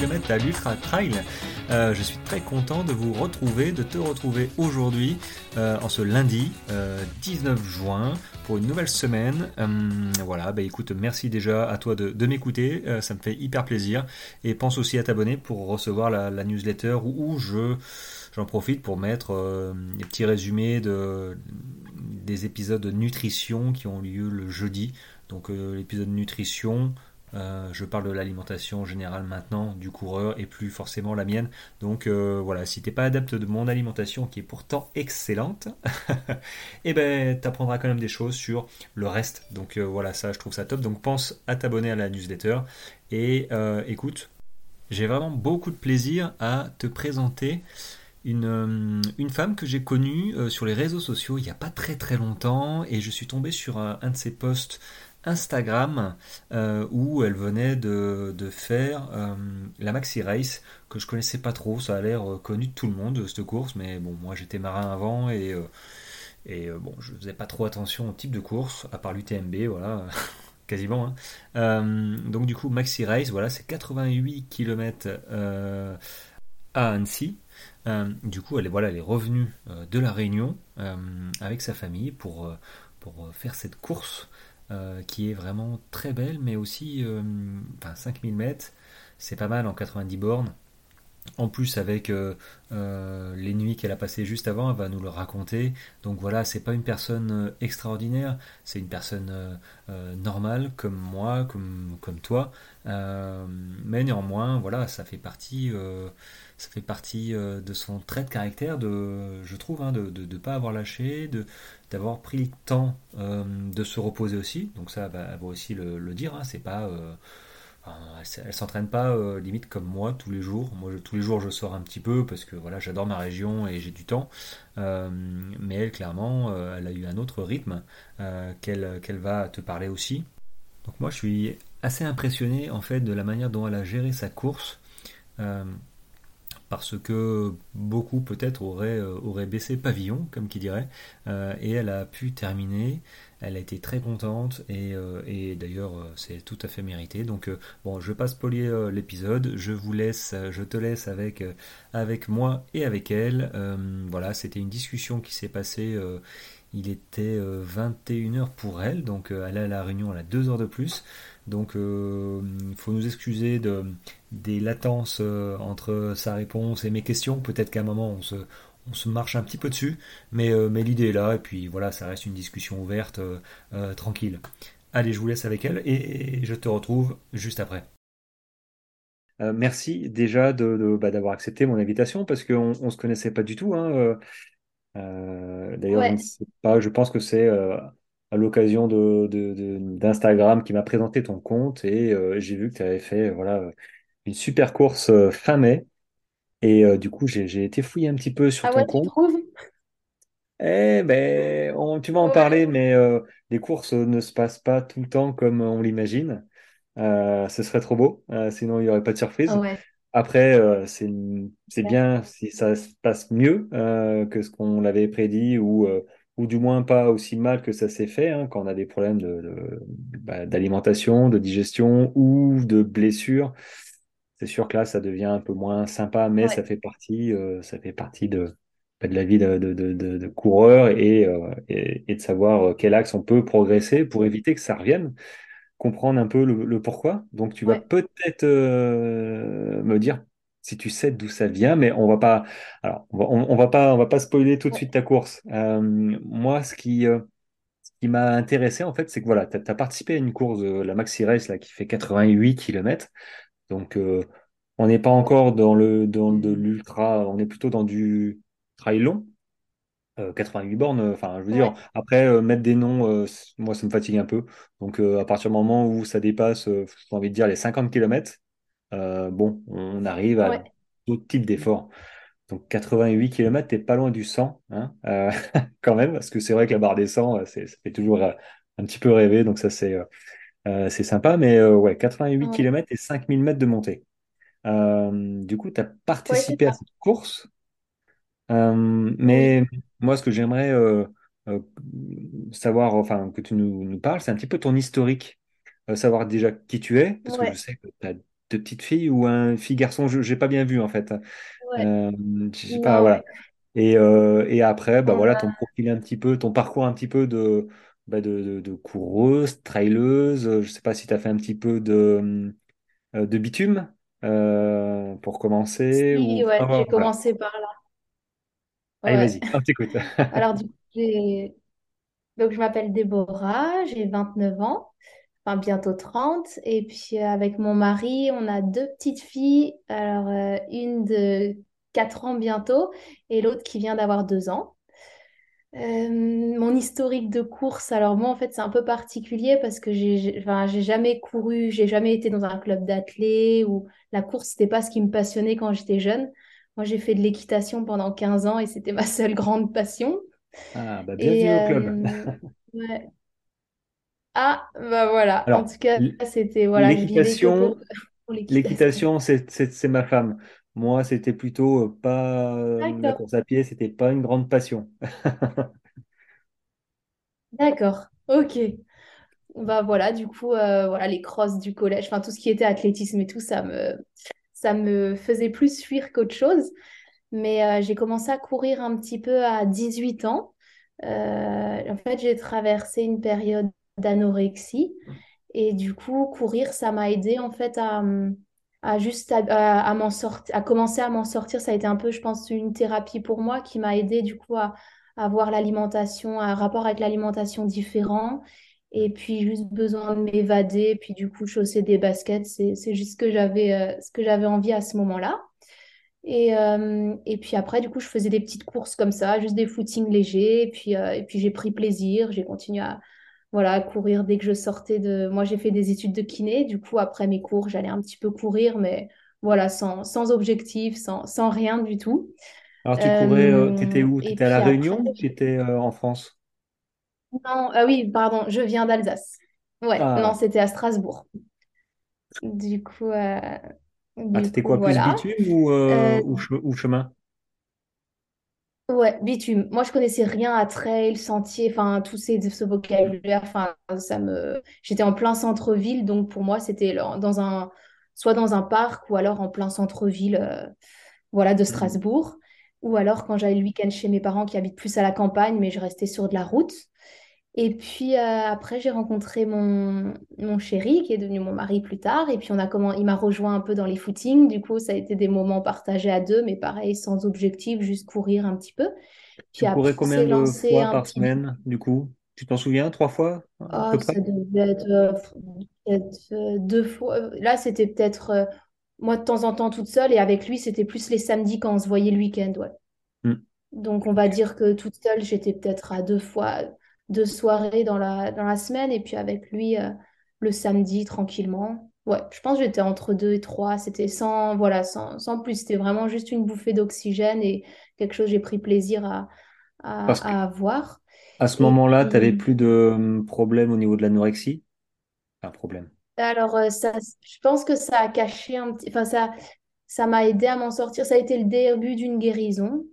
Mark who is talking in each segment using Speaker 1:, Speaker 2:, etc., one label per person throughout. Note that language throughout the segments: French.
Speaker 1: km à l'Ultra Trail. Euh, je suis très content de vous retrouver, de te retrouver aujourd'hui, euh, en ce lundi 19 juin, pour une nouvelle semaine. voilà, bah écoute, merci déjà à toi de, m'écouter, ça me fait hyper plaisir. Et pense aussi à t'abonner pour recevoir la, newsletter où, je j'en profite pour mettre des petits résumés de, des épisodes de nutrition qui ont lieu le jeudi. Donc l'épisode nutrition, euh, je parle de l'alimentation générale maintenant du coureur et plus forcément la mienne. Donc euh, voilà, si t'es pas adepte de mon alimentation qui est pourtant excellente, et eh ben t'apprendras quand même des choses sur le reste. Donc euh, voilà, ça je trouve ça top. Donc pense à t'abonner à la newsletter et écoute, j'ai vraiment beaucoup de plaisir à te présenter une, femme que j'ai connue sur les réseaux sociaux il n'y a pas très très longtemps et je suis tombé sur un, un de ses posts Instagram euh, où elle venait de, faire euh, la Maxi Race que je connaissais pas trop. Ça a l'air euh, connu de tout le monde cette course, mais bon, moi j'étais marin avant et, bon, je faisais pas trop attention au type de course, à part l'UTMB, voilà. quasiment. Hein. donc du coup, Maxi Race, voilà, c'est 88 km à Annecy. du coup, elle est, voilà, elle est revenue de la Réunion avec sa famille pour, pour faire cette course euh, qui est vraiment très belle, mais aussi euh, enfin, 5000 mètres, c'est pas mal en 90 bornes. En plus, avec euh, les nuits qu'elle a passées juste avant, elle va nous le raconter. Donc voilà, c'est pas une personne extraordinaire, c'est une personne normale comme moi, comme, comme toi. mais néanmoins, voilà, ça fait partie, ça fait partie de son trait de caractère, de, je trouve, hein, de ne pas avoir lâché, de, d'avoir pris le temps euh, de se reposer aussi. Donc ça, bah, elle va aussi le, dire. Hein, c'est pas, euh, elle, s'entraîne pas euh, limite comme moi tous les jours. Moi, tous les jours, je sors un petit peu parce que voilà, j'adore ma région et j'ai du temps. mais elle, clairement, elle a eu un autre rythme qu'elle qu'elle va te parler aussi. Donc moi, je suis assez impressionné en fait de la manière dont elle a géré sa course parce que beaucoup peut-être auraient, euh, baissé pavillon, comme qui dirait, euh, et elle a pu terminer, elle a été très contente, et, euh, d'ailleurs c'est tout à fait mérité. Donc bon, je vais pas spoiler l'épisode, je vous laisse, je te laisse avec, avec moi et avec elle. voilà, c'était une discussion qui s'est passée il était 21h pour elle, donc elle est à la réunion, elle a 2 heures de plus. Donc euh, il faut nous excuser de, des latences euh, entre sa réponse et mes questions. Peut-être qu'à un moment on se, marche un petit peu dessus, mais, euh, l'idée est là, et puis voilà, ça reste une discussion ouverte, tranquille. Allez, je vous laisse avec elle, et, je te retrouve juste après. merci déjà bah, d'avoir accepté mon invitation parce qu'on ne se connaissait pas du tout. Hein, d'ailleurs, je, pas, je pense que c'est à l'occasion de, d'Instagram qui m'a présenté ton compte et euh, j'ai vu que tu avais fait voilà, une super course euh, fin mai. Et euh, du coup, j'ai, été fouillé un petit peu sur
Speaker 2: Ah
Speaker 1: ton
Speaker 2: ouais, tu
Speaker 1: compte.
Speaker 2: trouves?
Speaker 1: Eh ben, tu vas en parler,
Speaker 2: Ouais,
Speaker 1: mais les courses ne se passent pas tout le temps comme on l'imagine. ce serait trop beau, sinon il n'y aurait pas de surprise.
Speaker 2: ouais,
Speaker 1: Après, c'est, c'est
Speaker 2: ouais,
Speaker 1: bien si ça se passe mieux que ce qu'on l'avait prédit ou ou du moins pas aussi mal que ça s'est fait, hein, quand on a des problèmes de, bah, d'alimentation, de digestion ou de blessures. C'est sûr que là, ça devient un peu moins sympa, mais ça fait partie, euh, ça fait partie de, bah, de la vie de, de, coureur et, euh, et, et de savoir euh, quel axe on peut progresser pour éviter que ça revienne, comprendre un peu le, le pourquoi. Donc, tu vas peut-être euh, me dire si tu sais d'où ça vient, mais on va pas, alors on va, on, on va pas, on va pas spoiler tout de suite ta course. Euh, moi, ce qui, euh, ce qui m'a intéressé en fait, c'est que voilà, tu as, participé à une course, de la Maxi Race là, qui fait 88 km. Donc, on n'est pas encore dans le dans de l'ultra, on est plutôt dans du trail long. Euh, 88 bornes, euh, enfin, je veux dire, après, euh, mettre des noms, euh, moi, ça me fatigue un peu. Donc, euh, à partir du moment où ça dépasse, euh, j'ai envie de dire, les 50 km, bon, on arrive à
Speaker 2: ouais,
Speaker 1: d'autres types d'efforts. Donc 88 km, t'es pas loin du 100, hein, euh, quand même, parce que c'est vrai que la barre des 100, euh, c'est, ça fait toujours euh, un petit peu rêver, donc ça c'est euh, euh, c'est sympa, mais euh, ouais, 88
Speaker 2: ouais,
Speaker 1: km et 5000 mètres de montée. Euh, du coup, tu as participé à cette course, euh,
Speaker 2: Oui,
Speaker 1: mais moi, ce que j'aimerais euh, euh, savoir, enfin, que tu nous, nous parles, c'est un petit peu ton historique, savoir déjà qui tu es, parce que je sais que tu as de petite fille ou un fille-garçon? Je n'ai pas bien vu en fait.
Speaker 2: Ouais.
Speaker 1: Je sais pas, voilà. Et, et après, bah voilà, ton
Speaker 2: a...
Speaker 1: profil un petit peu, ton parcours un petit peu de, bah de, de, de coureuse, traileuse. Je sais pas si tu as fait un petit peu de, de bitume pour commencer ou.
Speaker 2: Si, ouais,
Speaker 1: Enfin,
Speaker 2: j'ai commencé par là.
Speaker 1: Allez,
Speaker 2: Ouais.
Speaker 1: vas-y, on t'écoute.
Speaker 2: Alors, du coup, j'ai... Donc, je m'appelle Déborah, j'ai 29 ans, enfin bientôt 30. Et puis, euh, avec mon mari, on a deux petites filles. Alors, euh, une de 4 ans bientôt et l'autre qui vient d'avoir 2 ans. Euh, mon historique de course, alors moi, en fait, c'est un peu particulier parce que j'ai, j'ai- enfin, j'ai jamais couru, j'ai jamais été dans un club d'athlètes ou la course, c'était pas ce qui me passionnait quand j'étais jeune. Moi, j'ai fait de l'équitation pendant 15 ans et c'était ma seule grande passion.
Speaker 1: Ah, bah
Speaker 2: Et
Speaker 1: bienvenue au club.
Speaker 2: euh, ouais. Ah, bah voilà. En tout cas, c'était, voilà,
Speaker 1: l'équitation,
Speaker 2: l'équitation.
Speaker 1: c'est ma femme. Moi, c'était plutôt euh, pas euh, la course à pied, c'était pas une grande passion.
Speaker 2: d'accord, ok. Bah voilà, du coup, euh, voilà, les crosses du collège, enfin tout ce qui était athlétisme et tout, ça me, ça me faisait plus fuir qu'autre chose. Mais euh, j'ai commencé à courir un petit peu à 18 ans. Euh, en fait, j'ai traversé une période d'anorexie. Et du coup, courir, ça m'a aidé en fait à, à juste à, à- m'en à commencer à m'en sortir. Ça a été un peu, je pense, une thérapie pour moi qui m'a aidé du coup à avoir l'alimentation, un rapport avec l'alimentation différent. Et puis juste besoin de m'évader. Puis du coup, chausser des baskets, c'est, c'est juste ce que j'avais, euh, ce que j'avais envie à ce moment-là. Et, euh, et puis après, du coup, je faisais des petites courses comme ça, juste des footings légers. Et puis, euh, et puis j'ai pris plaisir. J'ai continué à, voilà, à courir dès que je sortais de... Moi, j'ai fait des études de kiné. Du coup, après mes cours, j'allais un petit peu courir, mais voilà, sans, sans objectif, sans, sans rien du tout.
Speaker 1: Alors, tu courais, t'étais où? T'étais à La
Speaker 2: après,
Speaker 1: Réunion ou t'étais en France?
Speaker 2: Non, ah oui, pardon, je viens d'Alsace. Ouais, non,
Speaker 1: Ah,
Speaker 2: c'était à Strasbourg. Du coup, euh,
Speaker 1: ah t'étais quoi, plus
Speaker 2: voilà.
Speaker 1: bitume ou, euh,
Speaker 2: Euh,
Speaker 1: ou, che- ou chemin?
Speaker 2: Ouais, bitume. Moi, je connaissais rien à trail, sentier, enfin, tout ces, ce vocabulaire. Enfin, ça me... J'étais en plein centre-ville, donc pour moi, c'était dans un... soit dans un parc ou alors en plein centre-ville, euh, voilà, de
Speaker 1: Mhm.
Speaker 2: Strasbourg. Ou alors quand j'allais le week-end chez mes parents qui habitent plus à la campagne, mais je restais sur de la route. Et puis euh, après, j'ai rencontré mon, mon chéri, qui est devenu mon mari plus tard. Et puis on a comment... il m'a rejoint un peu dans les footings. Du coup, ça a été des moments partagés à deux, mais pareil, sans objectif, juste courir un petit peu. Puis
Speaker 1: Tu
Speaker 2: après,
Speaker 1: combien de fois par
Speaker 2: petit...
Speaker 1: semaine, du coup? Tu t'en souviens? Trois fois, à
Speaker 2: Oh,
Speaker 1: peu près?
Speaker 2: ça devait être, euh, euh, deux fois. Là, c'était peut-être moi de temps en temps toute seule. Et avec lui, c'était plus les samedis quand on se voyait le week-end. Ouais.
Speaker 1: Hmm.
Speaker 2: Donc, on va dire que toute seule, j'étais peut-être à deux fois, deux soirées dans la, dans la semaine. Et puis avec lui, euh, le samedi, tranquillement. Ouais, je pense que j'étais entre deux et trois. C'était sans, voilà, sans, sans plus. C'était vraiment juste une bouffée d'oxygène et quelque chose que j'ai pris plaisir à, à, à avoir.
Speaker 1: à ce moment-là, tu n'avais plus de hum, problème au niveau de l'anorexie? Un problème.
Speaker 2: alors, euh, ça, je pense que ça a caché un petit... Enfin, ça, ça m'a aidé à m'en sortir. Ça a été le début d'une guérison.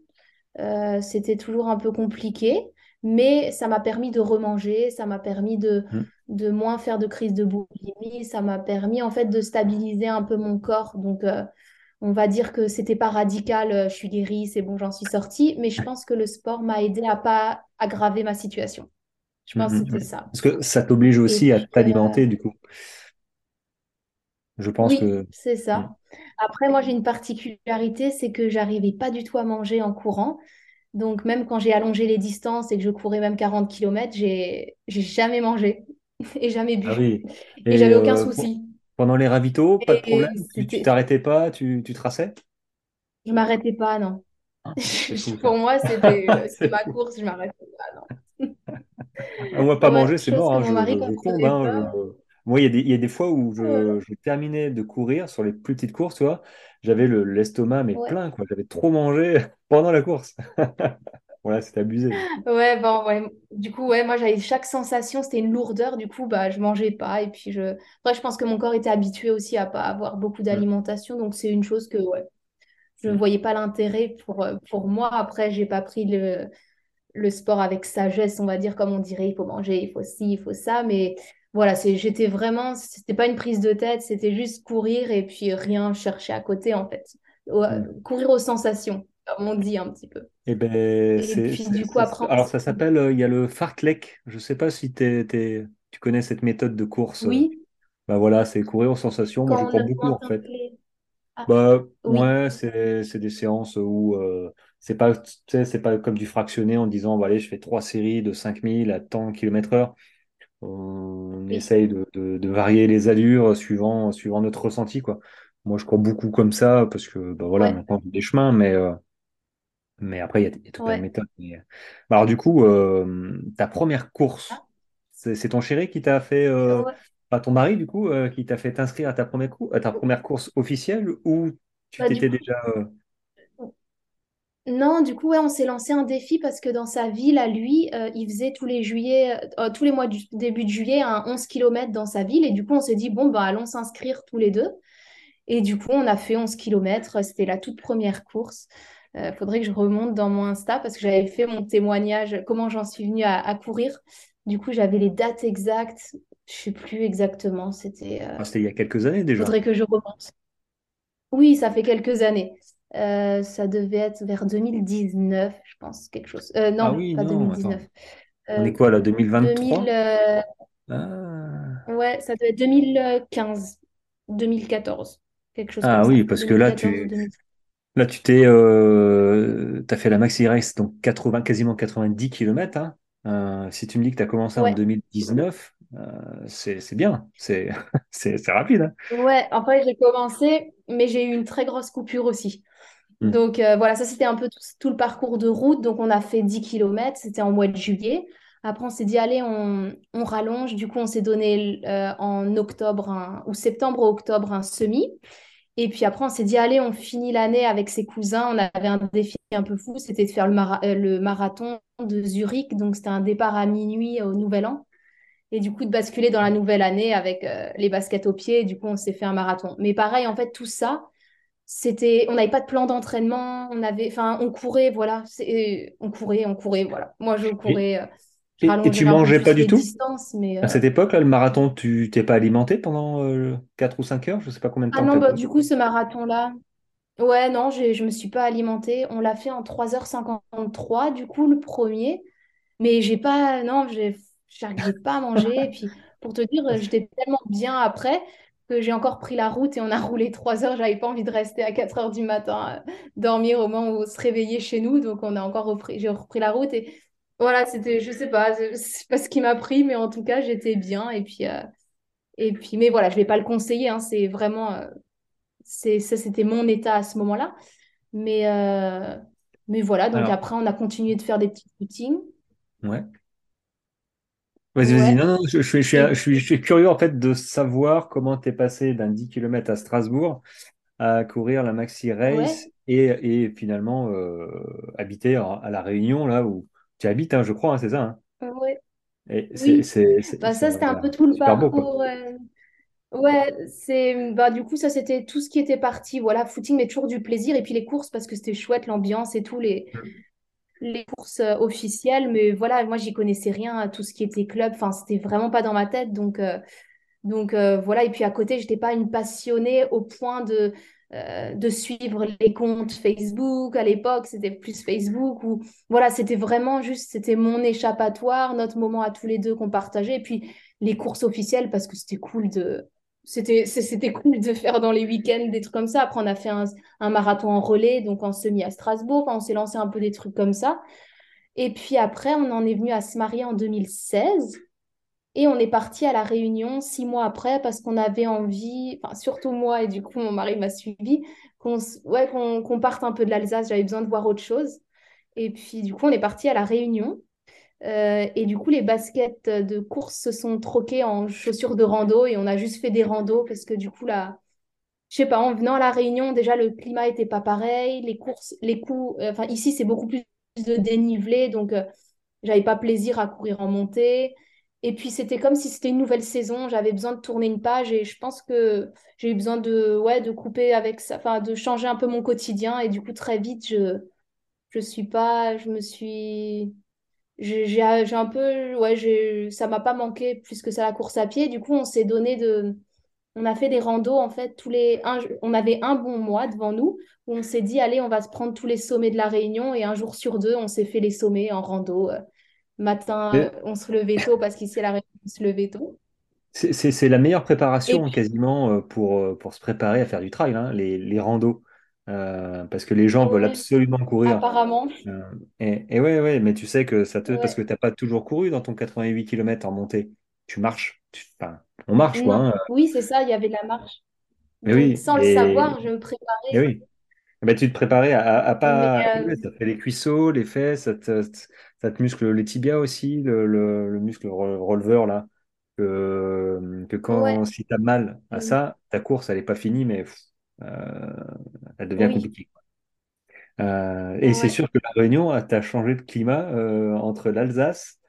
Speaker 2: Euh, c'était toujours un peu compliqué, mais ça m'a permis de remanger, ça m'a permis de,
Speaker 1: Hmm.
Speaker 2: de moins faire de crise de boulimie, ça m'a permis en fait de stabiliser un peu mon corps. Donc, euh, on va dire que c'était pas radical, euh, je suis guérie, c'est bon, j'en suis sortie, mais je pense que le sport m'a aidé à pas aggraver ma situation. Je pense que
Speaker 1: hmm,
Speaker 2: c'était
Speaker 1: hmm.
Speaker 2: ça.
Speaker 1: Parce que ça t'oblige
Speaker 2: Et
Speaker 1: aussi à
Speaker 2: euh,
Speaker 1: t'alimenter, du coup. Je pense
Speaker 2: oui,
Speaker 1: que...
Speaker 2: c'est ça. Après, moi, j'ai une particularité, c'est que j'arrivais pas du tout à manger en courant. Donc, même quand j'ai allongé les distances et que je courais même 40 kilomètres, j'ai jamais mangé et jamais
Speaker 1: Ah
Speaker 2: bu.
Speaker 1: oui.
Speaker 2: Et
Speaker 1: Et
Speaker 2: j'avais aucun
Speaker 1: euh, pe-
Speaker 2: souci.
Speaker 1: pendant les ravitaux, pas de problème? Tu t'arrêtais pas? Tu, tu traçais?
Speaker 2: je m'arrêtais pas, non.
Speaker 1: Ah.
Speaker 2: Pour moi, c'était euh, c'était ma course, je m'arrêtais pas, non.
Speaker 1: Ah, moi, pas manger, c'est mort. hein. Je, je- je hein. Moi, il y a des, il y a des fois où
Speaker 2: Ouais,
Speaker 1: je, je terminais de courir sur les plus petites courses, tu vois. J'avais le- l'estomac, mais
Speaker 2: ouais.
Speaker 1: plein, quoi. J'avais trop mangé pendant la course. Voilà, c'était abusé.
Speaker 2: Ouais, bon, ouais. Du coup, ouais, moi, j'avais chaque sensation, c'était une lourdeur. Du coup, bah, je mangeais pas. Et puis, je... Après, je pense que mon corps était habitué aussi à pas avoir beaucoup
Speaker 1: Mm,
Speaker 2: d'alimentation. Donc, c'est une chose que, ouais, je ne
Speaker 1: mm.
Speaker 2: voyais pas l'intérêt pour, euh, pour moi. Après, j'ai pas pris le, le sport avec sagesse, on va dire, comme on dirait, il faut manger, il faut ci, il faut ça. Mais voilà, c'est, j'étais vraiment, c'était pas une prise de tête, c'était juste courir et puis rien chercher à côté en fait.
Speaker 1: Hmm.
Speaker 2: courir aux sensations, comme on dit un petit peu.
Speaker 1: Eh ben,
Speaker 2: Et puis du coup, on
Speaker 1: alors ça s'appelle, euh, il y a le fartlek. Je sais pas si t'es- tu connais cette méthode de course.
Speaker 2: oui,
Speaker 1: Bah voilà, c'est courir aux sensations. Moi, je
Speaker 2: quand
Speaker 1: cours beaucoup en fait.
Speaker 2: Ah,
Speaker 1: Bah
Speaker 2: oui,
Speaker 1: ouais, c'est des séances où euh, c'est pas, pas comme du fractionné en disant, bah, allez, je fais trois séries de 5000 à tant km heure. On
Speaker 2: oui,
Speaker 1: essaye de, de- de varier les allures suivant, suivant notre ressenti, quoi. Moi, je cours beaucoup comme ça parce que, bah voilà,
Speaker 2: ouais,
Speaker 1: maintenant, j'ai des chemins, mais, euh, mais après, il y a, y a tout plein de
Speaker 2: ouais.
Speaker 1: Mais, euh, bah, alors, du coup, euh, ta première course,
Speaker 2: Ah,
Speaker 1: c'est ton chéri qui t'a fait, euh,
Speaker 2: ouais.
Speaker 1: pas ton mari, du coup, euh, qui t'a fait t'inscrire à ta première, à ta première course officielle ou tu
Speaker 2: Bah,
Speaker 1: t'étais déjà. Euh,
Speaker 2: non, du coup, ouais, on s'est lancé un défi parce que dans sa ville, à lui, euh, il faisait tous les juillet, euh, tous les mois du début de juillet, un 11 km dans sa ville. Et du coup, on s'est dit, bon, bah, allons s'inscrire tous les deux. Et du coup, on a fait 11 kilomètres. C'était la toute première course. Il faudrait que je remonte dans mon Insta parce que j'avais fait mon témoignage, comment j'en suis venue à, à courir. Du coup, j'avais les dates exactes. Je sais plus exactement. C'était.
Speaker 1: ah,
Speaker 2: euh,
Speaker 1: c'était il y a quelques années déjà.
Speaker 2: faudrait que je remonte. Oui, ça fait quelques années. Euh, ça devait être vers 2019, je pense, quelque chose. Euh,
Speaker 1: Ah
Speaker 2: non,
Speaker 1: oui,
Speaker 2: pas
Speaker 1: non,
Speaker 2: 2019.
Speaker 1: attends. On est
Speaker 2: Euh,
Speaker 1: quoi là,
Speaker 2: 2000,
Speaker 1: 2023?
Speaker 2: euh,
Speaker 1: Ah.
Speaker 2: ouais, ça doit être 2015, 2014, quelque chose comme
Speaker 1: Ah
Speaker 2: ça.
Speaker 1: oui, parce que là,
Speaker 2: 2014 ou
Speaker 1: tu,
Speaker 2: 2015.
Speaker 1: là, tu t'es, t'as fait la maxi race, donc 80, quasiment 90 km. Hein. Si tu me dis que tu as commencé en
Speaker 2: Ouais.
Speaker 1: 2019, euh, c'est, bien, c'est rapide. Hein.
Speaker 2: Ouais, en fait, j'ai commencé, mais j'ai eu une très grosse coupure aussi.
Speaker 1: Hmm.
Speaker 2: Donc euh, voilà, ça c'était un peu tout, le parcours de route. Donc on a fait 10 kilomètres, c'était en mois de juillet. Après, on s'est dit, allez, on, on rallonge. Du coup, on s'est donné euh, en octobre ou septembre octobre un semi. Et puis après, on s'est dit, allez, on finit l'année avec ses cousins. On avait un défi un peu fou, c'était de faire le, euh, marathon de Zurich. Donc c'était un départ à minuit au Nouvel An. Et du coup, de basculer dans la nouvelle année avec les baskets aux pieds. Du coup, on s'est fait un marathon. Mais pareil, en fait, tout ça, c'était, on n'avait pas de plan d'entraînement. On avait, enfin, on courait, voilà. C'est- On courait, on courait, voilà. Moi, je courais, euh,
Speaker 1: et, et tu mangeais pas du tout?
Speaker 2: Mais
Speaker 1: À
Speaker 2: euh,
Speaker 1: cette époque-là, le marathon, tu t'es pas alimenté pendant euh, 4 ou 5 heures? Je sais pas combien de
Speaker 2: ah
Speaker 1: temps
Speaker 2: non,
Speaker 1: tu as
Speaker 2: bah, du coup, ce marathon-là, ouais, non, je ne me suis pas alimentée. On l'a fait en trois heures cinquante-trois du coup, le premier. Mais j'ai pas, non, j'ai- j'arrivais pas à manger. Et puis, pour te dire, j'étais tellement bien après que j'ai encore pris la route et on a roulé trois heures. J'avais pas envie de rester à 4 heures du matin, euh, dormir au moment où on se réveillait chez nous. Donc, on a encore repris, j'ai repris la route. Et voilà, c'était, je sais pas, c'est pas ce qui m'a pris, mais en tout cas, j'étais bien. Et puis, euh, et puis, mais voilà, je vais pas le conseiller. hein, c'est vraiment, euh, c'est, ça, c'était mon état à ce moment-là. Mais, mais voilà, donc
Speaker 1: Alors,
Speaker 2: après, on a continué de faire des petits footings.
Speaker 1: ouais. Vas-y, vas-y. Non, non, je, je suis, je suis, je curieux en fait de savoir comment tu es passé d'un 10 km à Strasbourg à courir la Maxi
Speaker 2: ouais.
Speaker 1: Race et, et finalement euh, habiter à, La Réunion, là où tu habites, hein, je crois, hein, c'est ça. hein.
Speaker 2: Ouais,
Speaker 1: Et
Speaker 2: oui.
Speaker 1: c'est- c'est-
Speaker 2: Bah
Speaker 1: ça
Speaker 2: c'était un peu tout le
Speaker 1: beau,
Speaker 2: parcours. euh, Ouais, c'est bah du coup ça c'était tout ce qui était parti. Voilà, footing mais toujours du plaisir et puis les courses parce que c'était chouette l'ambiance et tout les les courses euh, officielles. Mais voilà, moi j'y connaissais rien tout ce qui était club. Enfin, c'était vraiment pas dans ma tête. Donc euh, donc euh, voilà. Et puis à côté, j'étais pas une passionnée au point de de suivre les comptes Facebook. À l'époque, c'était plus Facebook ou voilà, c'était vraiment juste, c'était mon échappatoire, notre moment à tous les deux qu'on partageait. Et puis les courses officielles parce que c'était cool de c'était cool de faire dans les week-ends des trucs comme ça. Après, on a fait un, un marathon en relais, donc en semi à Strasbourg. On s'est lancé un peu des trucs comme ça. Et puis après, on en est venu à se marier en 2016. Et on est parti à La Réunion six mois après parce qu'on avait envie, enfin surtout moi et du coup mon mari m'a suivi, qu'on ouais, qu'on parte un peu de l'Alsace, j'avais besoin de voir autre chose. Et puis du coup on est parti à La Réunion Euh, et du coup les baskets de course se sont troquées en chaussures de rando et on a juste fait des randos parce que du coup là, je sais pas, en venant à La Réunion déjà le climat était pas pareil, les courses, les coups, euh, enfin ici c'est beaucoup plus de dénivelé donc euh, j'avais pas plaisir à courir en montée. Et puis c'était comme si c'était une nouvelle saison. J'avais besoin de tourner une page et je pense que j'ai eu besoin de, ouais, de couper avec ça, enfin de changer un peu mon quotidien. Et du coup, très vite, je, je suis pas, je me suis, j'ai un peu, ouais, ça m'a pas manqué plus que ça la course à pied. Du coup, on s'est donné de, on a fait des randos en fait tous les, un- on avait un bon mois devant nous où on s'est dit, allez, on va se prendre tous les sommets de la Réunion et un jour sur deux, on s'est fait les sommets en rando. Euh, Matin, euh, on se levait tôt parce qu'ici la Réunion, on se levait tôt.
Speaker 1: C'est la meilleure préparation
Speaker 2: puis,
Speaker 1: quasiment euh, pour, euh, pour se préparer à faire du trail, hein, les, les randos. Euh, parce que les gens veulent absolument courir.
Speaker 2: apparemment,
Speaker 1: Euh, et, et ouais, ouais, mais tu sais que ça te. Parce que tu n'as pas toujours couru dans ton 88 km en montée. Tu marches. Tu- enfin, on marche, quoi. Hein.
Speaker 2: oui, c'est ça, il y avait de la marche.
Speaker 1: Mais
Speaker 2: Donc,
Speaker 1: oui,
Speaker 2: sans le savoir, je me
Speaker 1: et
Speaker 2: préparais.
Speaker 1: oui. Ben, tu te préparais à, pas.
Speaker 2: euh,
Speaker 1: ça fait les cuisseaux, les fesses, ça te, ça te muscle les tibias aussi, le, le- le muscle re- releveur là. Que, que
Speaker 2: ouais,
Speaker 1: quand si tu as mal à
Speaker 2: mm,
Speaker 1: ça, ta course elle n'est pas finie, mais euh, elle devient
Speaker 2: oui,
Speaker 1: compliquée. Euh, et c'est sûr que la Réunion, a changé de climat euh, entre l'Alsace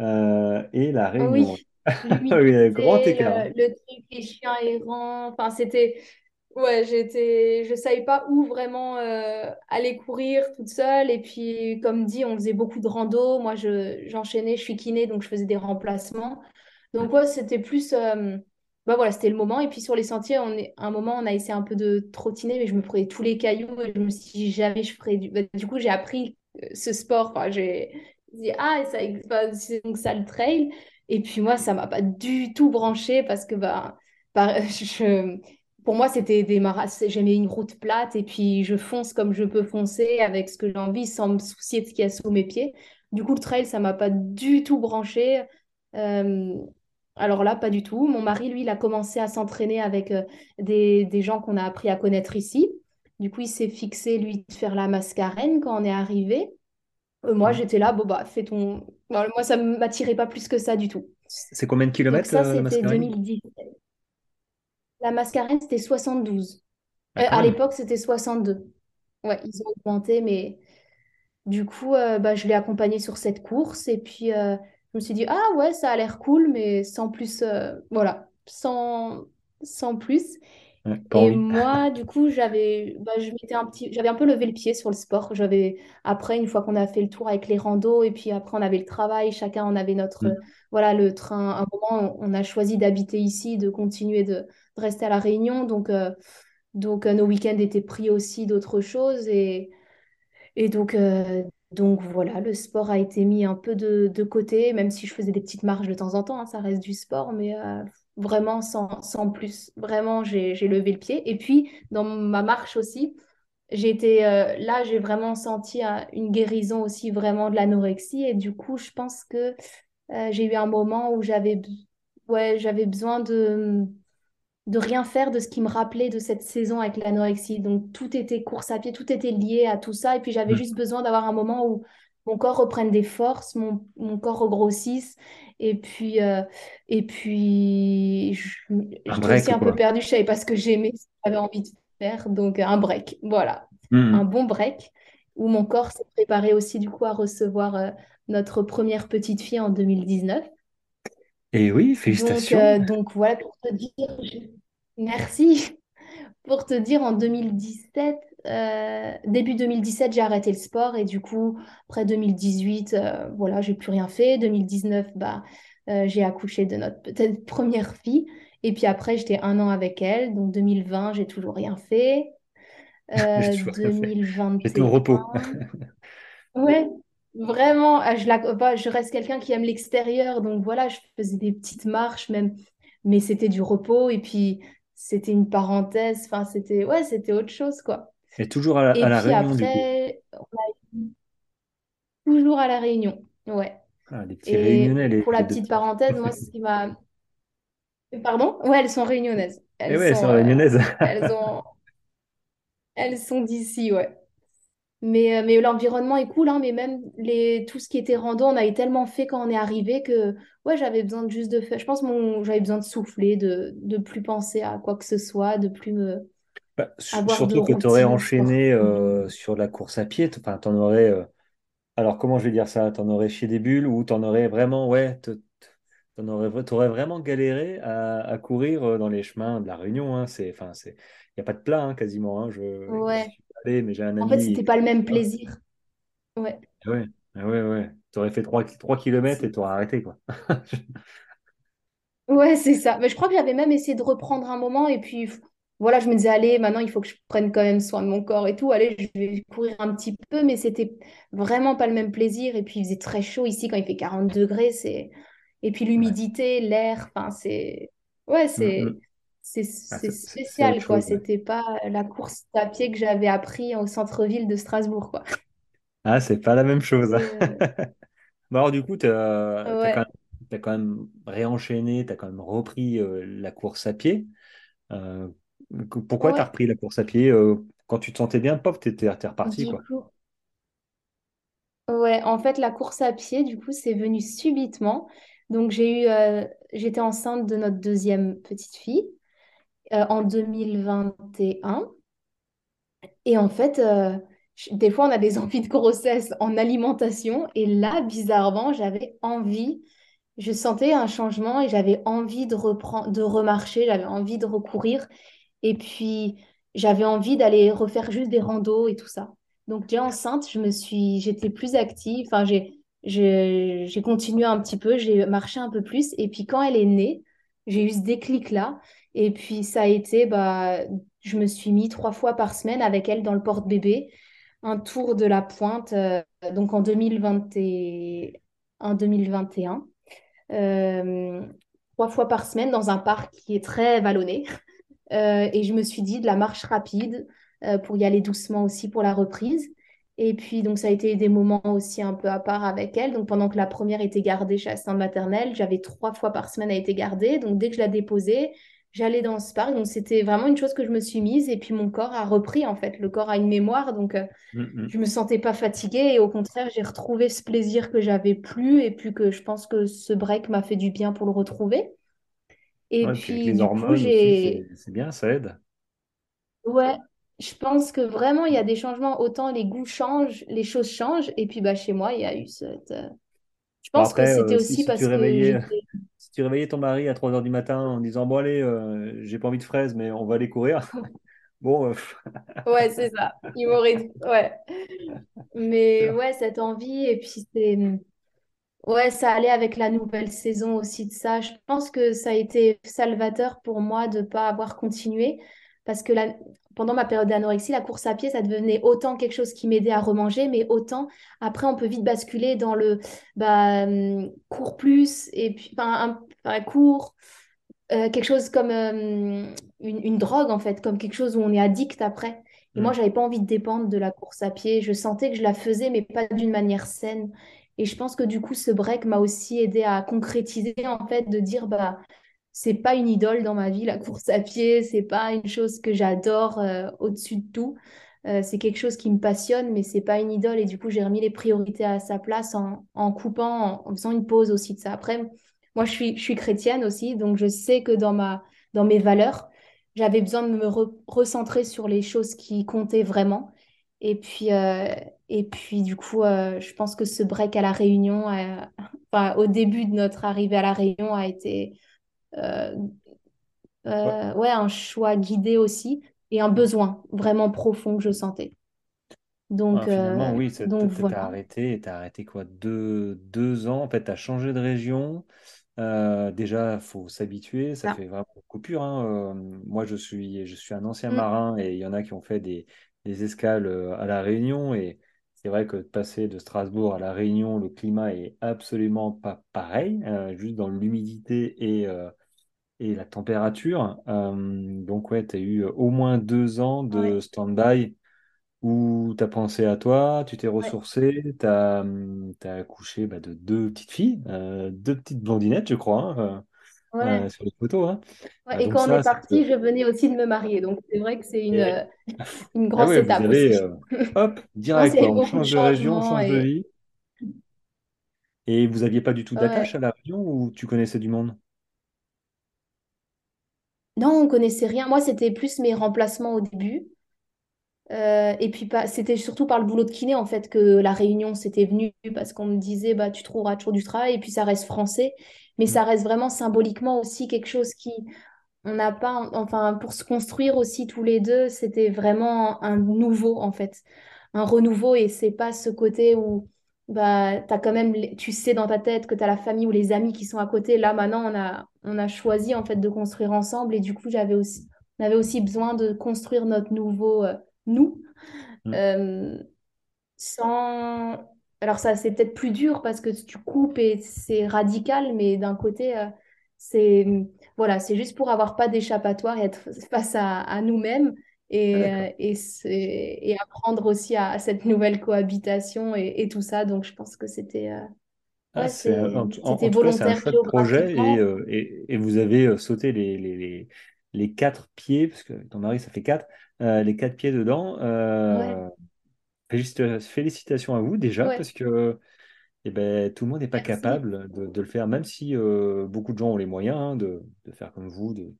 Speaker 1: euh, et la Réunion.
Speaker 2: Oui,
Speaker 1: Oui, grand écart.
Speaker 2: le, le truc, les chiens errants. Enfin, c'était. Ouais, j'étais. Je savais pas où vraiment aller courir toute seule. Et puis, comme dit, on faisait beaucoup de rando. Moi, je, j'enchaînais, je suis kiné, donc je faisais des remplacements. Donc, ouais, c'était plus. Bah voilà, c'était le moment. Et puis, sur les sentiers, on est... à un moment, on a essayé un peu de trottiner, mais je me prenais tous les cailloux et je me suis dit, jamais je ferais du. Bah, du coup, j'ai appris euh, ce sport. Enfin, j'ai dit, ah, ça, enfin, c'est donc ça le trail. Et puis moi, ça m'a pas du tout branché parce que bah, par- je, pour moi, c'était des. J'aimais une route plate et puis je fonce comme je peux foncer avec ce que j'ai envie sans me soucier de ce qu'il y a sous mes pieds. Du coup, le trail, ça m'a pas du tout branché. Euh, alors là, pas du tout. Mon mari, lui, il a commencé à s'entraîner avec euh, des, des gens qu'on a appris à connaître ici. Du coup, il s'est fixé, lui, de faire la mascarène quand on est arrivé. Euh, moi, j'étais là, bon, bah, fais ton. Voilà, moi, ça ne m'attirait pas plus que ça du tout.
Speaker 1: C'est combien de
Speaker 2: Donc,
Speaker 1: kilomètres
Speaker 2: ça,
Speaker 1: euh, la
Speaker 2: c'était
Speaker 1: Mascarene?
Speaker 2: 2010. La mascarène, c'était 72.
Speaker 1: Ah,
Speaker 2: Euh, à l'époque, c'était 62. Ouais, ils ont augmenté, mais du coup, euh, bah, je l'ai accompagné sur cette course. Et puis, je me suis dit, ah ouais, ça a l'air cool, mais sans plus. euh, voilà, sans, sans plus.
Speaker 1: Ouais,
Speaker 2: Et
Speaker 1: envie.
Speaker 2: moi, du coup, j'avais bah, je m'étais un petit, j'avais un peu levé le pied sur le sport. J'avais, après, une fois qu'on a fait le tour avec les randos, et puis après, on avait le travail, chacun, on avait notre,
Speaker 1: Mm.
Speaker 2: voilà, le train. À un moment, on a choisi d'habiter ici, de continuer de, de rester à La Réunion. Donc, euh, donc euh, nos week-ends étaient pris aussi d'autres choses. Et, et donc, euh, donc, voilà, le sport a été mis un peu de, côté, même si je faisais des petites marches de temps en temps, hein, ça reste du sport, mais euh, vraiment sans, plus. Vraiment, j'ai, levé le pied. Et puis, dans ma marche aussi, j'ai été, euh, là, j'ai vraiment senti euh, une guérison aussi vraiment de l'anorexie. Et du coup, je pense que euh, j'ai eu un moment où j'avais besoin de de rien faire de ce qui me rappelait de cette saison avec l'anorexie. Donc tout était course à pied, tout était lié à tout ça. Et puis j'avais
Speaker 1: Mm.
Speaker 2: juste besoin d'avoir un moment où mon corps reprenne des forces, mon, mon corps regrossisse. Et puis, euh, et puis
Speaker 1: Un
Speaker 2: j'étais aussi un peu perdue, je savais pas ce que j'aimais, ce que j'avais envie de faire. Donc un break, voilà. Un
Speaker 1: Mm.
Speaker 2: bon break où mon corps s'est préparé aussi du coup à recevoir euh, notre première petite fille en 2019.
Speaker 1: Et oui,
Speaker 2: Donc,
Speaker 1: félicitations.
Speaker 2: euh, donc voilà pour te dire, merci. Pour te dire, en 2017, euh, début 2017, j'ai arrêté le sport et du coup, après 2018, euh, voilà, j'ai plus rien fait. 2019, bah, euh, j'ai accouché de notre peut-être première fille. Et puis après, j'étais un an avec elle. Donc 2020, j'ai toujours rien fait. Euh,
Speaker 1: toujours rien fait. J'étais au
Speaker 2: 2021,
Speaker 1: repos.
Speaker 2: ouais, vraiment, ah, je, la- bah, je reste quelqu'un qui aime l'extérieur. Donc voilà, je faisais des petites marches même, mais c'était du repos et puis c'était une parenthèse. Enfin, c'était ouais, c'était autre chose, quoi.
Speaker 1: Et toujours à la, à
Speaker 2: Et
Speaker 1: la
Speaker 2: puis
Speaker 1: Réunion, du coup.
Speaker 2: après, toujours à La Réunion. Ouais.
Speaker 1: Ah, les petits
Speaker 2: Et
Speaker 1: Réunionnais, les,
Speaker 2: pour la
Speaker 1: les
Speaker 2: petite parenthèse, moi, ce qui m'a... Pardon? Ouais, elles sont réunionnaises.
Speaker 1: Et
Speaker 2: Elles
Speaker 1: ouais, c'est
Speaker 2: sont, euh,
Speaker 1: réunionnaise.
Speaker 2: elles ont... elles sont d'ici, ouais. Mais, euh, mais l'environnement est cool, hein, mais même les, tout ce qui était rando, on avait tellement fait quand on est arrivé que ouais, j'avais besoin de juste de faire. Je pense que j'avais besoin de souffler, de, de plus penser à quoi que ce soit, de plus me,
Speaker 1: Bah,
Speaker 2: de
Speaker 1: surtout que tu aurais enchaîné euh, sur la course à pied. t- Enfin, t'en aurais. euh, alors, comment je vais dire ça? T'en aurais chié des bulles ou t'en aurais vraiment. Ouais, t'en aurais, t'aurais vraiment galéré à, à courir dans les chemins de la Réunion. Hein. Il n'y a pas de plat hein, quasiment. hein. Je,
Speaker 2: Ouais.
Speaker 1: suis mais j'ai un
Speaker 2: En fait,
Speaker 1: ami.
Speaker 2: c'était pas le même plaisir. Ouais.
Speaker 1: Ah Ouais, ah ouais, ouais. aurais fait 3, 3 km et tu aurais arrêté, quoi.
Speaker 2: Ouais, c'est ça. Mais je crois que j'avais même essayé de reprendre un moment et puis voilà, je me disais, allez, maintenant il faut que je prenne quand même soin de mon corps et tout. Allez, je vais courir un petit peu, mais c'était vraiment pas le même plaisir. Et puis il faisait très chaud ici quand il fait 40 degrés. C'est... Et puis
Speaker 1: Ouais.
Speaker 2: l'humidité, l'air, enfin, c'est. Ouais,
Speaker 1: Mm,
Speaker 2: c'est.
Speaker 1: mm.
Speaker 2: C'est c'est
Speaker 1: c'est
Speaker 2: spécial, quoi.
Speaker 1: ouais.
Speaker 2: C'était pas la course à pied que j'avais appris au centre-ville de Strasbourg, quoi.
Speaker 1: Ah, c'est pas la même chose.
Speaker 2: Euh,
Speaker 1: Bon, alors, du coup, tu as, quand
Speaker 2: ouais,
Speaker 1: même, t'as quand même réenchaîné, tu as quand même repris euh, la course à pied. Euh, pourquoi tu as
Speaker 2: ouais.
Speaker 1: repris la course à pied euh, quand tu te sentais bien, pop, tu étais, reparti,
Speaker 2: Du
Speaker 1: quoi.
Speaker 2: coup. Ouais, en fait, la course à pied, du coup, c'est venu subitement. Donc, j'ai eu, euh, j'étais enceinte de notre deuxième petite fille euh, en 2021. Et en fait, euh, je- des fois, on a des envies de grossesse en alimentation. Et là, bizarrement, j'avais envie, je sentais un changement et j'avais envie de reprendre, de remarcher, j'avais envie de recourir. Et puis, j'avais envie d'aller refaire juste des randos et tout ça. Donc, déjà enceinte, je me suis, j'étais plus active. Enfin, j'ai, j'ai, continué un petit peu, j'ai marché un peu plus. Et puis, quand elle est née, j'ai eu ce déclic-là. Et puis, ça a été, bah, je me suis mis trois fois par semaine avec elle dans le porte-bébé, un tour de la pointe, euh, donc en 2020 et- en 2021. Euh, trois fois par semaine dans un parc qui est très vallonné. Euh, et je me suis dit de la marche rapide pour y aller doucement aussi pour la reprise. Et puis, donc, ça a été des moments aussi un peu à part avec elle. Donc, pendant que la première était gardée chez assistante maternelle, j'avais trois fois par semaine à être gardée. Donc, dès que je la déposais, j'allais dans ce parc. Donc, c'était vraiment une chose que je me suis mise. Et puis, mon corps a repris, en fait. Le corps a une mémoire. Donc, euh,
Speaker 1: Mm, mm.
Speaker 2: je me sentais pas fatiguée. Et au contraire, j'ai retrouvé ce plaisir que j'avais plus. Et puis, que je pense que ce break m'a fait du bien pour le retrouver. Et
Speaker 1: Ouais, puis les
Speaker 2: du coup,
Speaker 1: hormones aussi, c'est
Speaker 2: j'ai
Speaker 1: c'est bien, ça aide.
Speaker 2: Ouais, je pense que vraiment, il y a des changements. Autant les goûts changent, les choses changent. Et puis, bah, chez moi, il y a eu cette... euh, Je pense que c'était
Speaker 1: euh, si,
Speaker 2: aussi
Speaker 1: si
Speaker 2: parce que
Speaker 1: réveillais,
Speaker 2: j'étais...
Speaker 1: tu réveillais ton mari à 3 heures du matin en disant, bon, allez, euh, j'ai pas envie de fraises, mais on va aller courir. Bon, euh,
Speaker 2: Ouais, c'est ça. Il m'aurait dit... Ouais. Mais ouais, cette envie. Et puis, c'est... Ouais, ça allait avec la nouvelle saison aussi de ça. Je pense que ça a été salvateur pour moi de ne pas avoir continué parce que la- pendant ma période d'anorexie, la course à pied, ça devenait autant quelque chose qui m'aidait à remanger, mais autant après, on peut vite basculer dans le bah, hum, cours plus et puis enfin, un, enfin, cours, euh, quelque chose comme euh, une, une drogue en fait, comme quelque chose où on est addict après. Et moi,
Speaker 1: mm.
Speaker 2: j'avais pas envie de dépendre de la course à pied. Je sentais que je la faisais, mais pas d'une manière saine. Et je pense que du coup, ce break m'a aussi aidé à concrétiser en fait, de dire bah c'est pas une idole dans ma vie, la course à pied, c'est pas une chose que j'adore euh, au-dessus de tout. Euh, c'est quelque chose qui me passionne, mais c'est pas une idole. Et du coup, j'ai remis les priorités à sa place en, en coupant, en, faisant une pause aussi de ça. Après, moi, je suis, je suis chrétienne aussi, donc je sais que dans ma, dans mes valeurs, j'avais besoin de me re- recentrer sur les choses qui comptaient vraiment. Et puis, euh, et puis du coup, je pense que ce break à La Réunion, enfin, au début de notre arrivée à La Réunion, a été euh,
Speaker 1: Ouais.
Speaker 2: euh, ouais, un choix guidé aussi et un besoin vraiment profond que je sentais.
Speaker 1: Ouais,
Speaker 2: Donc,
Speaker 1: finalement,
Speaker 2: euh,
Speaker 1: oui, t'as
Speaker 2: voilà.
Speaker 1: arrêté, t'as arrêté quoi? Deux, deux ans, en fait, t'as changé de région. Euh, déjà, faut s'habituer, ça
Speaker 2: Ça.
Speaker 1: fait vraiment coupure. hein. Euh, moi, je suis, je suis un ancien
Speaker 2: Mm.
Speaker 1: marin et il y en a qui ont fait des, des escales à La Réunion. Et c'est vrai que de passer de Strasbourg à La Réunion, le climat est absolument pas pareil, euh, juste dans l'humidité et, et la température. Euh, donc, ouais, tu as eu au moins deux ans
Speaker 2: Ouais,
Speaker 1: de stand-by où tu as pensé à toi, tu t'es
Speaker 2: ouais,
Speaker 1: ressourcé, tu as, accouché bah, de deux petites filles, euh, deux petites blondinettes, je crois, hein, euh, euh,
Speaker 2: ouais.
Speaker 1: sur les photos. hein.
Speaker 2: Ouais,
Speaker 1: Euh,
Speaker 2: Et
Speaker 1: donc
Speaker 2: quand on est parti, je venais aussi de me marier. Donc, c'est vrai que c'est une,
Speaker 1: et-
Speaker 2: euh, une
Speaker 1: Ah
Speaker 2: grosse
Speaker 1: ouais, vous
Speaker 2: étape
Speaker 1: avez,
Speaker 2: aussi.
Speaker 1: euh, hop, direct, On change de région, on change de vie. Et vous aviez pas du tout d'attache
Speaker 2: ouais.
Speaker 1: à La Réunion ou tu connaissais du monde?
Speaker 2: Non, on connaissait rien. Moi, c'était plus mes remplacements au début. Euh, et puis, pas- c'était surtout par le boulot de kiné, en fait, que la réunion s'était venue, parce qu'on me disait, bah, tu trouveras toujours du travail, et puis ça reste français, mais
Speaker 1: Mm.
Speaker 2: ça reste vraiment symboliquement aussi quelque chose qui, on n'a pas, enfin, pour se construire aussi tous les deux, c'était vraiment un nouveau, en fait, un renouveau, et c'est pas ce côté où bah, t'as quand même, tu sais dans ta tête que tu as la famille ou les amis qui sont à côté. Là, maintenant, on a, on a choisi en fait de construire ensemble et du coup, j'avais aussi, on avait aussi besoin de construire notre nouveau euh, nous.
Speaker 1: Mm.
Speaker 2: Euh, sans... Alors ça, c'est peut-être plus dur parce que tu coupes et c'est radical, mais d'un côté, euh, c'est voilà, c'est juste pour avoir pas d'échappatoire et être face à, à nous-mêmes et,
Speaker 1: d'accord.
Speaker 2: euh, et, et apprendre aussi à, à cette nouvelle cohabitation et, et tout ça. Donc je pense que c'était euh,
Speaker 1: Ah,
Speaker 2: ouais,
Speaker 1: c'est un- cas, c'est un
Speaker 2: volontaire
Speaker 1: projet et, euh, et, et vous avez euh, sauté les, les, les, les quatre pieds, parce que ton mari, ça fait quatre, euh, les quatre pieds dedans. Euh, félicita- félicitations à vous déjà,
Speaker 2: ouais,
Speaker 1: parce que eh ben, tout le monde n'est pas
Speaker 2: merci.
Speaker 1: capable de, de le faire, même si beaucoup de gens ont les moyens hein, de, de faire comme vous. De...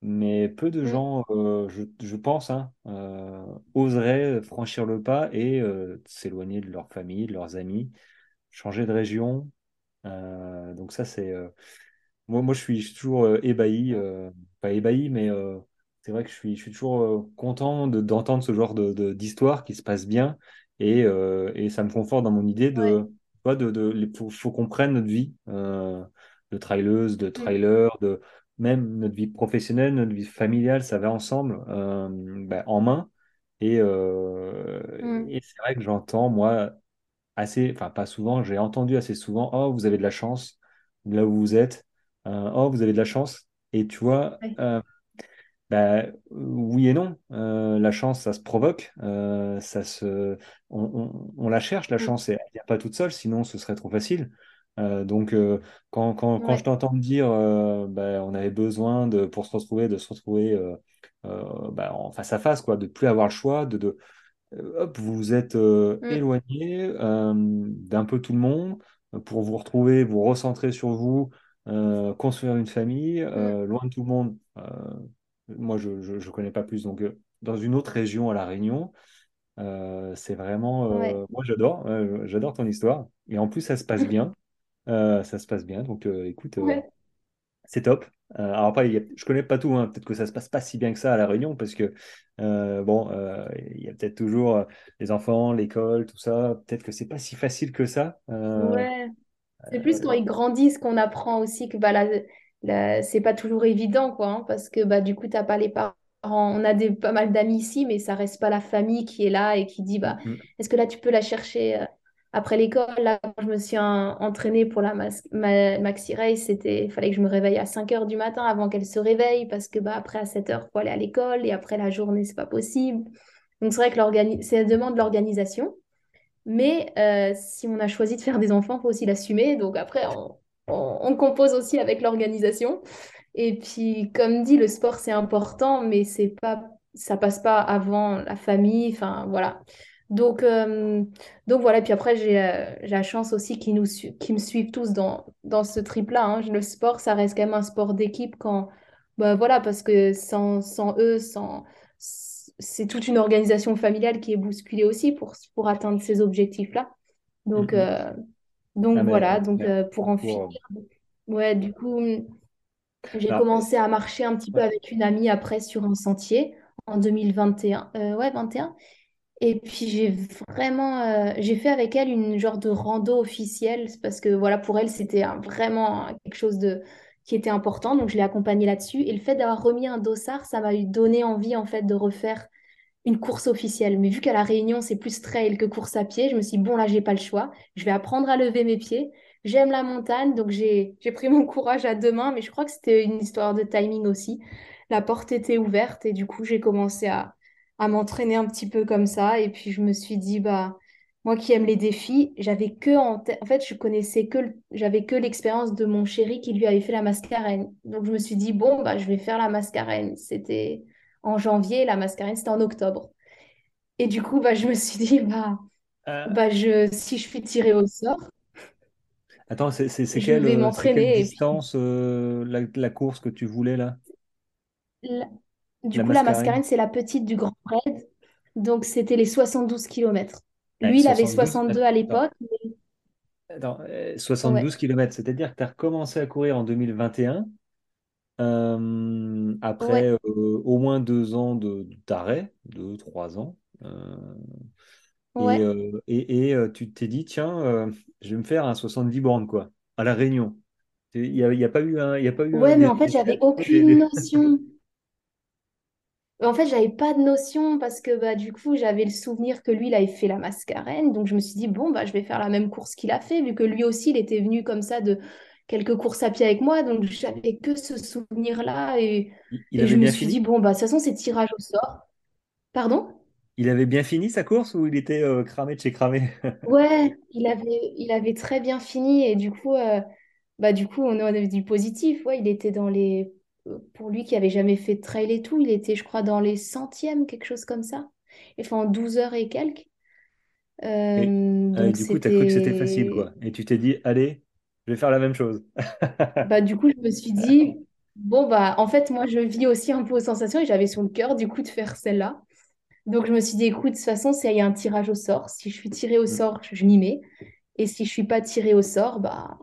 Speaker 1: Mais peu de
Speaker 2: Mm,
Speaker 1: gens, euh, je, je pense, hein, euh, oseraient franchir le pas et euh, s'éloigner de leur famille, de leurs amis, changer de région. Euh, donc ça, c'est... euh, moi, moi, je suis, je suis toujours euh, ébahi, euh, pas ébahi, mais euh, c'est vrai que je suis, je suis toujours euh, content de- d'entendre ce genre de, de- d'histoire qui se passe bien et, euh, et ça me conforte dans mon idée
Speaker 2: ouais,
Speaker 1: de, tu vois, de, de, les- faut, faut qu'on prenne notre vie euh, de traileuse, de
Speaker 2: mm,
Speaker 1: trailer, de même notre vie professionnelle, notre vie familiale, ça va ensemble euh, ben, en main. Et, euh,
Speaker 2: mm,
Speaker 1: et c'est vrai que j'entends, moi, assez, enfin pas souvent, j'ai entendu assez souvent, oh, vous avez de la chance là où vous êtes, Euh, oh, vous avez de la chance. Et tu vois, euh, bah, oui et non. La chance, ça se provoque, ça se, on, on- on la cherche, la
Speaker 2: mm,
Speaker 1: chance, et elle vient pas toute seule, sinon ce serait trop facile. Euh, donc, euh, quand, quand, quand je t'entends me dire, euh, bah, on avait besoin de, pour se retrouver, de se retrouver euh, bah, en face à face, quoi, de plus avoir le choix, de, de, hop, vous vous êtes
Speaker 2: mm,
Speaker 1: éloigné d'un peu tout le monde pour vous retrouver, vous recentrer sur vous, construire une famille,
Speaker 2: mm,
Speaker 1: loin de tout le monde. Moi, je ne connais pas plus. Donc, dans une autre région à La Réunion, c'est vraiment.
Speaker 2: ouais.
Speaker 1: moi, j'adore. j'adore ton histoire. Et en plus, ça se passe bien. Euh, ça se passe bien. Donc, euh, écoute, euh,
Speaker 2: Ouais.
Speaker 1: c'est top. Alors après, y a- je connais pas tout, hein. Peut-être que ça se passe pas si bien que ça à La Réunion, parce que bon, il y a peut-être toujours les enfants, l'école, tout ça. Peut-être que c'est pas si facile que ça.
Speaker 2: Ouais, c'est plus quand ils grandissent qu'on apprend aussi que bah, la- c'est pas toujours évident, quoi, hein, parce que bah, du coup, t'as pas les parents. On a des, pas mal d'amis ici, mais ça reste pas la famille qui est là et qui dit bah,
Speaker 1: mm,
Speaker 2: est-ce que là, tu peux la chercher après l'école? Là, quand je me suis en- entraînée pour la mas- ma- maxi race, c'était, fallait que je me réveille à 5 heures du matin avant qu'elle se réveille, parce que bah, après, à 7 heures, faut aller à l'école et après la journée, c'est pas possible. Donc, c'est vrai que ça demande de l'organisation. Mais euh, si on a choisi de faire des enfants, il faut aussi l'assumer. Donc après, on, on- on compose aussi avec l'organisation. Et puis, comme dit, le sport, c'est important, mais c'est pas, ça passe pas avant la famille. Enfin, voilà. Donc, euh, donc voilà. Puis après, j'ai euh, j'ai la chance aussi qu'ils qu'ils me suivent tous dans, dans ce trip-là. hein. Le sport, ça reste quand même un sport d'équipe quand, bah, voilà, parce que sans, sans eux, sans c'est toute une organisation familiale qui est bousculée aussi pour, pour atteindre ces objectifs-là.
Speaker 1: mm,
Speaker 2: Donc,
Speaker 1: mm.
Speaker 2: euh, donc
Speaker 1: Ah, mais
Speaker 2: voilà, donc pour en finir, ouais, du coup, j'ai
Speaker 1: Alors, euh,
Speaker 2: commencé à marcher un petit peu avec une amie après sur un sentier en 2021. Euh, ouais, 21. Et puis j'ai vraiment, euh, j'ai fait avec elle une genre de rando officielle parce que voilà, pour elle, c'était vraiment quelque chose de qui était important. Donc je l'ai accompagnée là-dessus. Et le fait d'avoir remis un dossard, ça m'a donné envie en fait de refaire une course officielle. Mais vu qu'à La Réunion, c'est plus trail que course à pied, je me suis dit, bon, là, j'ai pas le choix. Je vais apprendre à lever mes pieds. J'aime la montagne, donc j'ai pris mon courage à deux mains, mais je crois que c'était une histoire de timing aussi. La porte était ouverte et du coup, j'ai commencé à, à m'entraîner un petit peu comme ça. Et puis, je me suis dit, bah, moi qui aime les défis, j'avais que en fait, je connaissais que, j'avais que l'expérience de mon chéri qui lui avait fait la mascarène. Donc, je me suis dit, bon, bah, je vais faire la mascarène. C'était en janvier, la mascarène, c'était en octobre. Et du coup, bah, je me suis dit, bah,
Speaker 1: Euh,
Speaker 2: bah je, si je suis tirée au sort,
Speaker 1: attends, c'est quelle,
Speaker 2: vais
Speaker 1: euh, quelle
Speaker 2: puis,
Speaker 1: distance euh, la, la course que tu voulais là?
Speaker 2: la- du
Speaker 1: La
Speaker 2: coup, la
Speaker 1: mascarène,
Speaker 2: c'est la petite du Grand Raid. Donc, c'était les 72 kilomètres.
Speaker 1: Eh,
Speaker 2: Lui, il avait
Speaker 1: 72.
Speaker 2: 62 à l'époque.
Speaker 1: attends, euh,
Speaker 2: Ouais,
Speaker 1: 72 km, c'est-à-dire que tu as recommencé à courir en 2021 euh, après
Speaker 2: ouais,
Speaker 1: euh, au moins deux ans de d'arrêt, deux, trois ans. Euh, et,
Speaker 2: Ouais.
Speaker 1: et, et, tu t'es dit, tiens, je vais me faire un 70 bornes, quoi, à La Réunion. Il n'y a, y a pas eu un, y a pas eu un,
Speaker 2: Ouais, mais en fait, j'avais aucune notion. En fait, j'avais pas de notion parce que bah, du coup, j'avais le souvenir que lui, il avait fait la Mascarène. Donc, je me suis dit, bon, bah, je vais faire la même course qu'il a fait, vu que lui aussi, il était venu comme ça de quelques courses à pied avec moi. Donc, j'avais que ce souvenir-là. Et,
Speaker 1: Il il
Speaker 2: et je
Speaker 1: avait
Speaker 2: me suis dit, bon, bah, de toute façon, c'est tirage au sort. Pardon?
Speaker 1: Il avait bien fini sa course ou il était euh, cramé de chez cramé?
Speaker 2: Ouais, il avait, il avait très bien fini. Et du coup, euh, bah, du coup, on a du positif. Ouais, il était dans les. Pour lui qui avait jamais fait de trail et tout, il était, je crois, dans les centièmes, quelque chose comme ça. Enfin, en 12 heures et quelques. Euh,
Speaker 1: et
Speaker 2: donc
Speaker 1: du coup, tu as cru que c'était facile, quoi. Et tu t'es dit, allez, je vais faire la même chose.
Speaker 2: Bah, du coup, je me suis dit, bon, bah, en fait, moi, je vis aussi un peu aux sensations et j'avais sur le cœur, du coup, de faire celle-là. Donc, je me suis dit, écoute, de toute façon, il y a un tirage au sort. Si je suis tirée au
Speaker 1: Mm.
Speaker 2: sort, je, je m'y mets. Et si je suis pas tirée au sort, bah,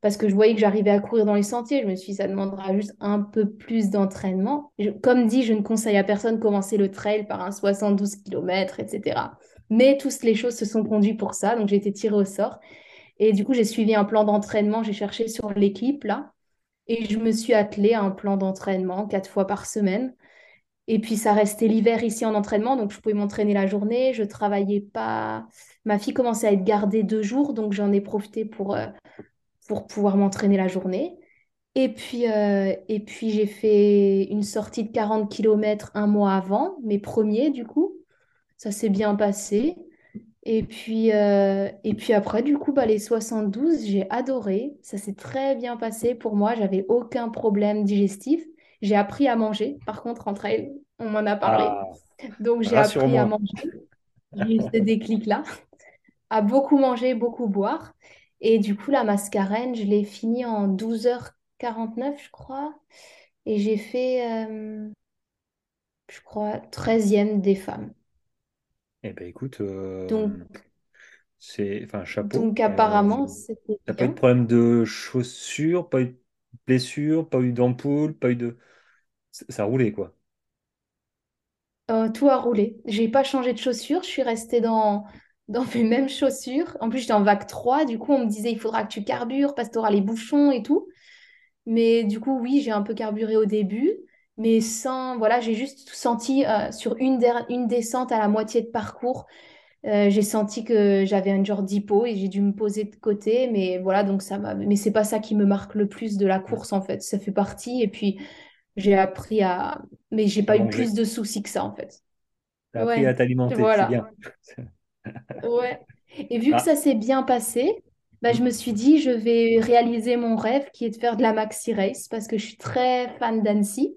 Speaker 2: parce que je voyais que j'arrivais à courir dans les sentiers, je me suis dit, ça demandera juste un peu plus d'entraînement. Comme dit, je ne conseille à personne de commencer le trail par un 72 km, etc. Mais toutes les choses se sont conduites pour ça, donc j'ai été tirée au sort. Et du coup, j'ai suivi un plan d'entraînement, j'ai cherché sur l'équipe là, et je me suis attelée à un plan d'entraînement quatre fois par semaine. Et puis, ça restait l'hiver ici en entraînement, donc je pouvais m'entraîner la journée, je travaillais pas. Ma fille commençait à être gardée deux jours, donc j'en ai profité pour, euh, pour pouvoir m'entraîner la journée. Et puis, euh, et puis j'ai fait une sortie de 40 kilomètres un mois avant, mes premiers du coup. Ça s'est bien passé. Et puis, euh, et puis après, du coup, bah, les 72 j'ai adoré. Ça s'est très bien passé pour moi. J'avais aucun problème digestif. J'ai appris à manger. Par contre, entre elles, on m'en a parlé.
Speaker 1: Ah,
Speaker 2: Donc, j'ai appris à manger. J'ai eu ce déclic-là. À beaucoup manger, beaucoup boire. Et du coup, la mascarène, je l'ai finie en douze heures quarante-neuf je crois. Et j'ai fait, euh, je crois, treizième des femmes.
Speaker 1: Eh ben écoute, euh,
Speaker 2: Donc,
Speaker 1: c'est, enfin, chapeau.
Speaker 2: donc
Speaker 1: Euh,
Speaker 2: apparemment, c'était
Speaker 1: t'as pas eu de problème de chaussures, pas eu de blessure, pas eu d'ampoule, pas eu de... Ça ça roulait, quoi.
Speaker 2: Euh, tout a roulé. J'ai pas changé de chaussures. Je suis restée dans, dans mes mêmes chaussures. En plus, j'étais en vague trois Du coup, on me disait, il faudra que tu carbures parce que tu auras les bouchons et tout. Mais du coup, oui, j'ai un peu carburé au début. Mais sans, voilà, j'ai juste senti euh, sur une, der- une descente à la moitié de parcours, euh, j'ai senti que j'avais un genre d'hypo et j'ai dû me poser de côté. Mais voilà, donc ça m'a. Mais c'est pas ça qui me marque le plus de la course en fait. Ça fait partie. Et puis, j'ai appris à. Mais j'ai pas eu plus de soucis que ça en fait.
Speaker 1: T'as appris à t'alimenter, c'est
Speaker 2: voilà.
Speaker 1: bien.
Speaker 2: Ouais. Et vu que
Speaker 1: Ah,
Speaker 2: ça s'est bien passé, bah, je
Speaker 1: mm.
Speaker 2: me suis dit, je vais réaliser mon rêve qui est de faire de la maxi race parce que je suis très fan d'Annecy.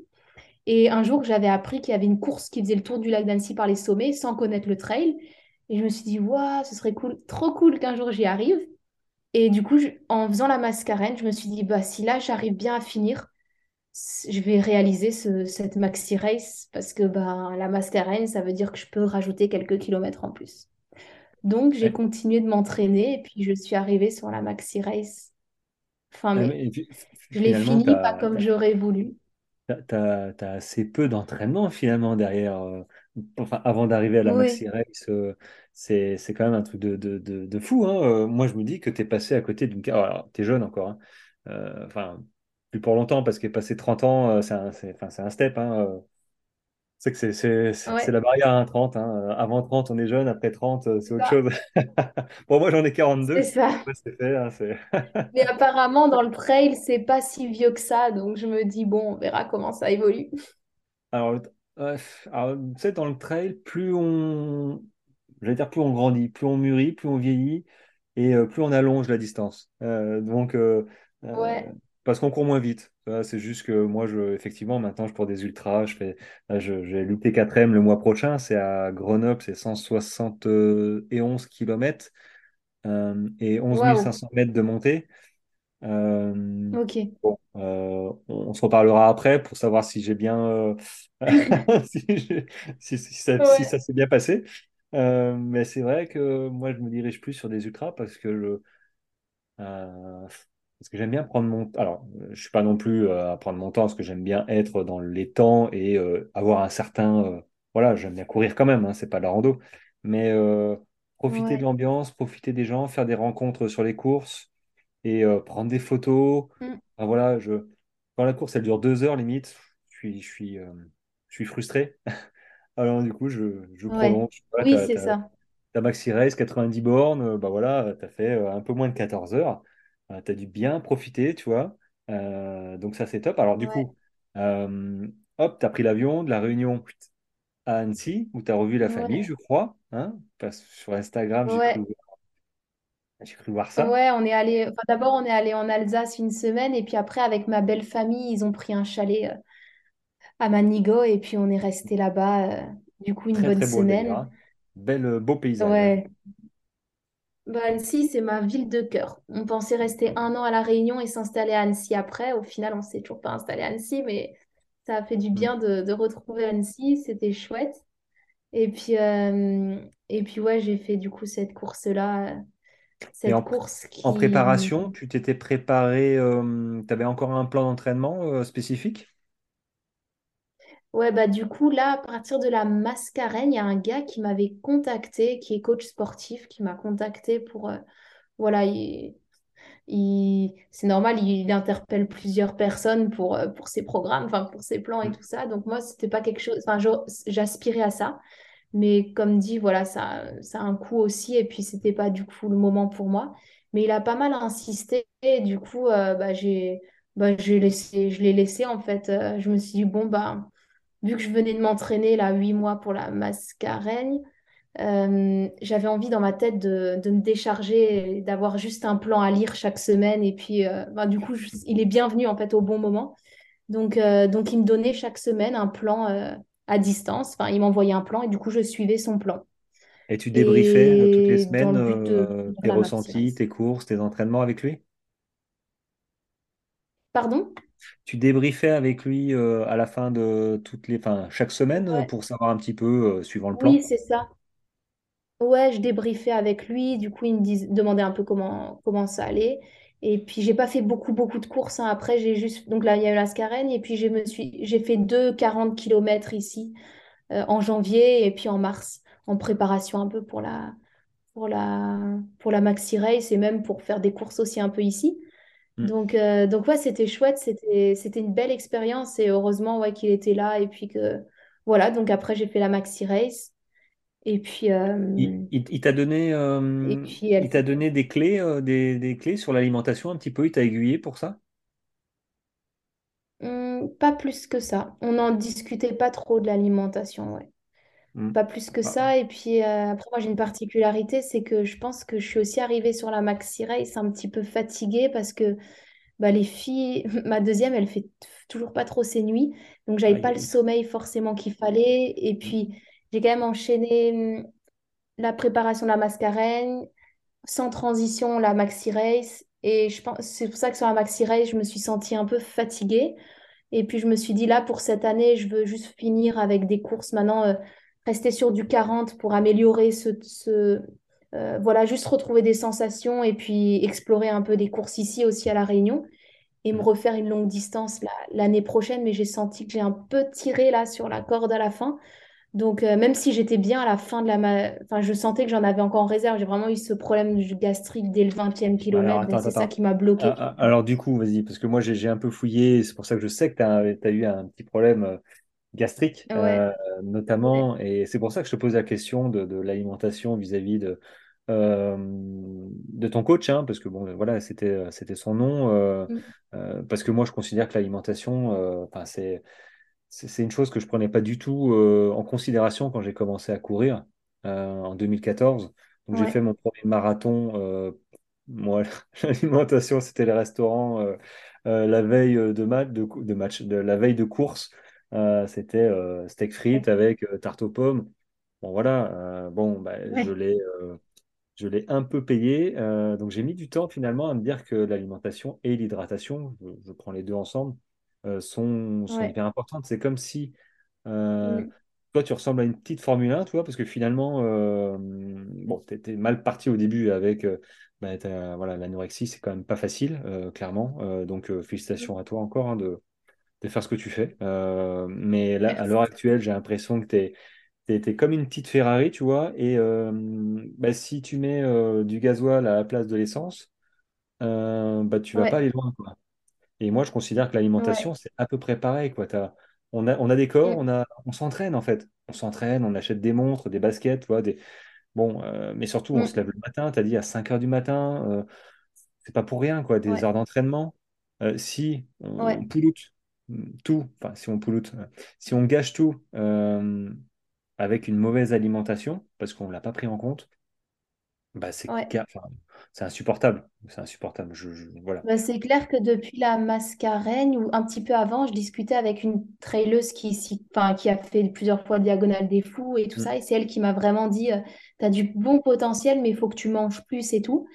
Speaker 2: Et un jour, j'avais appris qu'il y avait une course qui faisait le tour du lac d'Annecy par les sommets sans connaître le trail. Et je me suis dit, waouh, ce serait cool, trop cool qu'un jour j'y arrive. Et du coup, je- en faisant la mascarène, je me suis dit, bah, si là, j'arrive bien à finir, je vais réaliser ce- cette maxi race parce que bah, la mascarène, ça veut dire que je peux rajouter quelques kilomètres en plus. Donc, j'ai
Speaker 1: Ouais.
Speaker 2: continué de m'entraîner et puis je suis arrivée sur la maxi race fin
Speaker 1: Ouais,
Speaker 2: mai.
Speaker 1: mais fi- fi-
Speaker 2: Je l'ai fini pas comme j'aurais voulu.
Speaker 1: t'as, t'as- t'as assez peu d'entraînement finalement derrière. euh, enfin, avant d'arriver à la Maxi Race, euh, c'est, quand même un truc de, de, de, de fou. hein. Euh, moi, je me dis que t'es passé à côté d'une... car- Alors, t'es jeune encore. hein. Enfin, plus pour longtemps parce que passer 30 ans, c'est un, enfin, un step. hein. C'est que c'est
Speaker 2: ouais,
Speaker 1: la barrière à 30. hein. Euh, Avant 30, on est jeune. Après 30, euh, c'est autre
Speaker 2: ça.
Speaker 1: chose. Bon, moi, j'en ai
Speaker 2: C'est
Speaker 1: 42.
Speaker 2: ça.
Speaker 1: Ouais, c'est fait. hein.
Speaker 2: Mais apparemment, dans le trail, c'est pas si vieux que ça. Donc, je me dis, bon, on verra comment ça évolue.
Speaker 1: Alors, euh, alors, tu sais, dans le trail, plus on, dire, plus on grandit, plus on mûrit, plus on vieillit et euh, plus on allonge la distance. Euh, donc,
Speaker 2: Ouais,
Speaker 1: parce qu'on court moins vite. C'est juste que moi, je, effectivement, maintenant, je cours des ultras. Je fais, là, je, j'ai l'UT4M le mois prochain. C'est à Grenoble, c'est 171 km euh, et 11
Speaker 2: waouh.
Speaker 1: 500 mètres de montée. Euh,
Speaker 2: Ok.
Speaker 1: bon, euh, on, on se reparlera après pour savoir si j'ai bien, si, j'ai- si- si ça, si ça s'est bien passé. Mais c'est vrai que moi, je me dirige plus sur des ultras parce que je, parce que j'aime bien prendre mon. Alors, je suis pas non plus euh, à prendre mon temps parce que j'aime bien être dans les temps et euh, avoir un certain. euh, voilà, j'aime bien courir quand même. Hein, c'est pas de la rando, mais euh, profiter de l'ambiance, profiter des gens, faire des rencontres sur les courses et prendre des photos.
Speaker 2: Mm.
Speaker 1: Enfin, voilà, je... Quand la course, elle dure deux heures limite, je suis, je suis, je suis frustré. Alors du coup, je, je
Speaker 2: Ouais.
Speaker 1: prolonge. Voilà,
Speaker 2: Oui, c'est ça.
Speaker 1: t'as Maxi Race, 90 bornes, bah voilà, tu as fait un peu moins de 14 heures. Tu as dû bien profiter, tu vois. Euh, donc ça, c'est top. Alors du
Speaker 2: Ouais.
Speaker 1: coup, euh, hop, tu as pris l'avion de la Réunion à Annecy, où tu as revu la famille,
Speaker 2: Ouais.
Speaker 1: je crois. Hein parce que sur Instagram, j'ai cru,
Speaker 2: Ouais.
Speaker 1: j'ai cru voir ça.
Speaker 2: Ouais, on est allé. Enfin, d'abord, on est allé en Alsace une semaine, et puis après, avec ma belle famille, ils ont pris un chalet euh, à Manigo, et puis on est resté là-bas, euh, du coup, une
Speaker 1: Très
Speaker 2: bonne
Speaker 1: très beau d'ailleurs.
Speaker 2: semaine.
Speaker 1: hein. Euh, beau paysage. hein.
Speaker 2: Ouais. Bah, Annecy, c'est ma ville de cœur. On pensait rester un an à La Réunion et s'installer à Annecy après. Au final, on s'est toujours pas installé à Annecy, mais ça a fait du
Speaker 1: Mm.
Speaker 2: bien de, de retrouver Annecy. C'était chouette. Et puis, euh, et puis ouais, j'ai fait du coup cette course-là, euh,
Speaker 1: Et
Speaker 2: cette
Speaker 1: en,
Speaker 2: course
Speaker 1: en préparation, tu t'étais préparé, tu avais encore un plan d'entraînement euh, spécifique?
Speaker 2: Ouais, bah du coup, là, à partir de la Mascarène, il y a un gars qui m'avait contacté, qui est coach sportif, qui m'a contacté pour... euh, voilà, il- il- c'est normal, il interpelle plusieurs personnes pour, euh, pour ses programmes, enfin pour ses plans et
Speaker 1: Mm.
Speaker 2: tout ça. Donc moi, c'était pas quelque chose, enfin j'aspirais à ça, mais comme dit, voilà, ça, ça a un coût aussi et puis c'était pas du coup le moment pour moi. Mais il a pas mal insisté et du coup, euh, bah, j'ai bah, j'ai laissé, je l'ai laissé en fait. Euh, je me suis dit, bon, bah, vu que je venais de m'entraîner là huit mois pour la Mascarène, euh, j'avais envie dans ma tête de, de me décharger, d'avoir juste un plan à lire chaque semaine. Et puis, euh, ben, du coup, je- il est bienvenu en fait au bon moment. Donc, euh, donc il me donnait chaque semaine un plan à distance. Enfin, il m'envoyait un plan et du coup, je suivais son plan.
Speaker 1: Et tu débriefais toutes les semaines
Speaker 2: le de
Speaker 1: tes ressentis, tes courses, tes entraînements avec lui?
Speaker 2: Pardon?
Speaker 1: Tu débriefais avec lui euh, à la fin de toutes les, enfin, chaque semaine
Speaker 2: Ouais.
Speaker 1: pour savoir un petit peu euh, suivant le
Speaker 2: Oui,
Speaker 1: plan?
Speaker 2: c'est ça. Ouais, je débriefais avec lui. Du coup, il me dis- demandait un peu comment, comment ça allait. Et puis, j'ai pas fait beaucoup, beaucoup de courses. hein. Après, j'ai juste. Donc là, il y a eu la Scarène. Et puis, je me suis... j'ai fait deux 40 kilomètres ici euh, en janvier et puis en mars, en préparation un peu pour la, pour la, pour la Maxi Race et même pour faire des courses aussi un peu ici.
Speaker 1: Mm.
Speaker 2: Donc, euh, donc ouais, c'était chouette. C'était, c'était une belle expérience. Et heureusement, ouais, qu'il était là. Et puis que. Voilà. Donc, après, j'ai fait la Maxi Race. Et puis.
Speaker 1: Il,
Speaker 2: euh,
Speaker 1: il- il t'a donné,
Speaker 2: et
Speaker 1: euh,
Speaker 2: puis, elle
Speaker 1: il t'a donné des clés, euh, des, des clés sur l'alimentation un petit peu, il t'a aiguillé pour ça?
Speaker 2: Hum, pas plus que ça. On n'en discutait pas trop de l'alimentation, ouais.
Speaker 1: Mm.
Speaker 2: Pas plus que
Speaker 1: Ah,
Speaker 2: ça. Et puis euh, après, moi j'ai une particularité, c'est que je pense que je suis aussi arrivée sur la Maxi Race un petit peu fatiguée parce que bah, les filles, ma deuxième, elle fait toujours pas trop ses nuits. Donc j'avais
Speaker 1: aïe,
Speaker 2: pas le sommeil forcément qu'il fallait. Et
Speaker 1: Mm.
Speaker 2: puis j'ai quand même enchaîné la préparation de la Mascarène, sans transition la Maxi Race. Et je pense, c'est pour ça que sur la Maxi Race, je me suis sentie un peu fatiguée. Et puis je me suis dit là, pour cette année, je veux juste finir avec des courses maintenant, euh, rester sur du 40 pour améliorer ce, ce- euh, voilà, juste retrouver des sensations et puis explorer un peu des courses ici aussi à La Réunion et me
Speaker 1: Mm.
Speaker 2: refaire une longue distance la- l'année prochaine. Mais j'ai senti que j'ai un peu tiré là sur la corde à la fin. Donc euh, même si j'étais bien à la fin de la... ma- Enfin, je sentais que j'en avais encore en réserve. J'ai vraiment eu ce problème du gastrique dès le 20e
Speaker 1: Alors,
Speaker 2: kilomètre. c'est ça qui m'a
Speaker 1: Ah,
Speaker 2: bloqué.
Speaker 1: ah, Alors, du coup, vas-y, parce que moi, j'ai j'ai un peu fouillé, c'est pour ça que je sais que tu as, eu un petit problème euh, gastrique,
Speaker 2: Ouais,
Speaker 1: euh,
Speaker 2: ouais,
Speaker 1: notamment, et c'est pour ça que je te pose la question de, de l'alimentation vis-à-vis de, euh, de ton coach, hein, parce que bon, voilà, c'était, c'était son nom, euh,
Speaker 2: Mm.
Speaker 1: euh, parce que moi, je considère que l'alimentation, euh, c'est, c'est une chose que je prenais pas du tout euh, en considération quand j'ai commencé à courir euh, en 2014. Donc j'ai fait mon premier marathon. euh, moi, l'alimentation, c'était les restaurants euh, euh, la veille de match, de, cou- de match, de la veille de course. Euh, c'était euh, steak frites avec euh, tarte aux pommes. Bon voilà. bon, bah, je l'ai, je l'ai un peu payé. euh, donc j'ai mis du temps finalement à me dire que l'alimentation et l'hydratation, je, je prends les deux ensemble, euh, sont, sont
Speaker 2: ouais.
Speaker 1: hyper importantes. C'est comme si euh, toi, tu ressembles à une petite Formule 1, tu vois, parce que finalement, bon, tu étais mal parti au début avec bah, voilà, l'anorexie, c'est quand même pas facile, clairement. Donc, félicitations à toi encore hein, de, de faire ce que tu fais. Euh, mais là, à l'heure actuelle, j'ai l'impression que tu es, comme une petite Ferrari, tu vois, et euh, bah, si tu mets euh, du gasoil à la place de l'essence, bah, tu vas pas aller loin, quoi. Et moi, je considère que
Speaker 2: ouais.
Speaker 1: l'alimentation, c'est à peu près pareil, quoi. T'as- on a, on a des corps,
Speaker 2: Mm,
Speaker 1: on a, on s'entraîne, en fait. On s'entraîne, on achète des montres, des baskets, tu vois, des... Bon, mais surtout, on se lève
Speaker 2: mm,
Speaker 1: le matin, tu as dit à 5 heures du matin, c'est pas pour rien, quoi, des heures d'entraînement. Si on pollute tout, enfin, si on pollute, euh, si on gâche tout euh, avec une mauvaise alimentation, parce qu'on ne l'a pas pris en compte, bah, c'est
Speaker 2: ouais.
Speaker 1: insupportable. C'est insupportable. Je, je- voilà.
Speaker 2: Bah, c'est clair que depuis la Mascarène, ou un petit peu avant, je discutais avec une traileuse qui, qui a fait plusieurs fois Diagonale des Fous et tout
Speaker 1: Mm,
Speaker 2: ça. Et c'est elle qui m'a vraiment dit, tu as du bon potentiel, mais il faut que tu manges plus et tout.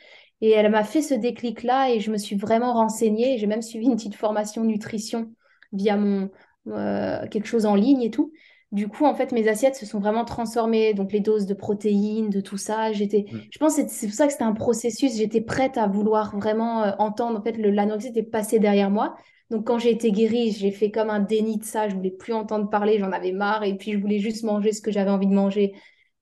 Speaker 2: Et elle m'a fait ce déclic-là et je me suis vraiment renseignée. J'ai même suivi une petite formation nutrition via mon, euh, quelque chose en ligne et tout. Du coup, en fait, mes assiettes se sont vraiment transformées. Donc, les doses de protéines, de tout ça, j'étais
Speaker 1: mm,
Speaker 2: je pense que c'est pour ça que c'était un processus. J'étais prête à vouloir vraiment euh, entendre. En fait, le, l'anorexie était passée derrière moi. Donc, quand j'ai été guérie, j'ai fait comme un déni de ça. Je voulais plus entendre parler. J'en avais marre. Et puis, je voulais juste manger ce que j'avais envie de manger.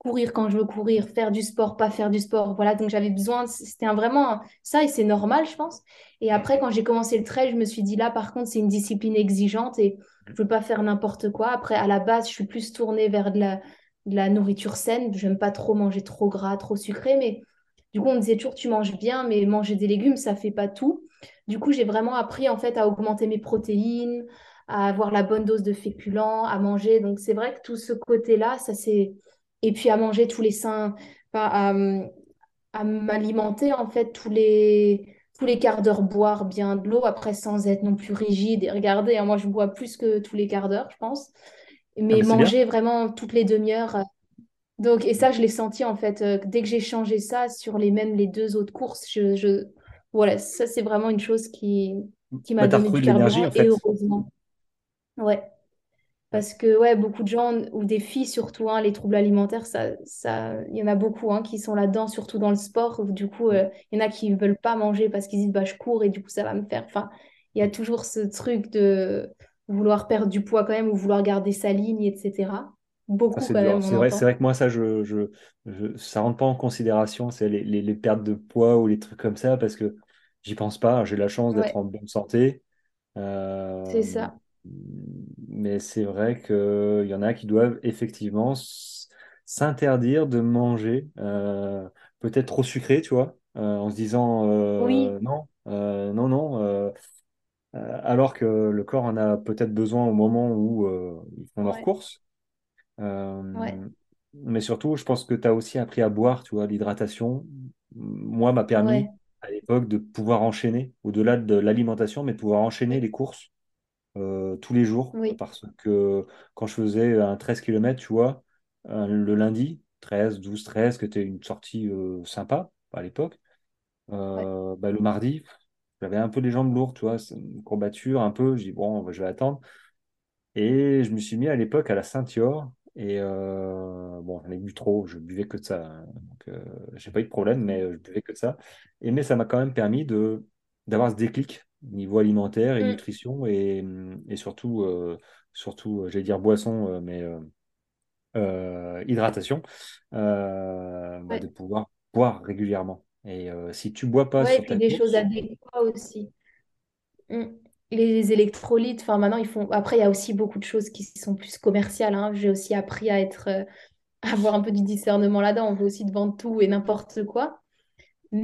Speaker 2: Courir quand je veux courir. Faire du sport, pas faire du sport. Voilà. Donc, j'avais besoin. de- C'était vraiment ça. Et c'est normal, je pense. Et après, quand j'ai commencé le trail, je me suis dit là, par contre, c'est une discipline exigeante et
Speaker 1: mm.
Speaker 2: je veux pas faire n'importe quoi. Après, à la base, je suis plus tournée vers de la de la nourriture saine. J'aime pas trop manger trop gras, trop sucré, mais du coup, on me disait toujours, tu manges bien, mais manger des légumes, ça fait pas tout. Du coup, j'ai vraiment appris en fait à augmenter mes protéines, à avoir la bonne dose de féculents, à manger. Donc, c'est vrai que tout ce côté-là, ça c'est... Et puis à manger tous les saints, à, à m'alimenter en fait tous les... Tous les quarts d'heure, boire bien de l'eau, après sans être non plus rigide. Et regardez, hein, moi je bois plus que tous les quarts d'heure, je pense.
Speaker 1: Ah,
Speaker 2: Mais
Speaker 1: bien.
Speaker 2: manger vraiment toutes les demi-heures, donc, et ça, je l'ai senti en fait, euh, dès que j'ai changé ça sur les mêmes les deux autres courses, je, je... voilà, ça c'est vraiment une chose qui, qui m'a
Speaker 1: Bah,
Speaker 2: donné du carburant et heureusement. Ouais. Parce que ouais, beaucoup de gens, ou des filles surtout, hein, les troubles alimentaires, ça, ça, il y en a beaucoup hein, qui sont là-dedans, surtout dans le sport. où Du coup, euh, il y en a qui ne veulent pas manger parce qu'ils disent bah, je cours et du coup ça va me faire. Enfin, il y a toujours ce truc de vouloir perdre du poids quand même ou vouloir garder sa ligne, etc.
Speaker 1: Ça,
Speaker 2: Beaucoup
Speaker 1: c'est
Speaker 2: quand même,
Speaker 1: C'est vrai, c'est vrai que moi, ça, je, je, je- ça rentre pas en considération, c'est les, les, les pertes de poids ou les trucs comme ça, parce que j'y pense pas. J'ai la chance d'être
Speaker 2: Ouais,
Speaker 1: en bonne santé.
Speaker 2: c'est
Speaker 1: Euh,
Speaker 2: ça.
Speaker 1: Mais c'est vrai qu'il y en a qui doivent effectivement s'interdire de manger, euh, peut-être trop sucré, tu vois, euh, en se disant
Speaker 2: Oui,
Speaker 1: euh, non, non, non, alors que le corps en a peut-être besoin au moment où ils font leurs courses.
Speaker 2: ouais.
Speaker 1: Mais surtout, je pense que tu as aussi appris à boire, tu vois, l'hydratation. Moi, m'a permis
Speaker 2: Ouais,
Speaker 1: à l'époque de pouvoir enchaîner, au-delà de l'alimentation, mais de pouvoir enchaîner les courses euh, tous les jours.
Speaker 2: oui,
Speaker 1: Parce que quand je faisais un 13 km, tu vois, euh, le lundi, 13, 12, 13, que c'était une sortie euh, sympa à l'époque,
Speaker 2: ouais,
Speaker 1: bah, le mardi, j'avais un peu les jambes lourdes, tu vois, une courbature un peu. Je dis, bon, je vais attendre. Et je me suis mis à l'époque à la Saint-Yor. Et euh, bon, j'en ai bu trop, je buvais que de ça. hein. Donc, euh, j'ai pas eu de problème, mais je buvais que de ça. Et mais ça m'a quand même permis de d'avoir ce déclic niveau alimentaire et
Speaker 2: Mm.
Speaker 1: nutrition et, et surtout, euh, surtout, euh, j'allais dire boisson, euh, mais euh, hydratation, bah, de pouvoir boire régulièrement. Et si tu bois pas
Speaker 2: Ouais, et
Speaker 1: sur
Speaker 2: puis
Speaker 1: ta
Speaker 2: des choses adéquates aussi. Mm. Les électrolytes, enfin maintenant ils font. Après, il y a aussi beaucoup de choses qui sont plus commerciales. hein. J'ai aussi appris à être, à avoir un peu du discernement là-dedans. On veut aussi te vendre tout et n'importe quoi.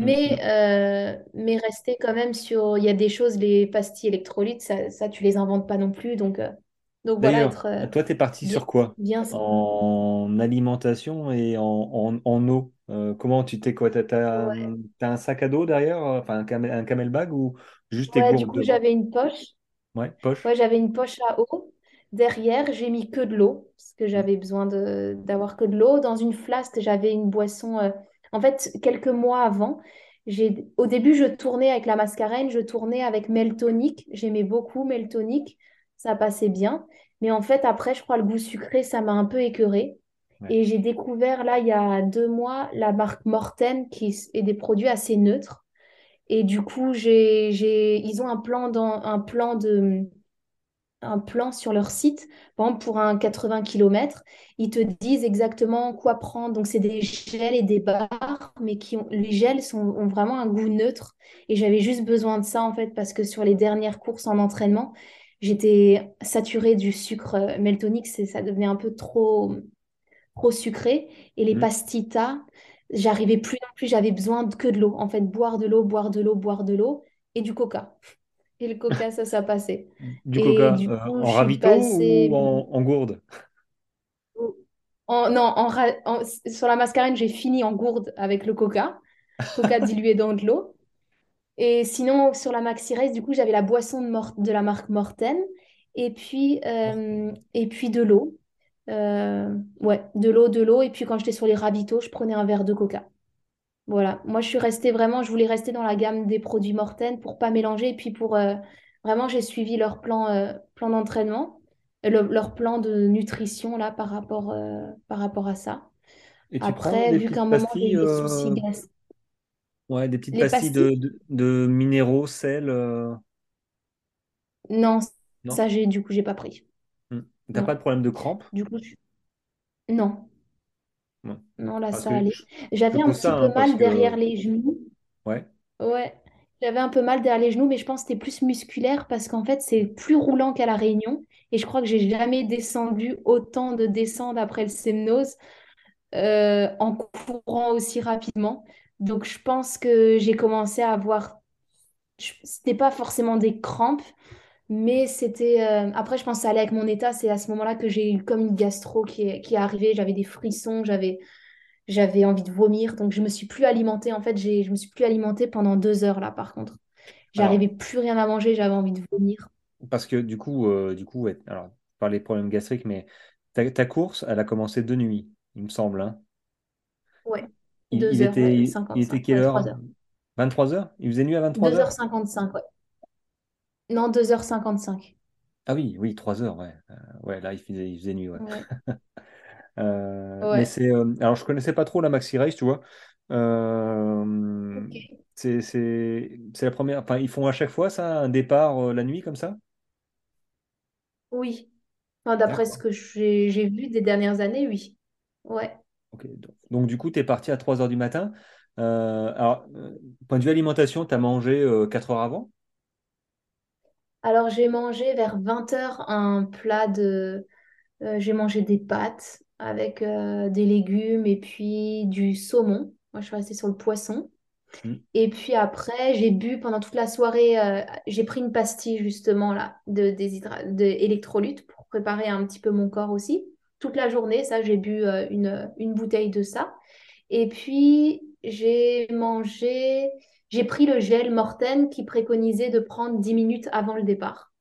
Speaker 1: Hum,
Speaker 2: Mais, euh, mais rester quand même sur. Il y a des choses, les pastilles électrolytes, ça, ça tu les inventes pas non plus. Donc, euh, donc voilà, être euh,
Speaker 1: toi, tu es parti
Speaker 2: bien,
Speaker 1: sur quoi?
Speaker 2: bien.
Speaker 1: En alimentation et en, en, en eau. Euh, comment tu t'es quoi? T'as, t'as
Speaker 2: Ouais.
Speaker 1: un sac à dos derrière, euh, enfin un camel, un camel bag ou juste tes
Speaker 2: Ouais, du
Speaker 1: gourdes
Speaker 2: coup, j'avais une poche.
Speaker 1: Ouais, poche.
Speaker 2: Ouais, j'avais une poche à eau. Derrière, j'ai mis que de l'eau, parce que
Speaker 1: Hum,
Speaker 2: j'avais besoin d'avoir que de l'eau. Dans une flasque, j'avais une boisson. En fait, quelques mois avant, j'ai... au début, je tournais avec la mascarène, je tournais avec Meltonic. J'aimais beaucoup Meltonic, ça passait bien. Mais en fait, après, je crois le goût sucré, ça m'a un peu écœurée.
Speaker 1: ouais.
Speaker 2: Et j'ai découvert, là, il y a deux mois, la marque Morten, qui est des produits assez neutres. Et du coup, j'ai, j'ai... ils ont un plan, dans... un plan de un plan sur leur site. Par exemple, pour un 80 km, ils te disent exactement quoi prendre. Donc, c'est des gels et des barres, mais qui ont, les gels sont, ont vraiment un goût neutre. Et j'avais juste besoin de ça, en fait, parce que sur les dernières courses en entraînement, j'étais saturée du sucre meltonique. Ça devenait un peu trop, trop sucré. Et les
Speaker 1: Hmm.
Speaker 2: pastitas, j'arrivais plus non plus, j'avais besoin que de l'eau. En fait, boire de l'eau, boire de l'eau, boire de l'eau et du coca. Et le coca, ça, ça passait.
Speaker 1: Du
Speaker 2: Et
Speaker 1: coca
Speaker 2: du
Speaker 1: euh, en ravito ou en, en gourde?
Speaker 2: en, non, en, sur la mascarène, j'ai fini en gourde avec le coca, coca dilué dans de l'eau. Et sinon, sur la Maxi du coup, j'avais la boisson de, Mor- de la marque Morten et puis, euh, et puis de l'eau. Euh, ouais, de l'eau, de l'eau. Et puis quand j'étais sur les ravitaux, je prenais un verre de coca. Voilà, moi je suis restée vraiment, je voulais rester dans la gamme des produits Morten pour pas mélanger. Et puis pour euh, vraiment, j'ai suivi leur plan, euh, plan d'entraînement, euh, le- leur plan de nutrition là par rapport, euh, par rapport à ça.
Speaker 1: Et tu prends
Speaker 2: Après, vu qu'à un moment j'ai eu des soucis gas,
Speaker 1: ouais, des petites
Speaker 2: les
Speaker 1: pastilles de,
Speaker 2: pastilles,
Speaker 1: de, de minéraux, sel,
Speaker 2: non,
Speaker 1: non?
Speaker 2: ça j'ai du coup j'ai pas pris.
Speaker 1: Hmm. T'as pas de problème de crampes?
Speaker 2: du coup je- non, Non là
Speaker 1: Parce
Speaker 2: ça allait. J'avais un petit
Speaker 1: ça
Speaker 2: peu
Speaker 1: hein,
Speaker 2: mal
Speaker 1: que
Speaker 2: derrière les genoux.
Speaker 1: ouais.
Speaker 2: Ouais, j'avais un peu mal derrière les genoux, mais je pense que c'était plus musculaire parce qu'en fait, c'est plus roulant qu'à La Réunion. Et je crois que j'ai jamais descendu autant de descentes après le Semnose euh, en courant aussi rapidement. Donc, je pense que j'ai commencé à avoir. C'était pas forcément des crampes, mais c'était. euh, Après, je pense que ça allait avec mon état. C'est à ce moment-là que j'ai eu comme une gastro qui est, qui est arrivée. J'avais des frissons, j'avais j'avais envie de vomir. Donc, je me suis plus alimentée. En fait, j'ai, je me suis plus alimentée pendant deux heures là, par contre.
Speaker 1: Alors,
Speaker 2: J'arrivais plus rien à manger, j'avais envie de vomir.
Speaker 1: parce que du coup, euh, du coup, ouais, alors, par les problèmes gastriques, mais ta, ta course, elle a commencé de nuit, il me semble, hein.
Speaker 2: Ouais,
Speaker 1: Il, il
Speaker 2: deux heures, ouais,
Speaker 1: était, il était quelle heure?
Speaker 2: trois heures.
Speaker 1: 23 heures? Il faisait nuit à 23
Speaker 2: Deux heures
Speaker 1: heures?
Speaker 2: cinquante-cinq, ouais. Non, deux heures cinquante-cinq.
Speaker 1: Ah oui, oui, 3 heures, ouais. Euh, ouais, là, il faisait, il faisait nuit, ouais.
Speaker 2: Ouais,
Speaker 1: Euh, mais c'est. euh, alors, je connaissais pas trop la Maxi Race, tu vois. Euh,
Speaker 2: Ok.
Speaker 1: c'est c'est- c'est la première. Enfin, ils font à chaque fois ça, un départ la nuit comme ça?
Speaker 2: Oui. Enfin, d'après ce que j'ai j'ai vu des dernières années, oui. Ouais.
Speaker 1: Ok. Donc, donc, du coup, tu es parti à 3 heures du matin. Alors, point de vue alimentation, tu as mangé euh, 4 heures avant?
Speaker 2: Alors, j'ai mangé vers vingt heures un plat de... euh, j'ai mangé des pâtes avec euh, des légumes et puis du saumon. Moi, je suis restée sur le poisson.
Speaker 1: Hmm.
Speaker 2: Et puis après, j'ai bu pendant toute la soirée, euh, j'ai pris une pastille justement là, de, déshydra- de électrolytes pour préparer un petit peu mon corps aussi. Toute la journée, ça, j'ai bu euh, une, une bouteille de ça. Et puis, j'ai mangé, j'ai pris le gel Morten qui préconisait de prendre 10 minutes avant le départ.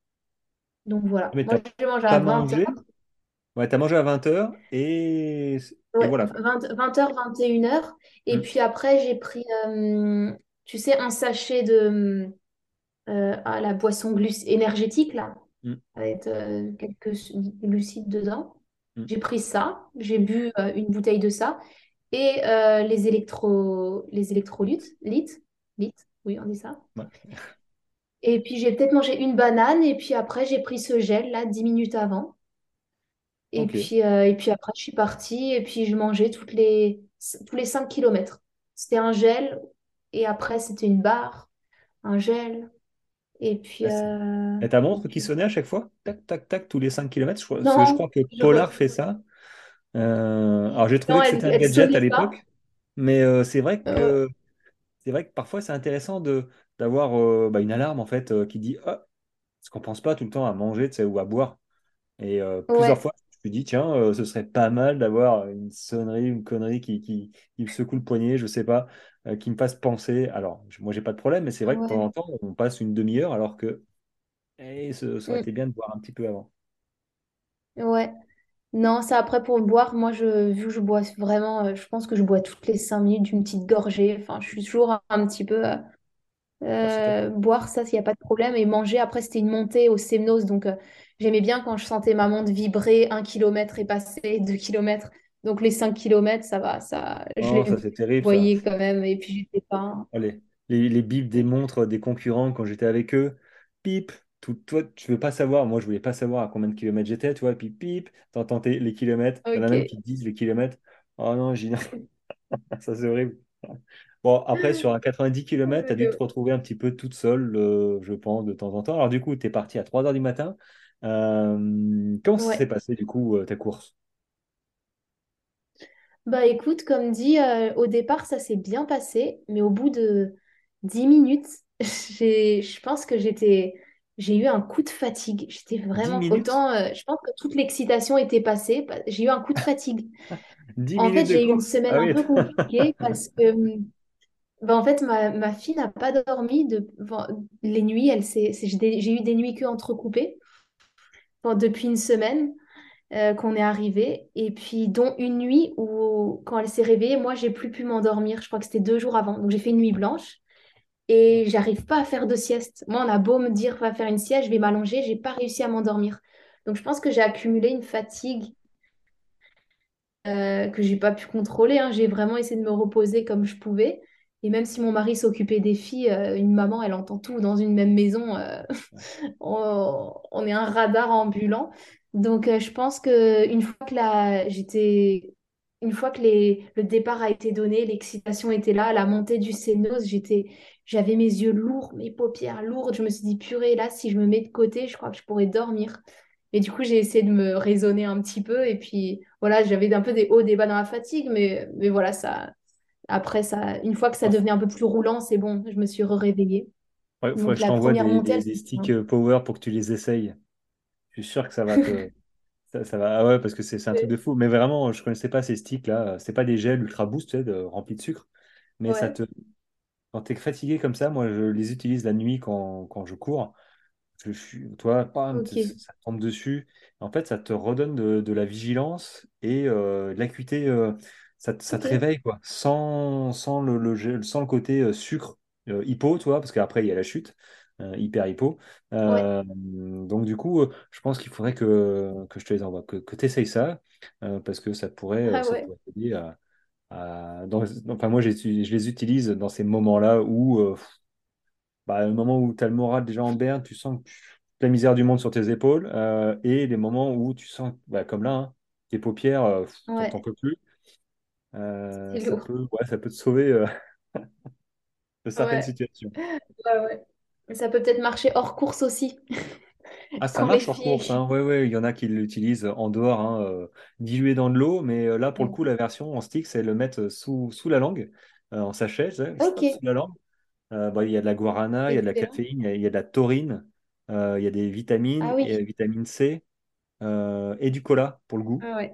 Speaker 2: Donc voilà,
Speaker 1: Mais
Speaker 2: moi, j'ai mangé à
Speaker 1: as
Speaker 2: 20
Speaker 1: mangé? Ouais, tu as mangé à 20 heures et, et
Speaker 2: Ouais,
Speaker 1: voilà quoi.
Speaker 2: 20, 20h, 21h. Et puis après, j'ai pris, euh, tu sais, un sachet de euh, ah, la boisson gluc- énergétique, là,
Speaker 1: Hmm.
Speaker 2: avec euh, quelques glucides dedans.
Speaker 1: Hmm.
Speaker 2: J'ai pris ça, j'ai bu euh, une bouteille de ça. Et les électro, les électrolytes, oui, on dit ça.
Speaker 1: Ouais.
Speaker 2: Et puis j'ai peut-être mangé une banane. Et puis après, j'ai pris ce gel, là, 10 minutes avant. Et puis, euh, et puis après, je suis partie et puis je mangeais toutes les, tous les 5 kilomètres. C'était un gel et après, c'était une barre, un gel. Et puis,
Speaker 1: Ah, c'est-
Speaker 2: euh,
Speaker 1: Et ta montre qui sonnait à chaque fois? Tac, tac, tac, tous les 5 kilomètres? Parce que je
Speaker 2: non,
Speaker 1: crois que
Speaker 2: je
Speaker 1: Polar fait ça. Euh, alors j'ai trouvé
Speaker 2: non,
Speaker 1: que c'était un gadget à l'époque, mais euh, c'est vrai que c'est vrai que parfois c'est intéressant de d'avoir euh, bah, une alarme en fait euh, qui dit ah, parce qu'on pense pas tout le temps à manger ou à boire. Et euh, plusieurs fois je me suis dit tiens ce serait pas mal d'avoir une sonnerie, une connerie qui, qui, qui me secoue le poignet, je sais pas, qui me fasse penser. Alors je- moi j'ai pas de problème, mais c'est vrai que de temps en temps on passe une demi-heure alors que eh, ce- ça aurait
Speaker 2: mm,
Speaker 1: été bien de boire un petit peu avant.
Speaker 2: ouais. Non, ça après pour boire, moi, je, vu que je bois vraiment, euh, je pense que je bois toutes les 5 minutes d'une petite gorgée. Enfin, je suis toujours un, un petit peu. euh. Euh, boire, ça, il n'y a pas de problème. Et manger, après, c'était une montée au Semnos. Donc, euh, j'aimais bien quand je sentais ma montre vibrer, un kilomètre et passer, deux kilomètres. Donc, les cinq kilomètres, ça va, ça, je
Speaker 1: Oh, ça c'est terrible ça.
Speaker 2: voyais quand même. Et puis, j'étais pas.
Speaker 1: Oh, les, les, les bips des montres des concurrents quand j'étais avec eux. Pip, tout, toi, tu veux pas savoir. Moi, je voulais pas savoir à combien de kilomètres j'étais, tu vois. Puis pip, t'entends les kilomètres. Il y en a même qui te disent les kilomètres. Oh non, j'ai ça c'est horrible. Bon, après, sur un 90 km, tu as dû te retrouver un petit peu toute seule, euh, je pense, de temps en temps. Alors, du coup, tu es parti à 3 heures du matin. Euh, comment ça s'est passé, du coup, euh, ta course?
Speaker 2: Bah écoute, comme dit, au départ, ça s'est bien passé, mais au bout de 10 minutes, je pense que j'étais, j'ai eu un coup de fatigue. J'étais vraiment, autant, euh, je pense que toute l'excitation était passée. J'ai eu un coup de fatigue. En fait, j'ai eu une semaine
Speaker 1: Ah
Speaker 2: un
Speaker 1: oui,
Speaker 2: peu compliquée parce que, bah, en fait, ma, ma fille n'a pas dormi de, les nuits. Elle j'ai eu des nuits que entrecoupées depuis une semaine. euh, qu'on est arrivé. Et puis, dont une nuit où, quand elle s'est réveillée, moi, j'ai plus pu m'endormir. Je crois que c'était deux jours avant. Donc, j'ai fait une nuit blanche et j'arrive pas à faire de sieste. Moi, on a beau me dire, va faire une sieste, je vais m'allonger, j'ai pas réussi à m'endormir. Donc, je pense que j'ai accumulé une fatigue euh, que j'ai pas pu contrôler. hein. J'ai vraiment essayé de me reposer comme je pouvais. Et même si mon mari s'occupait des filles, euh, une maman, elle entend tout dans une même maison. euh, on, est un radar ambulant. Donc, euh, je pense que une fois que la, j'étais, une fois que les, le départ a été donné, l'excitation était là, la montée du sénos, j'étais, j'avais mes yeux lourds, mes paupières lourdes. Je me suis dit, purée, là, si je me mets de côté, je crois que je pourrais dormir. Et du coup, j'ai essayé de me raisonner un petit peu. Et puis, voilà, j'avais un peu des hauts, des bas dans la fatigue. Mais, mais voilà, ça, après, ça, une fois que ça devenait un peu plus roulant, c'est bon, je me suis réveillée.
Speaker 1: Il faudrait
Speaker 2: Donc,
Speaker 1: que je t'envoie des,
Speaker 2: montée,
Speaker 1: des, des sticks euh, power pour que tu les essayes. Je suis sûr que ça va te. Ça, ça va... Ah ouais, parce que c'est un truc de fou. Mais vraiment, je connaissais pas ces sticks-là. C'est pas des gels ultra boost, tu sais, de- remplis de sucre. Mais ça
Speaker 2: Ouais,
Speaker 1: te. Quand tu es fatigué comme ça, moi, je les utilise la nuit quand, quand je cours. Je suis, toi, bam, ça tombe dessus. En fait, ça te redonne de, de la vigilance et euh, de l'acuité. euh, ça, te ça te réveille, quoi. Sans, sans le, le sans le côté euh, sucre, euh, hypo, tu vois, parce qu'après, il y a la chute, euh, hyper hypo.
Speaker 2: Ouais.
Speaker 1: Euh, donc, du coup, euh, je pense qu'il faudrait que, que je te les envoie, que, que tu essayes ça, euh, parce que ça pourrait, euh,
Speaker 2: Ah
Speaker 1: ça
Speaker 2: ouais.
Speaker 1: pourrait t'aider à. À- dans- enfin, moi, je les utilise dans ces moments-là où. euh, bah, le moment où tu as le moral déjà en berne, tu sens que tu- la misère du monde sur tes épaules, euh, et les moments où tu sens, bah, comme là, hein, tes paupières, euh, pff, t'en
Speaker 2: Ouais.
Speaker 1: peux plus, euh, ça peut, ouais, ça peut te sauver euh, de certaines
Speaker 2: Ouais.
Speaker 1: situations.
Speaker 2: Ouais, ouais. Ça peut peut-être marcher hors course aussi,
Speaker 1: Ah, ça
Speaker 2: quand
Speaker 1: marche hors
Speaker 2: filles.
Speaker 1: course, hein. Ouais, ouais, il y en a qui l'utilisent en dehors, hein, euh, dilué dans de l'eau, mais euh, là, pour le coup, la version en stick, c'est le mettre sous, sous la langue, euh, en sachet, tu sais,
Speaker 2: Ok.
Speaker 1: sous la langue. Euh, bah, il y a de la guarana, il y a de la caféine, il y a, il y a de la taurine, euh, il y a des vitamines,
Speaker 2: Ah
Speaker 1: et,
Speaker 2: oui.
Speaker 1: euh, vitamine C. euh, et du cola pour le goût.
Speaker 2: Ah ouais.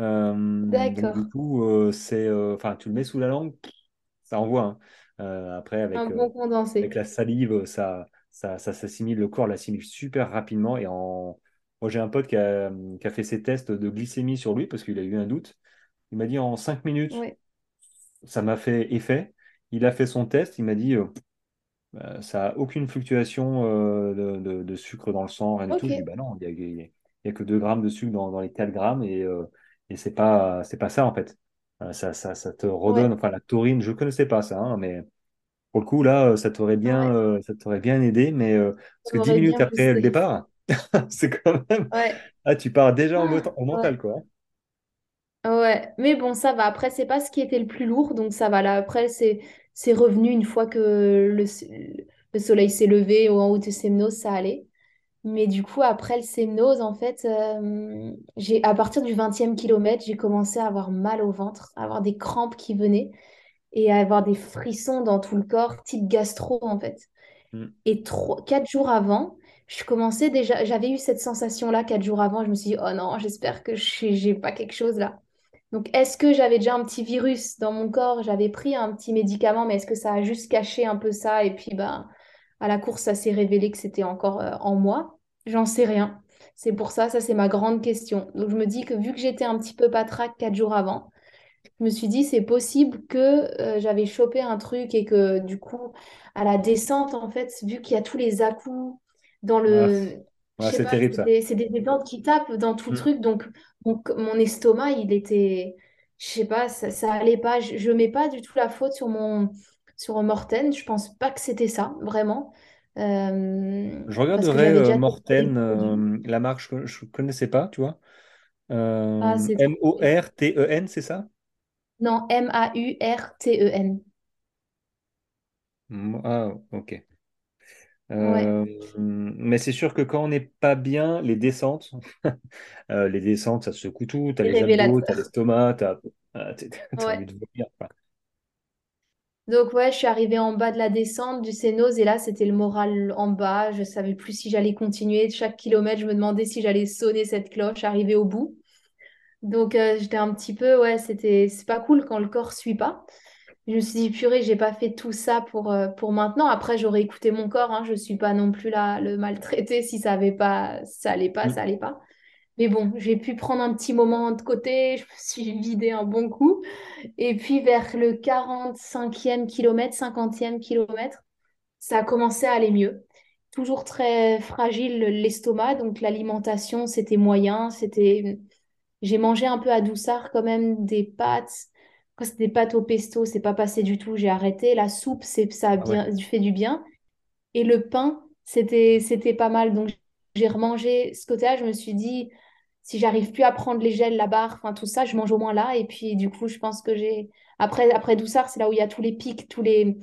Speaker 1: Euh, donc du
Speaker 2: D'accord.
Speaker 1: coup, euh, c'est, euh, enfin, tu le mets sous la langue, ça envoie. hein. Euh, après,
Speaker 2: Un
Speaker 1: avec, euh,
Speaker 2: bon
Speaker 1: avec
Speaker 2: condensé.
Speaker 1: la salive, ça, ça, ça s'assimile, le corps l'assimile super rapidement. Et en, moi, j'ai un pote qui a, qui a fait ses tests de glycémie sur lui parce qu'il a eu un doute. Il m'a dit en 5 minutes,
Speaker 2: Ouais.
Speaker 1: ça m'a fait effet. Il a fait son test, il m'a dit, euh, euh, ça n'a aucune fluctuation euh, de, de- de sucre dans le sang, rien du tout.
Speaker 2: Ok.
Speaker 1: Je dis, bah non, il n'y a, il y a que 2 grammes de sucre dans, dans les 4 grammes et, euh, et c'est pas, c'est pas ça en fait. Euh, ça, ça, ça te redonne,
Speaker 2: Ouais.
Speaker 1: enfin la taurine, je ne connaissais pas ça, hein, mais pour le coup là, euh, ça t'aurait bien,
Speaker 2: Ouais.
Speaker 1: euh, ça t'aurait bien aidé, mais euh, parce que 10
Speaker 2: m'aurait
Speaker 1: minutes après le départ, c'est quand même,
Speaker 2: Ouais.
Speaker 1: ah, tu pars déjà mot-
Speaker 2: Ah,
Speaker 1: au mental
Speaker 2: Ouais.
Speaker 1: quoi.
Speaker 2: Ouais. Mais bon, ça va. Après, c'est pas ce qui était le plus lourd, donc ça va. Là, après, c'est c'est revenu une fois que le, le soleil s'est levé au en haut de Semnos, ça allait. Mais du coup, après le Semnose, en fait, euh, j'ai, à partir du vingtième kilomètre, j'ai commencé à avoir mal au ventre, à avoir des crampes qui venaient et à avoir des frissons dans tout le corps, type gastro, en fait.
Speaker 1: Mm.
Speaker 2: Et trois, quatre jours avant, je commençais déjà, j'avais eu cette sensation-là quatre jours avant. Je me suis dit, oh non, j'espère que je j'ai pas quelque chose là. Donc, est-ce que j'avais déjà un petit virus dans mon corps? J'avais pris un petit médicament, mais est-ce que ça a juste caché un peu ça? Et puis, ben, à la course, ça s'est révélé que c'était encore euh, en moi. J'en sais rien. C'est pour ça, ça c'est ma grande question. Donc, je me dis que vu que j'étais un petit peu patraque quatre jours avant, je me suis dit, c'est possible que euh, j'avais chopé un truc et que du coup, à la descente, en fait, vu qu'il y a tous les à-coups dans
Speaker 1: Ah,
Speaker 2: le... Je
Speaker 1: ouais, c'est terrible ça.
Speaker 2: des, c'est des plantes qui tapent dans tout le
Speaker 1: Mm.
Speaker 2: truc. Donc, mon, mon estomac, il était... Je sais pas, ça, ça allait pas. Je, ne mets pas du tout la faute sur mon, sur Morten. Je pense pas que c'était ça, vraiment. euh,
Speaker 1: Je regarderai euh, Morten, euh, la marque, je ne connaissais pas, tu vois.
Speaker 2: Ah.
Speaker 1: M-O-R-T-E-N, c'est ça?
Speaker 2: Non, M-A-U-R-T-E-N.
Speaker 1: Ah, ok.
Speaker 2: Ouais,
Speaker 1: Euh, mais c'est sûr que quand on n'est pas bien, les descentes, euh, les descentes, ça se secoue tout. T'as
Speaker 2: c'est
Speaker 1: les abdos, t'as l'estomac, t'as euh, t'as-
Speaker 2: Ouais.
Speaker 1: envie de vomir. quoi.
Speaker 2: Donc ouais, je suis arrivée en bas de la descente du Sénoz et là, c'était le moral en bas. Je savais plus si j'allais continuer. Chaque kilomètre, je me demandais si j'allais sonner cette cloche, arriver au bout. Donc euh, j'étais un petit peu, ouais, c'était, c'est pas cool quand le corps suit pas. Je me suis dit, purée, j'ai pas fait tout ça pour, euh, pour maintenant. Après, j'aurais écouté mon corps, hein. Je suis pas non plus là le maltraiter. Si ça avait pas, ça allait pas,
Speaker 1: Mm.
Speaker 2: ça allait pas. Mais bon, j'ai pu prendre un petit moment de côté. Je me suis vidé un bon coup. Et puis vers le 45e kilomètre, 50e kilomètre, ça a commencé à aller mieux. Toujours très fragile l'estomac, donc l'alimentation, c'était moyen. C'était... J'ai mangé un peu à douceur quand même des pâtes. Quand c'était des pâtes au pesto, c'est pas passé du tout, j'ai arrêté. La soupe, c'est, ça a
Speaker 1: Ah ouais.
Speaker 2: bien fait du bien. Et le pain, c'était, c'était pas mal. Donc, j'ai remangé ce côté-là. Je me suis dit, si j'arrive plus à prendre les gels, la barre, enfin tout ça, je mange au moins là. Et puis, du coup, je pense que j'ai. Après, après Doussard, c'est là où il y a tous les pics, tous les,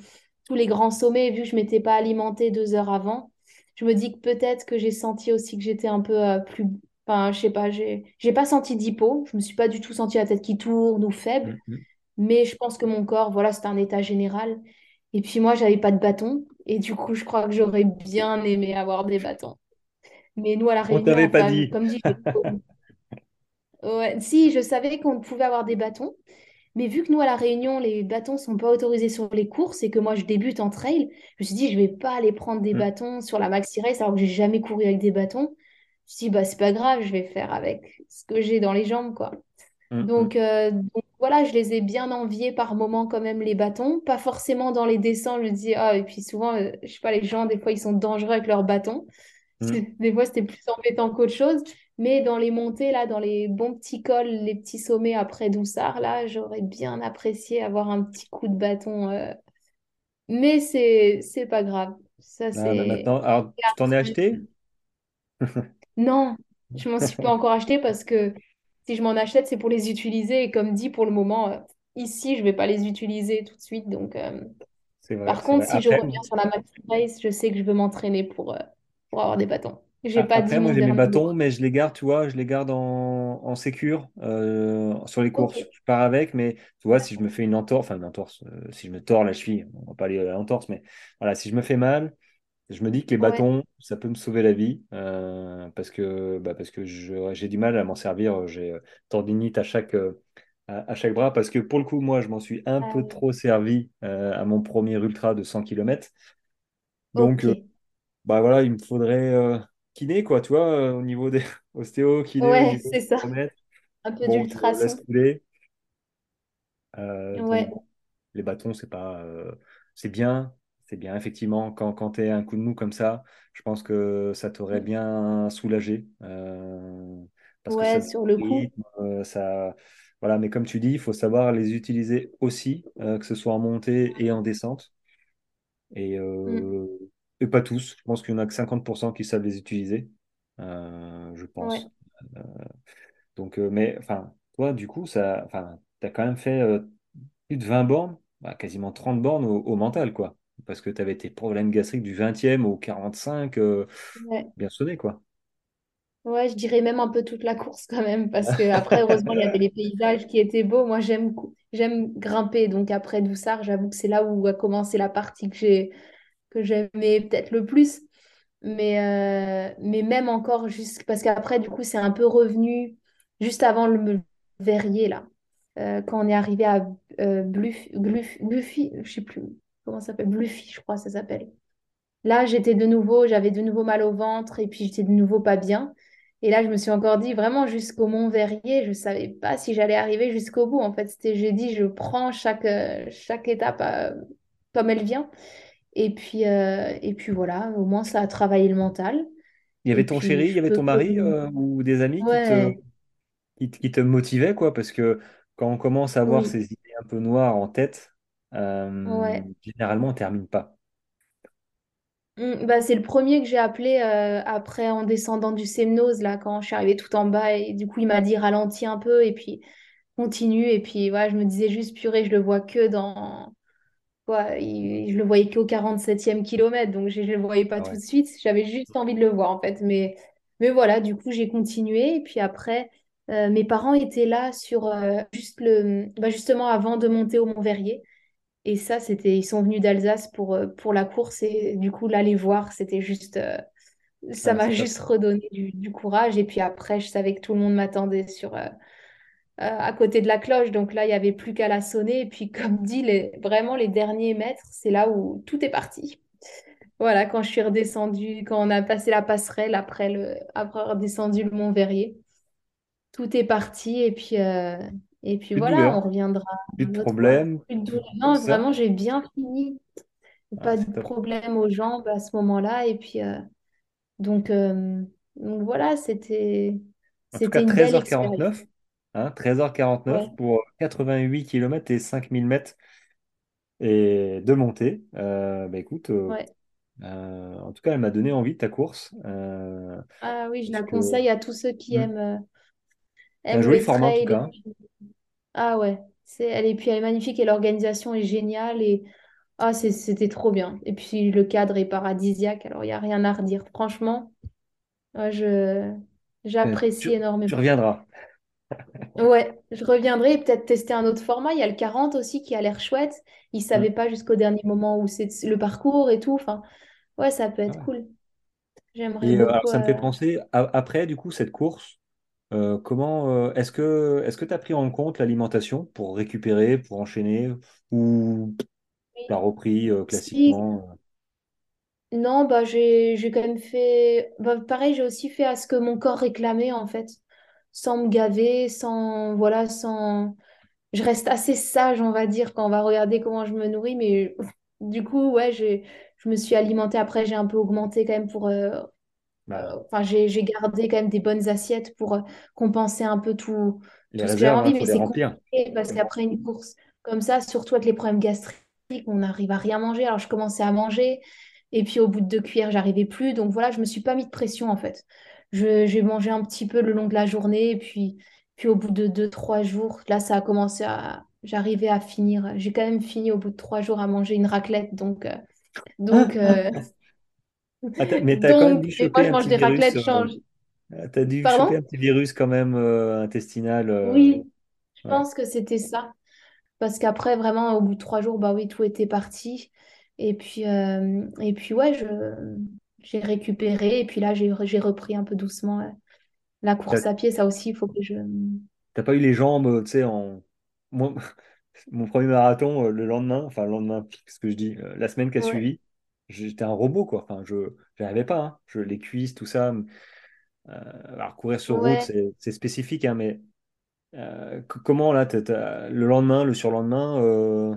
Speaker 2: tous les grands sommets. Vu que je m'étais pas alimentée deux heures avant, je me dis que peut-être que j'ai senti aussi que j'étais un peu euh, plus. Enfin, je sais pas, j'ai j'ai pas senti d'hypo. Je me suis pas du tout senti la tête qui tourne ou faible.
Speaker 1: Mm, mm.
Speaker 2: Mais je pense que mon corps, voilà, c'était un état général. Et puis moi, j'avais pas de bâton. Et du coup, je crois que j'aurais bien aimé avoir des bâtons. Mais nous, à La
Speaker 1: On
Speaker 2: Réunion,
Speaker 1: t'avait pas
Speaker 2: enfin,
Speaker 1: dit.
Speaker 2: comme dit, ouais, si, je savais qu'on pouvait avoir des bâtons. Mais vu que nous, à La Réunion, les bâtons sont pas autorisés sur les courses et que moi, je débute en trail, je me suis dit, je vais pas aller prendre des
Speaker 1: Mm,
Speaker 2: bâtons sur la maxi race alors que j'ai jamais couru avec des bâtons. Je me suis dit, bah, c'est pas grave, je vais faire avec ce que j'ai dans les jambes, quoi.
Speaker 1: mm, mm,
Speaker 2: Donc, euh, donc voilà, je les ai bien enviés par moments quand même les bâtons, pas forcément dans les descentes, je me dis ah et puis souvent euh, je sais pas les gens des fois ils sont dangereux avec leurs bâtons.
Speaker 1: mm.
Speaker 2: Des fois c'était plus embêtant qu'autre chose, mais dans les montées là, dans les bons petits cols, les petits sommets après Doussard là, j'aurais bien apprécié avoir un petit coup de bâton euh, mais c'est c'est pas grave. Ça
Speaker 1: Ah, bah
Speaker 2: c'est
Speaker 1: maintenant, alors, tu t'en es acheté?
Speaker 2: Non, je m'en suis pas encore acheté parce que si je m'en achète, c'est pour les utiliser. Et comme dit, pour le moment, euh, ici, je vais pas les utiliser tout de suite. Donc, euh,
Speaker 1: vrai,
Speaker 2: par contre, si je reviens sur la Max Race, je sais que je veux m'entraîner pour, euh, pour avoir des bâtons. J'ai
Speaker 1: A-
Speaker 2: pas
Speaker 1: Après, moi, j'ai mes bâtons, mais je les garde, tu vois, je les garde en, en sécure sur les courses. Je pars avec, mais tu vois, si je me fais une entorse, enfin une entorse, si je me tords la cheville, on va pas aller à l'entorse, mais voilà, si je me fais mal, je me dis que les
Speaker 2: Ouais,
Speaker 1: bâtons, ça peut me sauver la vie euh, parce que, bah, parce que j'ai du mal à m'en servir. J'ai euh, tendinite à chaque, euh, à, à chaque bras parce que pour le coup, moi, je m'en suis un peu trop servi euh, à mon premier ultra de 100 km. Donc, euh, bah voilà, il me faudrait kiné, quoi, tu vois, au niveau des ostéo, kiné,
Speaker 2: Ouais, c'est ça. Un peu
Speaker 1: Bon,
Speaker 2: d'ultrason. Ouais.
Speaker 1: les bâtons, c'est pas, c'est bien, c'est bien, effectivement, quand, quand tu es un coup de mou comme ça, je pense que ça t'aurait bien soulagé. euh, parce que ça
Speaker 2: sur le coup.
Speaker 1: euh, ça. Voilà, mais comme tu dis, il faut savoir les utiliser aussi, euh, que ce soit en montée et en descente. Et,
Speaker 2: Mm.
Speaker 1: euh, et pas tous. Je pense qu'il n'y en a que 50% qui savent les utiliser, je pense. Donc, mais enfin, toi, du coup, ça, enfin, tu as quand même fait plus de 20 bornes, bah, quasiment 30 bornes au, au mental, quoi. Parce que tu avais tes problèmes gastriques du 20e au 45, euh,
Speaker 2: Ouais.
Speaker 1: bien sonné, quoi.
Speaker 2: Ouais, je dirais même un peu toute la course quand même, parce que après, heureusement, il y avait les paysages qui étaient beaux. Moi, j'aime j'aime grimper, donc après Doussard, j'avoue que c'est là où a commencé la partie que j'ai que j'aimais peut-être le plus. Mais, euh, mais même encore, juste parce qu'après, du coup, c'est un peu revenu juste avant le verrier, là. Euh, quand on est arrivé à euh, Bluff, Bluff, Bluffy, je sais plus comment ça s'appelle, Bluffy, je crois ça s'appelle. Là, j'étais de nouveau, j'avais de nouveau mal au ventre et puis j'étais de nouveau pas bien. Et là, je me suis encore dit, vraiment, jusqu'au Mont Verrier, je ne savais pas si j'allais arriver jusqu'au bout. En fait, c'était, j'ai dit, je prends chaque, euh, chaque étape euh, comme elle vient. Et puis, euh, et puis voilà, au moins, ça a travaillé le mental.
Speaker 1: Il y
Speaker 2: Et
Speaker 1: avait ton
Speaker 2: puis,
Speaker 1: chéri, il y avait ton mari euh, ou des amis qui te,
Speaker 2: Ouais,
Speaker 1: qui, te qui te motivaient, quoi? Parce que quand on commence à avoir
Speaker 2: oui,
Speaker 1: ces idées un peu noires en tête,
Speaker 2: ouais.
Speaker 1: généralement, on termine pas.
Speaker 2: Mm, bah, c'est le premier que j'ai appelé euh, après en descendant du Semnose, là, quand je suis arrivée tout en bas. Et du coup, il m'a dit ralentis un peu et puis continue. Et puis, voilà, je me disais juste, purée, je le vois que dans. Quoi, il- je le voyais qu'au 47e kilomètre, donc je ne le voyais pas
Speaker 1: Ah
Speaker 2: tout
Speaker 1: ouais.
Speaker 2: de suite. J'avais juste envie de le voir, en fait. Mais, mais voilà, du coup, j'ai continué. Et puis après, euh, mes parents étaient là sur euh, juste le, bah, justement avant de monter au Mont-Verrier. Et ça, c'était, ils sont venus d'Alsace pour, euh, pour la course et du coup, là, les voir, c'était juste, euh, ça
Speaker 1: Ah,
Speaker 2: m'a
Speaker 1: top.
Speaker 2: juste redonné du, du courage. Et puis après, je savais que tout le monde m'attendait sur, euh, euh, à côté de la cloche. Donc là, il n'y avait plus qu'à la sonner. Et puis, comme dit, les, vraiment, les derniers mètres, c'est là où tout est parti. Voilà, quand je suis redescendue, quand on a passé la passerelle après, le, après avoir descendu le Mont Verrier, tout est parti. Et puis, euh, et puis
Speaker 1: Plus
Speaker 2: voilà,
Speaker 1: douleur,
Speaker 2: on reviendra
Speaker 1: plus de problème,
Speaker 2: Plus de douleur.
Speaker 1: tout
Speaker 2: Non, vraiment, j'ai bien fini.
Speaker 1: Ah,
Speaker 2: Pas de
Speaker 1: top.
Speaker 2: problème aux jambes à ce moment-là. Et puis, euh, donc, euh, donc voilà, c'était,
Speaker 1: En tout
Speaker 2: c'était
Speaker 1: cas,
Speaker 2: une belle expérience.
Speaker 1: 13h49, hein, 13h49
Speaker 2: Ouais,
Speaker 1: pour 88 km et 5000 mètres et de montée. Euh, bah écoute,
Speaker 2: ouais.
Speaker 1: euh, en tout cas, elle m'a donné envie de ta course. euh,
Speaker 2: Ah oui, je la
Speaker 1: que
Speaker 2: conseille à tous ceux qui
Speaker 1: hmm,
Speaker 2: aiment,
Speaker 1: un joli format en tout cas.
Speaker 2: Ah ouais, c'est, elle est, puis elle est magnifique et l'organisation est géniale. Et ah, c'est- c'était trop bien. Et puis le cadre est paradisiaque. Alors, il n'y a rien à redire. Franchement, moi, je,
Speaker 1: Euh,
Speaker 2: j'apprécie
Speaker 1: Tu,
Speaker 2: énormément.
Speaker 1: tu reviendras.
Speaker 2: Ouais, je reviendrai et peut-être tester un autre format. Il y a le 40 aussi qui a l'air chouette. Ils ne
Speaker 1: Hmm.
Speaker 2: savaient pas jusqu'au dernier moment où c'est le parcours et tout. Enfin, ouais, ça peut
Speaker 1: Ah
Speaker 2: être
Speaker 1: ouais.
Speaker 2: cool. J'aimerais
Speaker 1: Et euh, alors,
Speaker 2: beaucoup.
Speaker 1: ça me fait
Speaker 2: euh,
Speaker 1: penser, a- après, du coup, cette course, euh, comment euh, est-ce que est-ce que tu as pris en compte l'alimentation pour récupérer, pour enchaîner, ou tu as repris euh,
Speaker 2: Si,
Speaker 1: classiquement?
Speaker 2: non, bah, j'ai, j'ai quand même fait. Bah, pareil, j'ai aussi fait à ce que mon corps réclamait en fait, sans me gaver, sans. Voilà, sans. Je reste assez sage, on va dire, quand on va regarder comment je me nourris. Mais du coup, ouais, j'ai, je me suis alimentée. Après, j'ai un peu augmenté quand même pour. Euh, Enfin, j'ai, j'ai gardé quand même des bonnes assiettes pour euh, compenser un peu tout,
Speaker 1: les
Speaker 2: tout ce que j'avais envie,
Speaker 1: il
Speaker 2: mais c'est
Speaker 1: remplir.
Speaker 2: compliqué parce qu'après une course comme ça, surtout avec les problèmes gastriques, on n'arrive à rien manger. Alors, je commençais à manger et puis au bout de deux cuillères, j'arrivais plus. Donc voilà, je me suis pas mis de pression en fait. Je, j'ai mangé un petit peu le long de la journée et puis, puis au bout de deux, trois jours, là, ça a commencé à... J'arrivais à finir. J'ai quand même fini au bout de trois jours à manger une raclette. Donc, euh, donc, euh,
Speaker 1: Ah, t'as- mais tu as quand même dû
Speaker 2: et moi,
Speaker 1: choper
Speaker 2: je
Speaker 1: un
Speaker 2: mange
Speaker 1: petit
Speaker 2: des
Speaker 1: virus.
Speaker 2: raclettes,
Speaker 1: euh,
Speaker 2: change.
Speaker 1: tu as dû choper un petit virus quand même euh, intestinal. euh,
Speaker 2: Oui, je
Speaker 1: ouais.
Speaker 2: pense que c'était ça. Parce qu'après, vraiment, au bout de trois jours, bah oui, tout était parti. Et puis, euh, et puis ouais, je, j'ai récupéré. Et puis là, j'ai, j'ai repris un peu doucement euh, la course
Speaker 1: T'as
Speaker 2: à pied. Ça aussi, il faut que je...
Speaker 1: t'as pas eu les jambes, euh, tu sais, en. Moi, mon premier marathon, euh, le lendemain, enfin, le lendemain, qu'est-ce que je dis, euh, la semaine qui a
Speaker 2: Ouais.
Speaker 1: suivi, j'étais un robot, quoi. Enfin, je n'arrivais pas, hein. Je, les cuisses, tout ça. euh, alors, courir sur route,
Speaker 2: Ouais.
Speaker 1: c'est c'est spécifique, hein, mais euh, comment, là, le lendemain, le surlendemain, euh,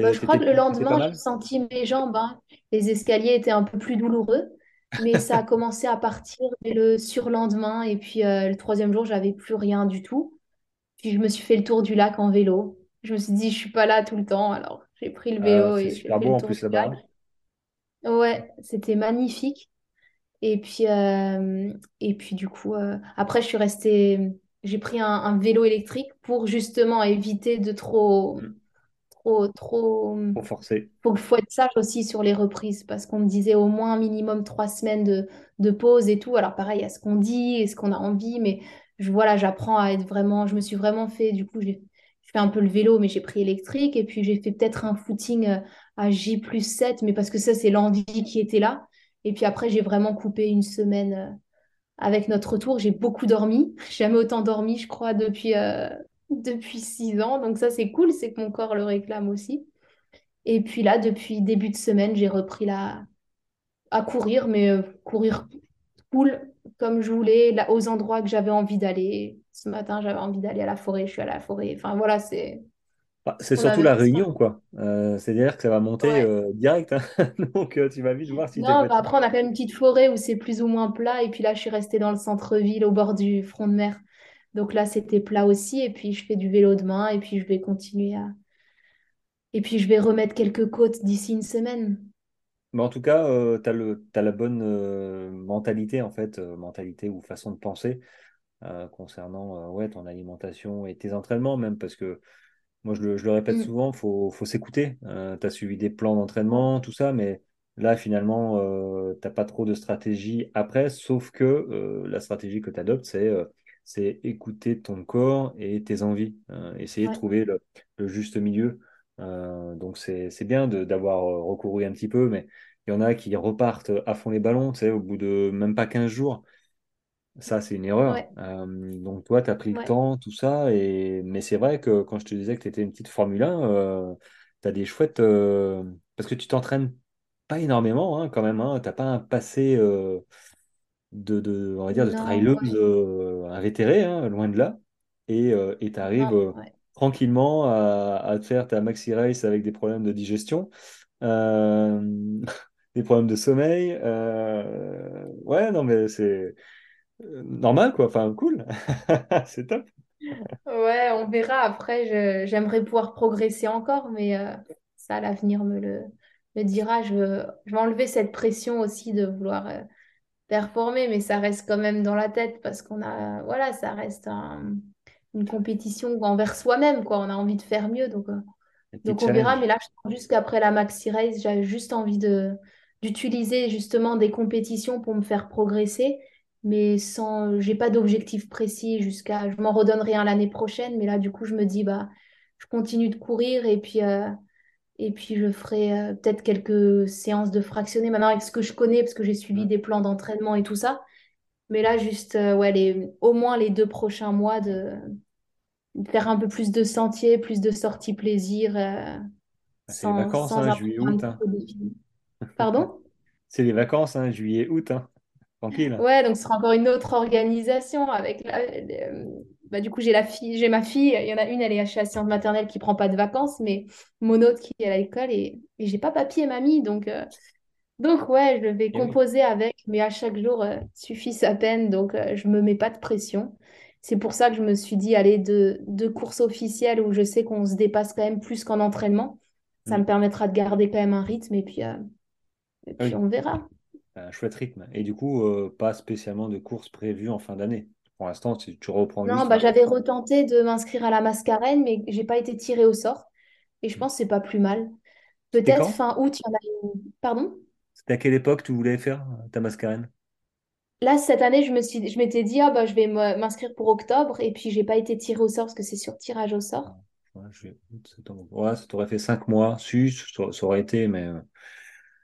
Speaker 2: Bah, je crois que le lendemain, j'ai senti mes jambes. hein. Les escaliers étaient un peu plus douloureux. Mais ça a commencé à partir dès le surlendemain. Et puis euh, le troisième jour, j'avais plus rien du tout. Puis je me suis fait le tour du lac en vélo. Je me suis dit, je suis pas là tout le temps. Alors j'ai pris le
Speaker 1: Euh,
Speaker 2: vélo
Speaker 1: c'est
Speaker 2: et j'ai
Speaker 1: super
Speaker 2: fait
Speaker 1: beau
Speaker 2: le
Speaker 1: en plus là-bas.
Speaker 2: Ouais, c'était magnifique. Et puis, euh, et puis du coup, euh, après, je suis restée. J'ai pris un, un vélo électrique pour justement éviter de trop, trop, trop.
Speaker 1: Pour forcer.
Speaker 2: Faut, faut être sage aussi sur les reprises parce qu'on me disait au moins minimum trois semaines de, de pause et tout. Alors pareil, à ce qu'on dit et ce qu'on a envie, mais je, voilà, j'apprends à être vraiment. Je me suis vraiment fait. Du coup, j'ai fais un peu le vélo, mais j'ai pris électrique et puis j'ai fait peut-être un footing euh, à J plus 7, mais parce que ça, c'est l'envie qui était là. Et puis après, j'ai vraiment coupé une semaine euh, avec notre retour. J'ai beaucoup dormi. Jamais autant dormi, je crois, depuis, euh, depuis six ans. Donc ça, c'est cool, c'est que mon corps le réclame aussi. Et puis là, depuis début de semaine, j'ai repris la... à courir, mais euh, courir cool, comme je voulais, là, aux endroits que j'avais envie d'aller. Ce matin, j'avais envie d'aller à la forêt, je suis à la forêt. Enfin voilà, c'est
Speaker 1: Bah,
Speaker 2: ce
Speaker 1: c'est surtout la réunion, quoi. Euh, c'est-à-dire que ça va monter
Speaker 2: Ouais.
Speaker 1: euh, direct. hein. Donc, euh, tu vas vite voir si tu
Speaker 2: Non, bah après, on a quand même une petite forêt où c'est plus ou moins plat. Et puis là, je suis restée dans le centre-ville, au bord du front de mer. Donc là, c'était plat aussi. Et puis, je fais du vélo demain. Et puis, je vais continuer à... Et puis, je vais remettre quelques côtes d'ici une semaine.
Speaker 1: Mais en tout cas, tu as t'as la bonne mentalité, en fait, mentalité ou façon de penser euh, concernant euh, ouais, ton alimentation et tes entraînements, même parce que moi, je le, je le répète
Speaker 2: Mm.
Speaker 1: souvent, faut, faut s'écouter. tu as suivi des plans d'entraînement, tout ça, mais là, finalement, euh, t'as pas trop de stratégie après, sauf que euh, la stratégie que tu adoptes, c'est euh, c'est écouter ton corps et tes envies, euh, essayer de trouver le, le juste milieu. Euh, donc, c'est, bien d'avoir euh, recouru un petit peu, mais il y en a qui repartent à fond les ballons, tu sais, au bout de même pas 15 jours. Ça, c'est une erreur.
Speaker 2: ouais,
Speaker 1: Euh, donc, toi, tu as pris le temps, tout ça. Et... Mais c'est vrai que quand je te disais que tu étais une petite Formule 1, tu as des chouettes. euh, Parce que tu t'entraînes pas énormément, hein, quand même. Hein. Tu n'as pas un passé euh, de, de, on va dire, de
Speaker 2: Non, ouais,
Speaker 1: euh, invétérée, hein, loin de là. Et tu arrives tranquillement à, à te faire ta maxi race avec des problèmes de digestion. euh, des problèmes de sommeil. euh, Ouais, non, mais c'est euh, normal, quoi. Enfin, cool. C'est top.
Speaker 2: Ouais, on verra. Après, j'aimerais pouvoir progresser encore, mais euh, ça, l'avenir me le, me dira. Je, veux- je vais enlever cette pression aussi de vouloir euh, performer, mais ça reste quand même dans la tête parce qu'on a, voilà, ça reste un- une compétition envers soi-même, quoi. On a envie de faire mieux, donc. euh, on verra, mais là, je sens juste qu'après la Maxi Race, j'avais juste envie de d'utiliser justement des compétitions pour me faire progresser, mais sans, j'ai pas d'objectif précis jusqu'à, je m'en redonnerai un l'année prochaine, mais là, du coup, je me dis, bah, je continue de courir et puis, euh, et puis je ferai euh, peut-être quelques séances de fractionné maintenant avec ce que je connais, parce que j'ai suivi des plans d'entraînement et tout ça. Mais là, juste, euh, ouais, les, au moins les deux prochains mois de, de faire un peu plus de sentiers, plus de sorties plaisir.
Speaker 1: C'est les vacances, hein, hein.
Speaker 2: trop défini. Pardon?
Speaker 1: C'est les vacances, hein, juillet-août. hein. Tranquille.
Speaker 2: Ouais, donc ce sera encore une autre organisation avec la- euh, bah, du coup, j'ai la fille, j'ai ma fille, il y en a une, elle est chez assistante maternelle qui prend pas de vacances, mais mon autre qui est à l'école et, et j'ai pas papier et mamie, donc, euh, donc ouais, je vais
Speaker 1: oui.
Speaker 2: composer avec, mais à chaque jour euh, suffit sa peine, donc je me mets pas de pression. C'est pour ça que je me suis dit, aller de, de courses officielles où je sais qu'on se dépasse quand même plus qu'en entraînement. Ça
Speaker 1: Mm.
Speaker 2: me permettra de garder quand même un rythme et puis, et
Speaker 1: Ah
Speaker 2: puis
Speaker 1: Oui,
Speaker 2: on verra.
Speaker 1: Un chouette rythme. Et du coup, euh, pas spécialement de courses prévues en fin d'année. Pour l'instant, tu, tu reprends
Speaker 2: Non, bah, j'avais retenté de m'inscrire à la Mascarène, mais j'ai pas été tirée au sort. Et je
Speaker 1: mm.
Speaker 2: pense que c'est pas plus mal. Peut-être fin août, il y en a une. Pardon?
Speaker 1: C'était à quelle époque tu voulais faire euh, ta mascarène?
Speaker 2: Là, cette année, je me suis, je m'étais dit, ah, bah, je vais m'inscrire pour octobre. Et puis, j'ai pas été tirée au sort parce que c'est sur tirage au sort.
Speaker 1: Ouais, septembre. Ouais, ça t'aurait fait cinq mois. Si, ça, ça aurait été, mais euh,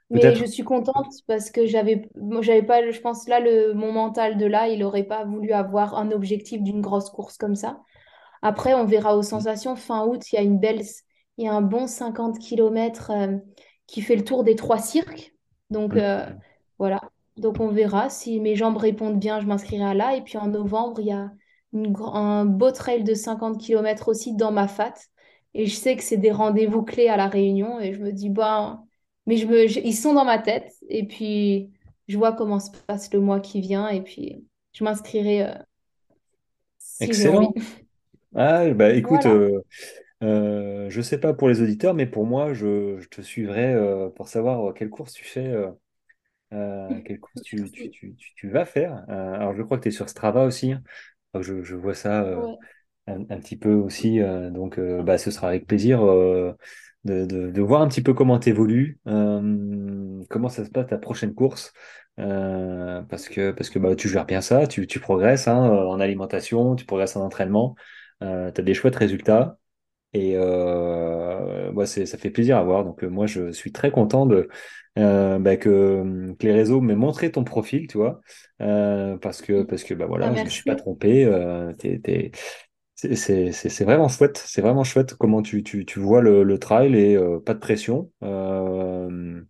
Speaker 2: Mais je suis contente parce que j'avais, j'avais pas, je pense là, le, mon mental de là, il aurait pas voulu avoir un objectif d'une grosse course comme ça. Après, on verra aux sensations. Fin août, il y a une belle, il y a un bon 50 km qui fait le tour des trois cirques. Donc
Speaker 1: Mm.
Speaker 2: euh, voilà. Donc on verra. Si mes jambes répondent bien, je m'inscrirai à là. Et puis en novembre, il y a une un beau trail de 50 km aussi dans ma fat. Et je sais que c'est des rendez-vous clés à La Réunion. Et je me dis, bah, mais je me, je- ils sont dans ma tête. Et puis je vois comment se passe le mois qui vient. Et puis je m'inscrirai euh, si.
Speaker 1: Excellent. Ah, bah écoute,
Speaker 2: Voilà.
Speaker 1: euh, euh, je sais pas pour les auditeurs, mais pour moi, je, je te suivrai euh, pour savoir euh, quelle course tu fais, quelle course tu, tu, tu, tu, vas faire. Alors, je crois que tu es sur Strava aussi. hein. Je, je vois ça
Speaker 2: Ouais.
Speaker 1: un, un petit peu aussi. donc, bah, ce sera avec plaisir de, de, de voir un petit peu comment tu évolues, comment ça se passe ta prochaine course. euh, parce que, parce que bah, tu gères bien ça, tu, tu progresses hein, en alimentation, tu progresses en entraînement, tu as des chouettes résultats. Et euh, ouais, c'est, ça fait plaisir à voir. Donc, euh, moi, je suis très content de, euh, bah, que, que les réseaux m'aient montré ton profil, tu vois. Euh, parce que, parce que bah,
Speaker 2: Bah,
Speaker 1: voilà, je ne me suis pas trompé. euh, c'est- vraiment chouette. C'est vraiment chouette comment tu, tu, tu vois le, le trail et euh, pas de pression. euh,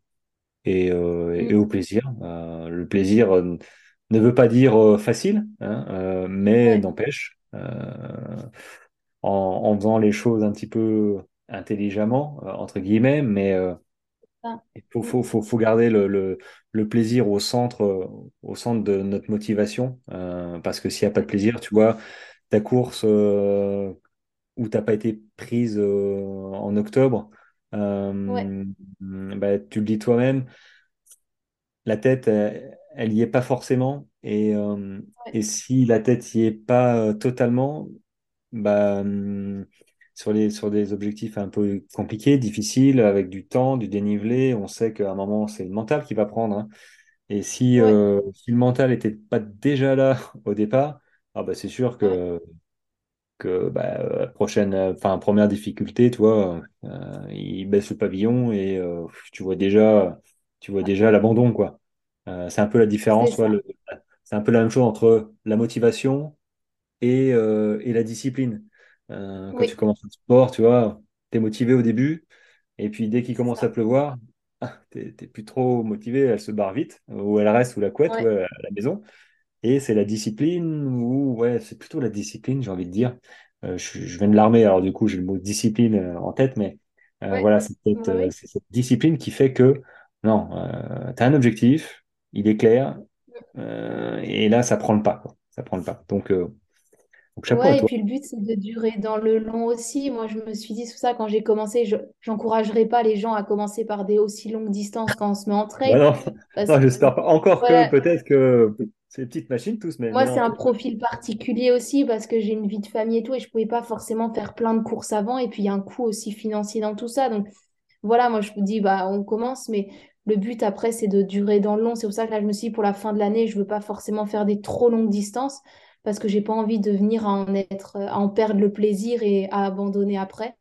Speaker 1: et, euh, et
Speaker 2: Mm.
Speaker 1: au plaisir. Le plaisir ne veut pas dire facile, hein, mais
Speaker 2: Ouais,
Speaker 1: n'empêche. en, en faisant les choses un petit peu intelligemment, entre guillemets, mais il faut, faut, faut, faut garder le, le, le plaisir au centre, au centre de notre motivation, parce que s'il n'y a pas de plaisir, tu vois, ta course euh, où tu n'as pas été prise euh, en octobre,
Speaker 2: ouais,
Speaker 1: euh, bah, tu le dis toi-même, la tête, euh, elle n'y est pas forcément. Et,
Speaker 2: Ouais,
Speaker 1: et si la tête n'y est pas totalement, bah, hum, sur les, sur des objectifs un peu compliqués, difficiles, avec du temps, du dénivelé, on sait qu'à un moment, c'est le mental qui va prendre. hein. Et si,
Speaker 2: ouais,
Speaker 1: euh, si le mental n'était pas déjà là au départ, ah bah, c'est sûr que que bah, euh, prochaine, euh, enfin première difficulté, tu vois, euh, il baisse le pavillon et euh, tu vois déjà, tu vois déjà l'abandon, quoi. Euh, c'est un peu la
Speaker 2: C'est
Speaker 1: différence, ouais, le- c'est un peu la même chose entre la motivation et, et la discipline. Quand tu commences le sport, tu vois, motivé au début et puis dès qu'il
Speaker 2: c'est
Speaker 1: commence à pleuvoir, t'es t'es plus trop motivé, elle se barre vite ou elle reste sous la couette ou à la maison. Et c'est la discipline, ou ouais, c'est plutôt la discipline, j'ai envie de dire. Euh, je, je viens de l'armée, alors du coup, j'ai le mot discipline euh, en tête, mais euh,
Speaker 2: ouais,
Speaker 1: voilà, c'est peut-être,
Speaker 2: ouais, ouais.
Speaker 1: c'est cette discipline qui fait que, non, tu as un objectif, il est clair, et là, ça prend le pas, quoi. Ça prend le pas. Donc, donc
Speaker 2: Ouais, et puis le but, c'est de durer dans le long aussi. Moi, je me suis dit, c'est ça, quand j'ai commencé, je j'encouragerais pas les gens à commencer par des aussi longues distances quand on se met en
Speaker 1: Bah
Speaker 2: trail.
Speaker 1: non,
Speaker 2: Parce
Speaker 1: non,
Speaker 2: que,
Speaker 1: j'espère pas. Encore que peut-être que c'est des petites machines tous, mais,
Speaker 2: moi, c'est un profil particulier aussi parce que j'ai une vie de famille et tout, et je pouvais pas forcément faire plein de courses avant. Et puis, il y a un coût aussi financier dans tout ça. Donc, voilà, moi, je me dis, bah, on commence, mais le but après, c'est de durer dans le long. C'est pour ça que là, je me suis dit, pour la fin de l'année, je veux pas forcément faire des trop longues distances parce que j'ai pas envie de venir à en être, à en perdre le plaisir et à abandonner après.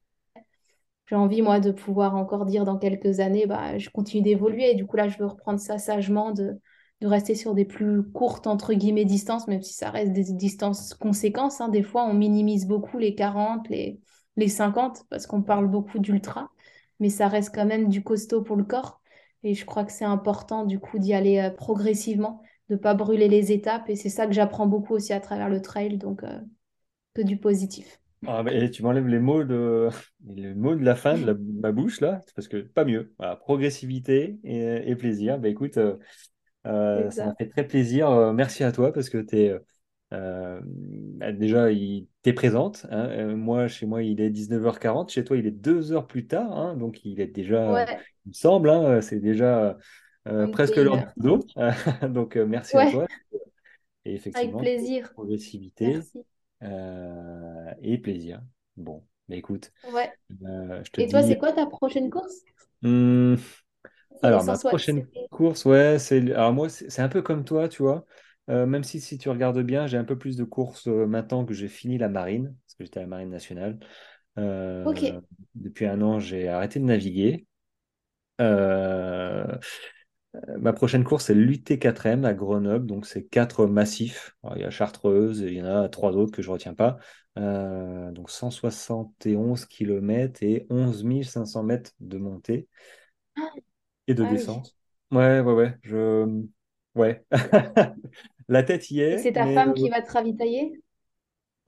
Speaker 2: J'ai envie, moi, de pouvoir encore dire dans quelques années, bah, je continue d'évoluer. Et du coup, là, je veux reprendre ça sagement, de, de rester sur des plus courtes, entre guillemets, distances, même si ça reste des distances conséquences. hein. Des fois, on minimise beaucoup les 40 les, les 50 parce qu'on parle beaucoup d'ultra, mais ça reste quand même du costaud pour le corps. Et je crois que c'est important, du coup, d'y aller euh, progressivement, de ne pas brûler les étapes. Et c'est ça que j'apprends beaucoup aussi à travers le trail, donc euh, que du positif.
Speaker 1: Ah, tu m'enlèves les mots de, les mots de la fin de ma bouche, là, parce que pas mieux. Progressivité et, plaisir. Bah écoute, euh, Euh, ça m'a fait très plaisir. Euh, merci à toi parce que tu es déjà il, t'es présente. hein. Euh, moi, chez moi, il est 19h40. Chez toi, il est 2 heures plus tard. hein. donc, il est déjà,
Speaker 2: Ouais,
Speaker 1: il me semble, hein, c'est déjà euh, presque l'heure du dodo. donc, euh, merci à toi. Et
Speaker 2: Avec
Speaker 1: effectivement,
Speaker 2: plaisir.
Speaker 1: progressivité euh, et plaisir. Bon, bah, écoute,
Speaker 2: Ouais.
Speaker 1: euh, je te
Speaker 2: Et toi, c'est quoi ta prochaine course? les
Speaker 1: Alors, ma
Speaker 2: 160.
Speaker 1: prochaine course, ouais, c'est. Alors, moi, c'est un peu comme toi, tu vois. Euh, même si, si tu regardes bien, j'ai un peu plus de courses euh, maintenant que j'ai fini la marine, parce que j'étais à la marine nationale. Euh, depuis un an, j'ai arrêté de naviguer. Ma prochaine course, c'est l'UT4M à Grenoble, donc c'est quatre massifs. Alors, il y a Chartreuse, et il y en a trois autres que je ne retiens pas. Donc 171 km et 11 500 mètres de montée. Et de
Speaker 2: Ah oui.
Speaker 1: descente. Ouais, ouais, ouais. Je... Ouais. La tête y est,
Speaker 2: c'est ta
Speaker 1: mais
Speaker 2: femme qui va te ravitailler?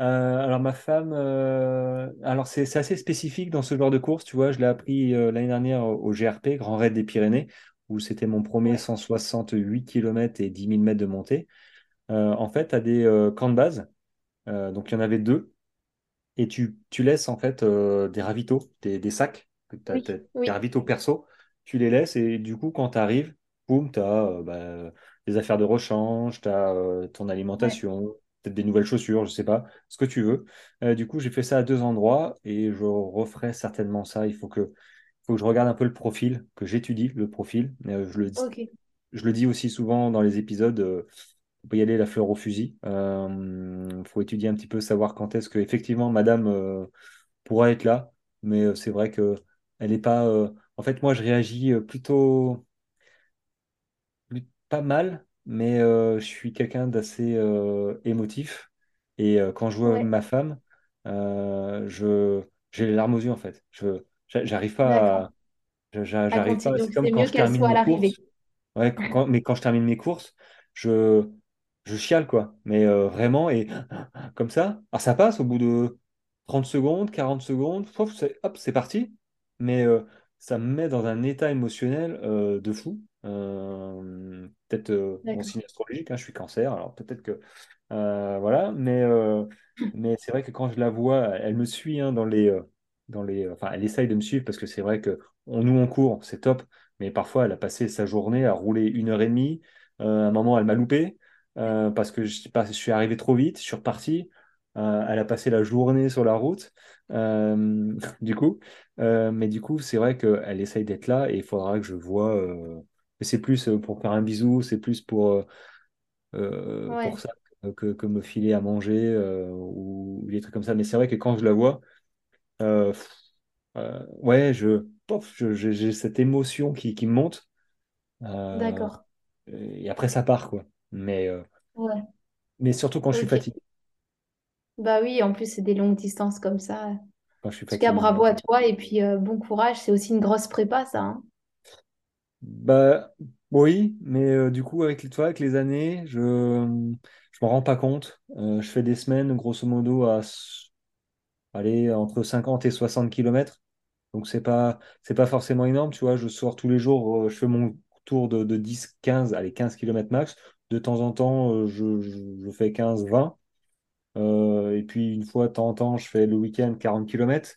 Speaker 1: euh, alors ma femme, euh, alors c'est assez spécifique dans ce genre de course, tu vois. Je l'ai appris euh, l'année dernière au, au GRP, Grand Raid des Pyrénées, où c'était mon premier
Speaker 2: Ouais.
Speaker 1: 168 km et 10 000 mètres de montée. En fait, tu as des camps de base, donc il y en avait deux, et tu, tu laisses en fait des ravitaux, des, des sacs,
Speaker 2: Oui.
Speaker 1: des
Speaker 2: Oui.
Speaker 1: ravitaux perso, tu les laisses et du coup quand tu arrives, boum, tu as des affaires de rechange, tu as ton
Speaker 2: Ouais.
Speaker 1: alimentation, peut-être des nouvelles chaussures, je sais pas, ce que tu veux. Euh, du coup, j'ai fait ça à deux endroits et je referai certainement ça. Il faut que, faut que je regarde un peu le profil, que j'étudie le profil. Euh, je le, dis- je le dis aussi souvent dans les épisodes. euh, faut pas y aller la fleur au fusil. Il faut étudier un petit peu, savoir quand est-ce que effectivement Madame euh, pourra être là. Mais euh, c'est vrai que elle est pas. En fait, moi, je réagis euh, plutôt pas mal, mais euh, je suis quelqu'un d'assez euh, émotif. Et euh, quand je vois
Speaker 2: Ouais.
Speaker 1: ma femme, euh, je j'ai les larmes aux yeux en fait. Je j'a- j'arrive pas
Speaker 2: D'accord.
Speaker 1: à, j'a-
Speaker 2: À
Speaker 1: j'arrive pas.
Speaker 2: continuer.
Speaker 1: C'est
Speaker 2: Donc,
Speaker 1: comme
Speaker 2: c'est
Speaker 1: quand
Speaker 2: mieux
Speaker 1: je
Speaker 2: qu'elle
Speaker 1: termine
Speaker 2: soit à
Speaker 1: mes
Speaker 2: l'arrivée.
Speaker 1: courses. Ouais, quand- quand- mais quand je termine mes courses, je, je chiale, quoi. Mais euh, vraiment, et comme ça, alors ça passe au bout de 30 secondes, 40 secondes, pouf, c'est- hop, c'est parti. Mais euh, ça me met dans un état émotionnel euh, de fou. Euh, peut-être euh, mon signe astrologique, hein, je suis cancer, alors peut-être que. voilà, mais, mais c'est vrai que quand je la vois, elle me suit hein, dans les. dans les enfin, elle essaye de me suivre parce que c'est vrai que on, nous, on court, c'est top. mais parfois elle a passé sa journée à rouler une heure et demie. À un moment, elle m'a loupé parce que je, je suis arrivé trop vite, je suis reparti. Euh, elle a passé la journée sur la route, euh, du coup. Euh, mais du coup, c'est vrai qu'elle essaye d'être là et il faudra que je vois. c'est plus pour faire un bisou, c'est plus pour, ça que, que me filer à manger ou, ou des trucs comme ça. Mais c'est vrai que quand je la vois, ouais, je, j'ai cette émotion qui, monte
Speaker 2: d'accord.
Speaker 1: et après ça part, quoi. Mais,
Speaker 2: Ouais,
Speaker 1: mais surtout quand je suis fatigué.
Speaker 2: Bah oui, en plus, c'est des longues distances comme ça. En
Speaker 1: Quand je suis
Speaker 2: tout cas, bravo à toi et puis euh, bon courage. C'est aussi une grosse prépa, ça. hein.
Speaker 1: Bah oui, mais euh, du coup, avec, vois, avec les années, je ne m'en rends pas compte. Euh, je fais des semaines, grosso modo, à aller entre 50 et 60 kilomètres. Donc, c'est pas, c'est pas forcément énorme, tu vois. Je sors tous les jours, je fais mon tour de, de 10, 15, allez, 15 kilomètres max. De temps en temps, je, je, je fais 15, 20. Euh, et puis, une fois de temps en temps, je fais le week-end 40 kilomètres.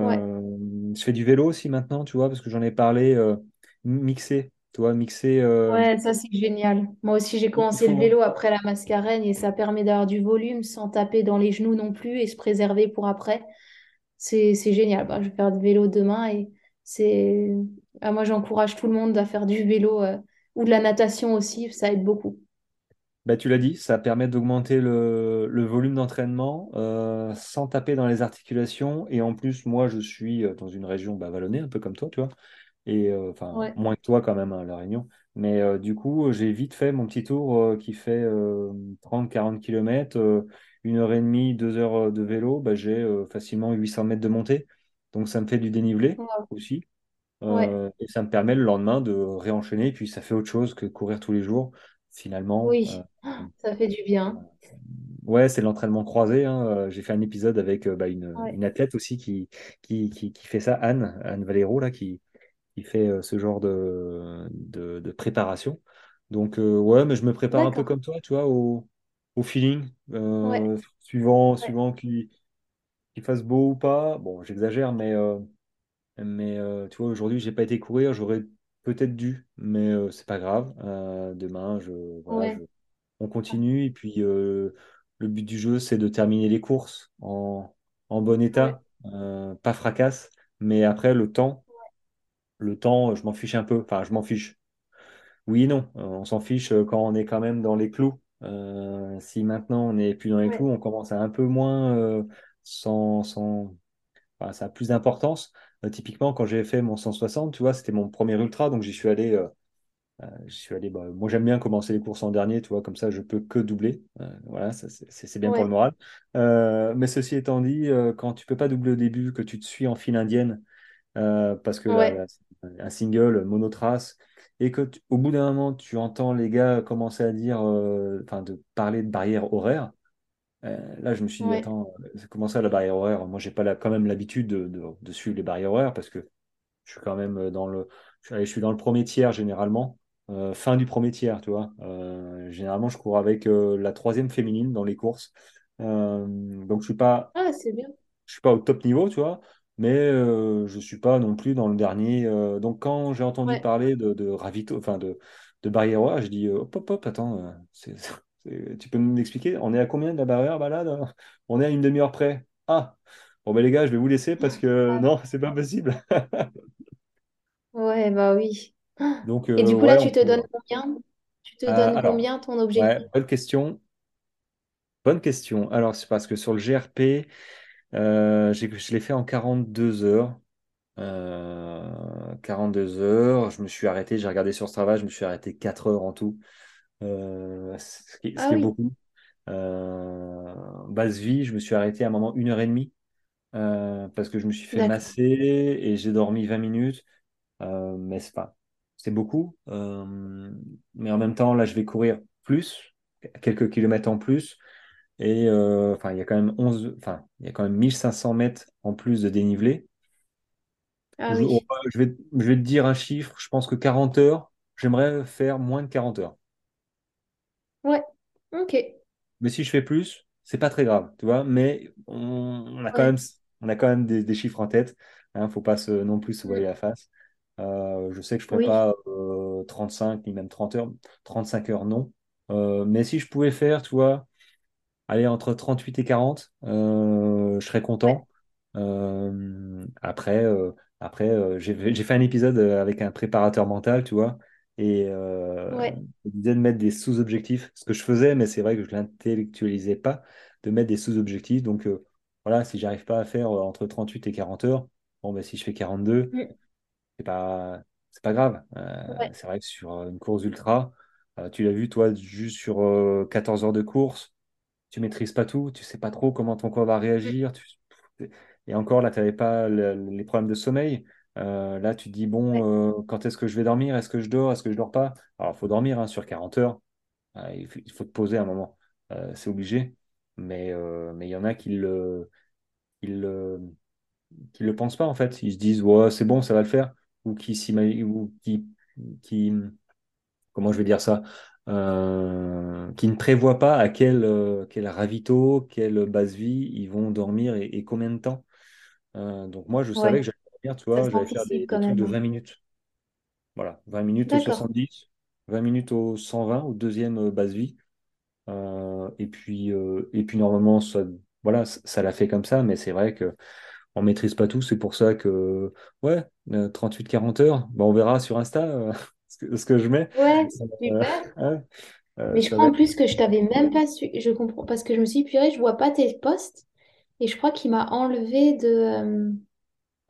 Speaker 2: Ouais,
Speaker 1: Euh, je fais du vélo aussi maintenant, tu vois, parce que j'en ai parlé, euh, mixé, tu vois, mixé. euh,
Speaker 2: ouais, ça c'est génial. Moi aussi, j'ai commencé le vélo après la mascarène et ça permet d'avoir du volume sans taper dans les genoux non plus et se préserver pour après. C'est, c'est génial. Bah, je vais faire du vélo demain et c'est. Ah, moi, j'encourage tout le monde à faire du vélo ou de la natation aussi, ça aide beaucoup.
Speaker 1: Bah, tu l'as dit, ça permet d'augmenter le, le volume d'entraînement euh, sans taper dans les articulations. Et en plus, moi, je suis euh, dans une région bah, vallonnée, un peu comme toi, tu vois. Et euh, enfin,
Speaker 2: Ouais,
Speaker 1: moins que toi quand même, hein, La Réunion. Mais euh, du coup, j'ai vite fait mon petit tour qui fait euh, 30-40 km, une heure et demie, deux heures de vélo. Bah, j'ai facilement 800 mètres de montée. Donc, ça me fait du dénivelé
Speaker 2: ouais,
Speaker 1: aussi.
Speaker 2: ouais.
Speaker 1: Et ça me permet le lendemain de réenchaîner. Et puis, ça fait autre chose que courir tous les jours, finalement. euh,
Speaker 2: oui, ça fait du bien.
Speaker 1: Ouais, c'est l'entraînement croisé. hein. Euh, J'ai fait un épisode avec euh, bah, une,
Speaker 2: Ouais,
Speaker 1: une athlète aussi qui, qui, qui, qui fait ça, Anne, Anne Valero, là, qui, qui fait euh, ce genre de, de, de préparation. Donc, euh, ouais, mais je me prépare un peu comme toi, tu vois, au, au feeling,
Speaker 2: Ouais,
Speaker 1: euh, suivant,
Speaker 2: ouais,
Speaker 1: suivant qu'il qu'il fasse beau ou pas. Bon, j'exagère, mais, euh, mais euh, tu vois, aujourd'hui, j'ai pas été courir, j'aurais peut-être dû, mais euh, c'est pas grave. Euh, demain, je, voilà, je,
Speaker 2: ouais,
Speaker 1: on continue. Et puis, euh, le but du jeu, c'est de terminer les courses en, en bon
Speaker 2: ouais,
Speaker 1: état, euh, pas fracasse. Mais après, le temps, le temps, je m'en fiche un peu. Enfin, je m'en fiche. Oui et non. Euh, on s'en fiche euh, quand on est quand même dans les clous. Euh, si maintenant on n'est plus dans les
Speaker 2: ouais,
Speaker 1: clous, on commence à un peu moins euh, sans, sans... enfin, ça a plus d'importance. Euh, typiquement, quand j'ai fait mon 160, tu vois, c'était mon premier ultra, donc j'y suis allé. euh, euh, je suis allé, bah, moi j'aime bien commencer les courses en dernier, tu vois, comme ça je peux que doubler. Voilà, c'est bien pour le moral. Mais ceci étant dit, quand tu peux pas doubler au début, que tu te suis en file indienne, parce que
Speaker 2: ouais,
Speaker 1: là, un single monotrace, et que tu- au bout d'un moment tu entends les gars commencer à dire, euh, enfin de parler de barrière horaire. Euh, là, je me suis dit,
Speaker 2: ouais,
Speaker 1: attends, c'est comment ça la barrière horaire? Moi, j'ai pas la- quand même l'habitude de, de, de suivre les barrières horaires parce que je suis quand même dans le, je suis, dans le premier tiers généralement, euh, fin du premier tiers, tu vois. Euh, généralement, je cours avec euh, la troisième féminine dans les courses. Euh, donc, je suis pas,
Speaker 2: Ah, c'est bien.
Speaker 1: je suis pas au top niveau, tu vois, mais euh, je suis pas non plus dans le dernier. euh, donc, quand j'ai entendu
Speaker 2: Ouais.
Speaker 1: parler de, de ravito, enfin de, de barrière horaire, je dis, euh, hop, hop, hop, attends, euh, c'est- tu peux m'expliquer, on est à combien de la barrière, bah là, là On est à une demi-heure près. Ah, bon, ben les gars, je vais vous laisser parce que non, c'est pas possible.
Speaker 2: Ouais, bah oui.
Speaker 1: Donc,
Speaker 2: Et
Speaker 1: euh,
Speaker 2: du coup, là,
Speaker 1: ouais,
Speaker 2: tu te donnes combien? Tu te
Speaker 1: Euh,
Speaker 2: donnes
Speaker 1: alors,
Speaker 2: combien ton
Speaker 1: ouais,
Speaker 2: objectif?
Speaker 1: bonne question. Bonne question. Alors, c'est parce que sur le GRP, euh, j'ai- je l'ai fait en 42 heures. Euh, 42 heures. Je me suis arrêté, j'ai regardé sur Strava, je me suis arrêté 4 heures en tout, euh, ce qui, ce
Speaker 2: Ah
Speaker 1: qui est beaucoup. Euh, base vie, je me suis arrêté à un moment une heure et demie euh, parce que je me suis fait masser et j'ai dormi 20 minutes. Mais c'est pas, c'est beaucoup. Mais en même temps, là, je vais courir plus, quelques kilomètres en plus. Et enfin, il y a quand même 11, enfin, il y a quand même 1500 mètres en plus de dénivelé.
Speaker 2: Ah
Speaker 1: Je,
Speaker 2: oui.
Speaker 1: je vais, je vais te dire un chiffre, je pense que 40 heures, j'aimerais faire moins de 40 heures.
Speaker 2: Ouais, ok.
Speaker 1: Mais si je fais plus, c'est pas très grave, tu vois. Mais on, on a quand
Speaker 2: Ouais.
Speaker 1: même, on a quand même des, des chiffres en tête. Hein, faut pas se, non plus se voiler
Speaker 2: Mm.
Speaker 1: la face. Euh, je sais que je ne ferai
Speaker 2: Oui,
Speaker 1: pas euh, 35 ni même 30 heures. 35 heures, non. Euh, mais si je pouvais faire, tu vois, aller entre 38 et 40, euh, je serais content. Euh, après, euh, après euh, j'ai fait un épisode euh, avec un préparateur mental, tu vois, et euh,
Speaker 2: ouais.
Speaker 1: disait de mettre des sous-objectifs, ce que je faisais, mais c'est vrai que je l'intellectualisais pas, de mettre des sous-objectifs. Donc euh, voilà, si j'arrive pas à faire euh, entre 38 et 40 heures, bon, ben, si je fais 42,
Speaker 2: Mm.
Speaker 1: c'est pas, c'est pas grave. Euh,
Speaker 2: Ouais,
Speaker 1: c'est vrai que sur une course ultra, tu l'as vu, toi, juste sur euh, 14 heures de course, tu maîtrises pas tout, tu sais pas trop comment ton corps va
Speaker 2: Mm.
Speaker 1: réagir. tu- Et encore, là, tu n'avais pas le- les problèmes de sommeil. Euh, là, tu te dis, bon, euh, quand est-ce que je vais dormir? Est-ce que je dors? Est-ce que je dors pas? Alors, il faut dormir hein, sur 40 heures. Euh, il faut, il faut te poser un moment. C'est obligé. Mais mais il y en a qui le, qui le, qui le pensent pas, en fait. Ils se disent, ouais, c'est bon, ça va le faire. Ou qui ou qui, qui, comment je vais dire ça, euh, qui ne prévoient pas à quel, euh, quel ravito, quelle base vie ils vont dormir et, et combien de temps. Euh, donc moi, je savais que tu vois, j'allais faire des, trucs
Speaker 2: même.
Speaker 1: de
Speaker 2: hein.
Speaker 1: 20 minutes. Voilà, 20 minutes au
Speaker 2: D'accord.
Speaker 1: 70, 20 minutes au 120, au deuxième euh, base vie. Euh, et puis, euh, et puis normalement, ça, voilà, ça, l'a fait comme ça, mais c'est vrai que on maîtrise pas tout. C'est pour ça que, ouais, 38-40 heures, bah, on verra sur Insta euh, ce que, ce que je mets.
Speaker 2: Ouais, super. Mais je crois en plus que je t'avais même pas su. Je comprends parce que je me suis dit, purée, je vois pas tes posts. Et je crois qu'il m'a enlevé de.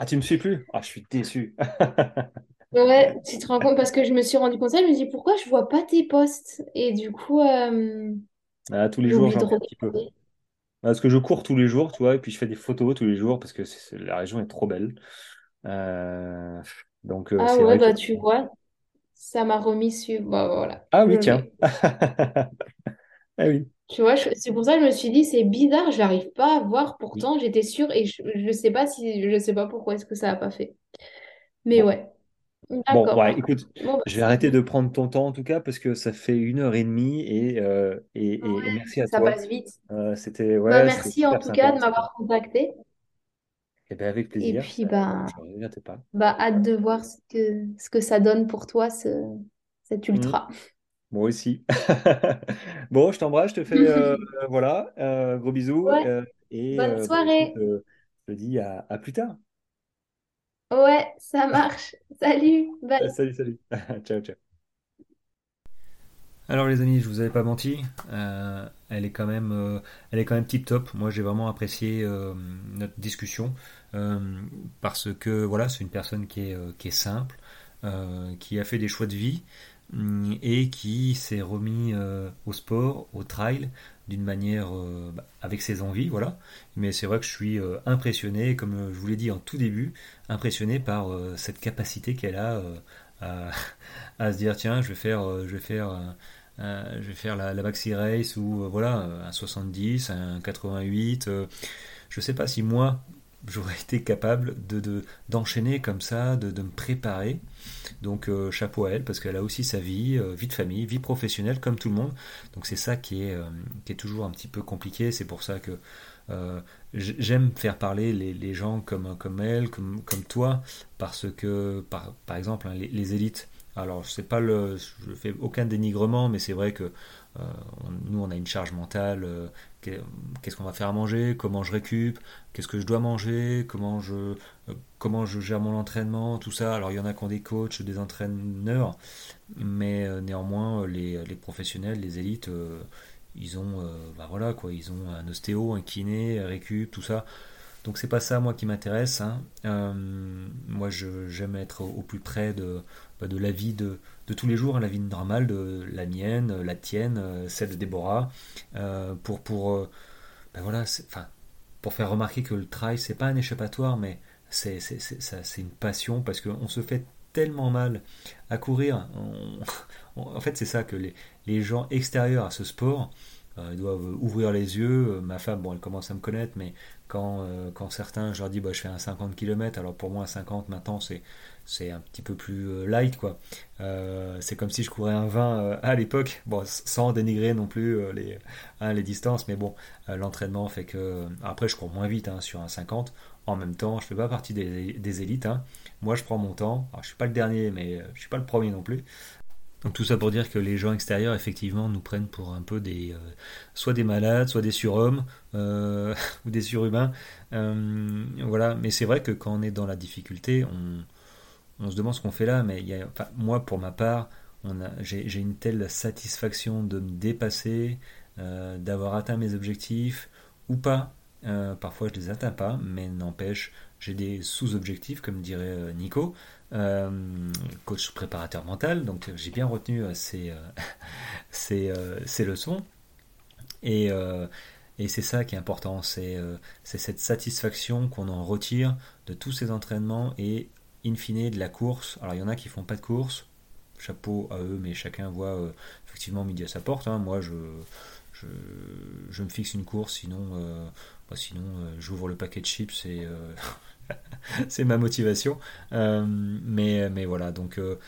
Speaker 1: Ah, tu me suis plus? Ah, je suis déçu.
Speaker 2: Ouais, tu te rends compte parce que je me suis rendu compte ça, je me dis pourquoi je vois pas tes posts? Et du coup, euh,
Speaker 1: Ah, tous les jours, j'en un petit peu. Parce que je cours tous les jours, tu vois, et puis je fais des photos tous les jours parce que la région est trop belle. Euh, donc, euh,
Speaker 2: Ah ouais,
Speaker 1: que.
Speaker 2: bah tu vois, ça m'a remis sur. Bah voilà,
Speaker 1: Ah
Speaker 2: je
Speaker 1: oui, tiens. Ah oui.
Speaker 2: Tu vois, je- c'est pour ça que je me suis dit, c'est bizarre, j'arrive pas à voir. Pourtant, j'étais sûre et je, je sais pas si, je sais pas pourquoi est-ce que ça a pas fait. Mais
Speaker 1: Bon.
Speaker 2: ouais,
Speaker 1: Bon, ouais,
Speaker 2: d'accord.
Speaker 1: écoute,
Speaker 2: Bon, bah,
Speaker 1: je vais arrêter de prendre ton temps en tout cas parce que ça fait une heure et demie et, euh, et, et- et merci à
Speaker 2: ça
Speaker 1: toi.
Speaker 2: passe vite.
Speaker 1: Euh, c'était
Speaker 2: Bah
Speaker 1: ouais,
Speaker 2: merci en tout cas de m'avoir contacté.
Speaker 1: Et bien avec
Speaker 2: Et
Speaker 1: plaisir.
Speaker 2: puis
Speaker 1: Euh,
Speaker 2: bah,
Speaker 1: je ne pas.
Speaker 2: bah hâte de voir ce que, ce que ça donne pour toi, ce, cet
Speaker 1: Mm.
Speaker 2: ultra.
Speaker 1: Moi aussi. Bon, je t'embrasse, je te fais euh, voilà, euh, gros bisous
Speaker 2: Ouais,
Speaker 1: euh, et
Speaker 2: bonne
Speaker 1: euh, bah, écoute,
Speaker 2: soirée.
Speaker 1: euh, je te dis à à plus tard.
Speaker 2: Ouais, ça marche. Salut, bye.
Speaker 1: Salut, salut. Ciao, ciao. Alors les amis, je vous avais pas menti, euh, elle est quand même, euh, elle est quand même tip top. Moi, j'ai vraiment apprécié euh, notre discussion euh, parce que voilà, c'est une personne qui est, euh, qui est simple, euh, qui a fait des choix de vie et qui s'est remis euh, au sport, au trail, d'une manière euh, bah, avec ses envies, voilà. Mais c'est vrai que je suis euh, impressionné, comme je vous l'ai dit en tout début, impressionné par euh, cette capacité qu'elle a euh, à, se dire tiens, je vais faire, euh, je vais faire euh, euh, je vais faire la, la maxi race ou euh, voilà euh, un 70, un 88. euh, je sais pas si moi j'aurais été capable de, de- d'enchaîner comme ça, de, de me préparer. Donc euh, chapeau à elle parce qu'elle a aussi sa vie, euh, vie de famille, vie professionnelle comme tout le monde. Donc c'est ça qui est, euh, qui est toujours un petit peu compliqué. C'est pour ça que j'aime faire parler les, les gens comme, comme elle, comme, comme toi, parce que par, par exemple hein, les, les élites alors, c'est pas le, je fais aucun dénigrement, mais c'est vrai que euh, nous, on a une charge mentale. euh, qu'est- qu'est-ce qu'on va faire à manger Comment je récup Qu'est-ce que je dois manger Comment je, euh, comment je gère mon entraînement Tout ça. Alors, il y en a qui ont des coachs, des entraîneurs, mais néanmoins, les, professionnels, les élites, ils ont, bah voilà quoi, ils ont un ostéo, un kiné, récup, tout ça. Donc c'est pas ça moi qui m'intéresse. hein. Moi j'aime être au, au plus près de, bah, de la vie de, de tous les jours, hein, la vie normale de la mienne, la tienne, euh, celle de Déborah, euh, pour pour euh, bah, voilà, enfin pour faire remarquer que le trail c'est pas un échappatoire, mais c'est une passion parce qu'on se fait tellement mal à courir. En fait c'est ça que les, les gens extérieurs à ce sport doivent ouvrir les yeux. Ma femme, bon, elle commence à me connaître, mais quand, quand certains, je leur dis, bah, je fais un 50 km, alors pour moi, 50 maintenant, c'est, c'est un petit peu plus euh, light, quoi. Euh, c'est comme si je courais un 20 euh, à l'époque, bon, sans dénigrer non plus les, hein, les distances, mais bon, l'entraînement fait que. Après, je cours moins vite hein, sur un 50. En même temps, je fais pas partie des, élites. Hein. Moi, je prends mon temps. Alors, je suis pas le dernier, mais je suis pas le premier non plus. Donc tout ça pour dire que les gens extérieurs, effectivement, nous prennent pour un peu des, soit des malades, soit des surhommes ou des surhumains. Voilà. Mais c'est vrai que quand on est dans la difficulté, on, on se demande ce qu'on fait là. Mais moi, pour ma part, j'ai une telle satisfaction de me dépasser, d'avoir atteint mes objectifs ou pas. parfois, je les atteins pas, mais n'empêche, j'ai des sous-objectifs, comme dirait Nico. Euh, coach préparateur mental, donc euh, j'ai bien retenu euh, ces, ces, leçons. Et, et c'est ça qui est important, c'est cette satisfaction qu'on en retire de tous ces entraînements et in fine de la course. Alors il y en a qui font pas de course, chapeau à eux, mais chacun voit effectivement midi à sa porte. Hein. Moi je, je, me fixe une course, sinon, bah, sinon j'ouvre le paquet de chips et c'est ma motivation. Euh, mais, mais voilà, donc euh,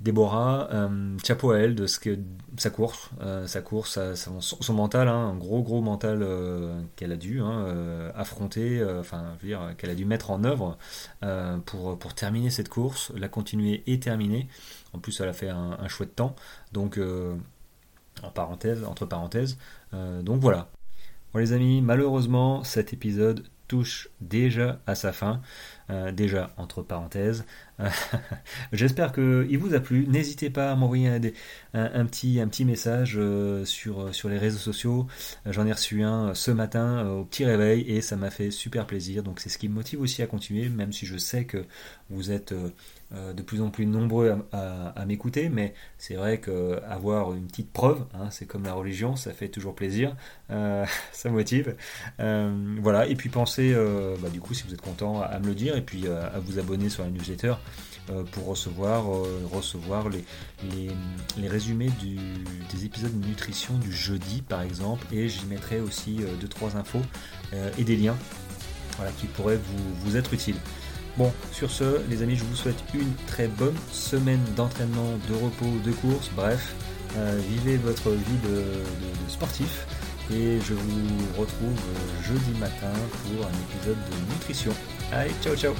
Speaker 1: Déborah, euh, chapeau à elle de ce que sa course, sa course, son, mental, hein, un gros gros mental qu'elle a dû hein, affronter, enfin, je veux dire, qu'elle a dû mettre en œuvre pour, pour terminer cette course, la continuer et terminer. En plus, elle a fait un, un chouette temps, donc en parenthèse, entre parenthèses. donc voilà. Bon les amis, malheureusement cet épisode touche déjà à sa fin. Euh, déjà, entre parenthèses. J'espère qu'il vous a plu. N'hésitez pas à m'envoyer un, petit, un petit message euh, sur, sur les réseaux sociaux. J'en ai reçu un ce matin euh, au petit réveil et ça m'a fait super plaisir. Donc c'est ce qui me motive aussi à continuer, même si je sais que vous êtes de plus en plus nombreux à, m'écouter. Mais c'est vrai qu'avoir une petite preuve, hein, c'est comme la religion, ça fait toujours plaisir. ça motive. voilà. Et puis pensez, bah, du coup, si vous êtes content, à me le dire et puis euh, à vous abonner sur la newsletter euh, pour recevoir, euh, recevoir les, les, résumés des épisodes de nutrition du jeudi par exemple et j'y mettrai aussi 2-3 infos et des liens voilà, qui pourraient vous, vous être utiles. Bon, sur ce, les amis, je vous souhaite une très bonne semaine d'entraînement, de repos, de course, bref, vivez votre vie de, sportif et je vous retrouve jeudi matin pour un épisode de nutrition. Allez, ciao ciao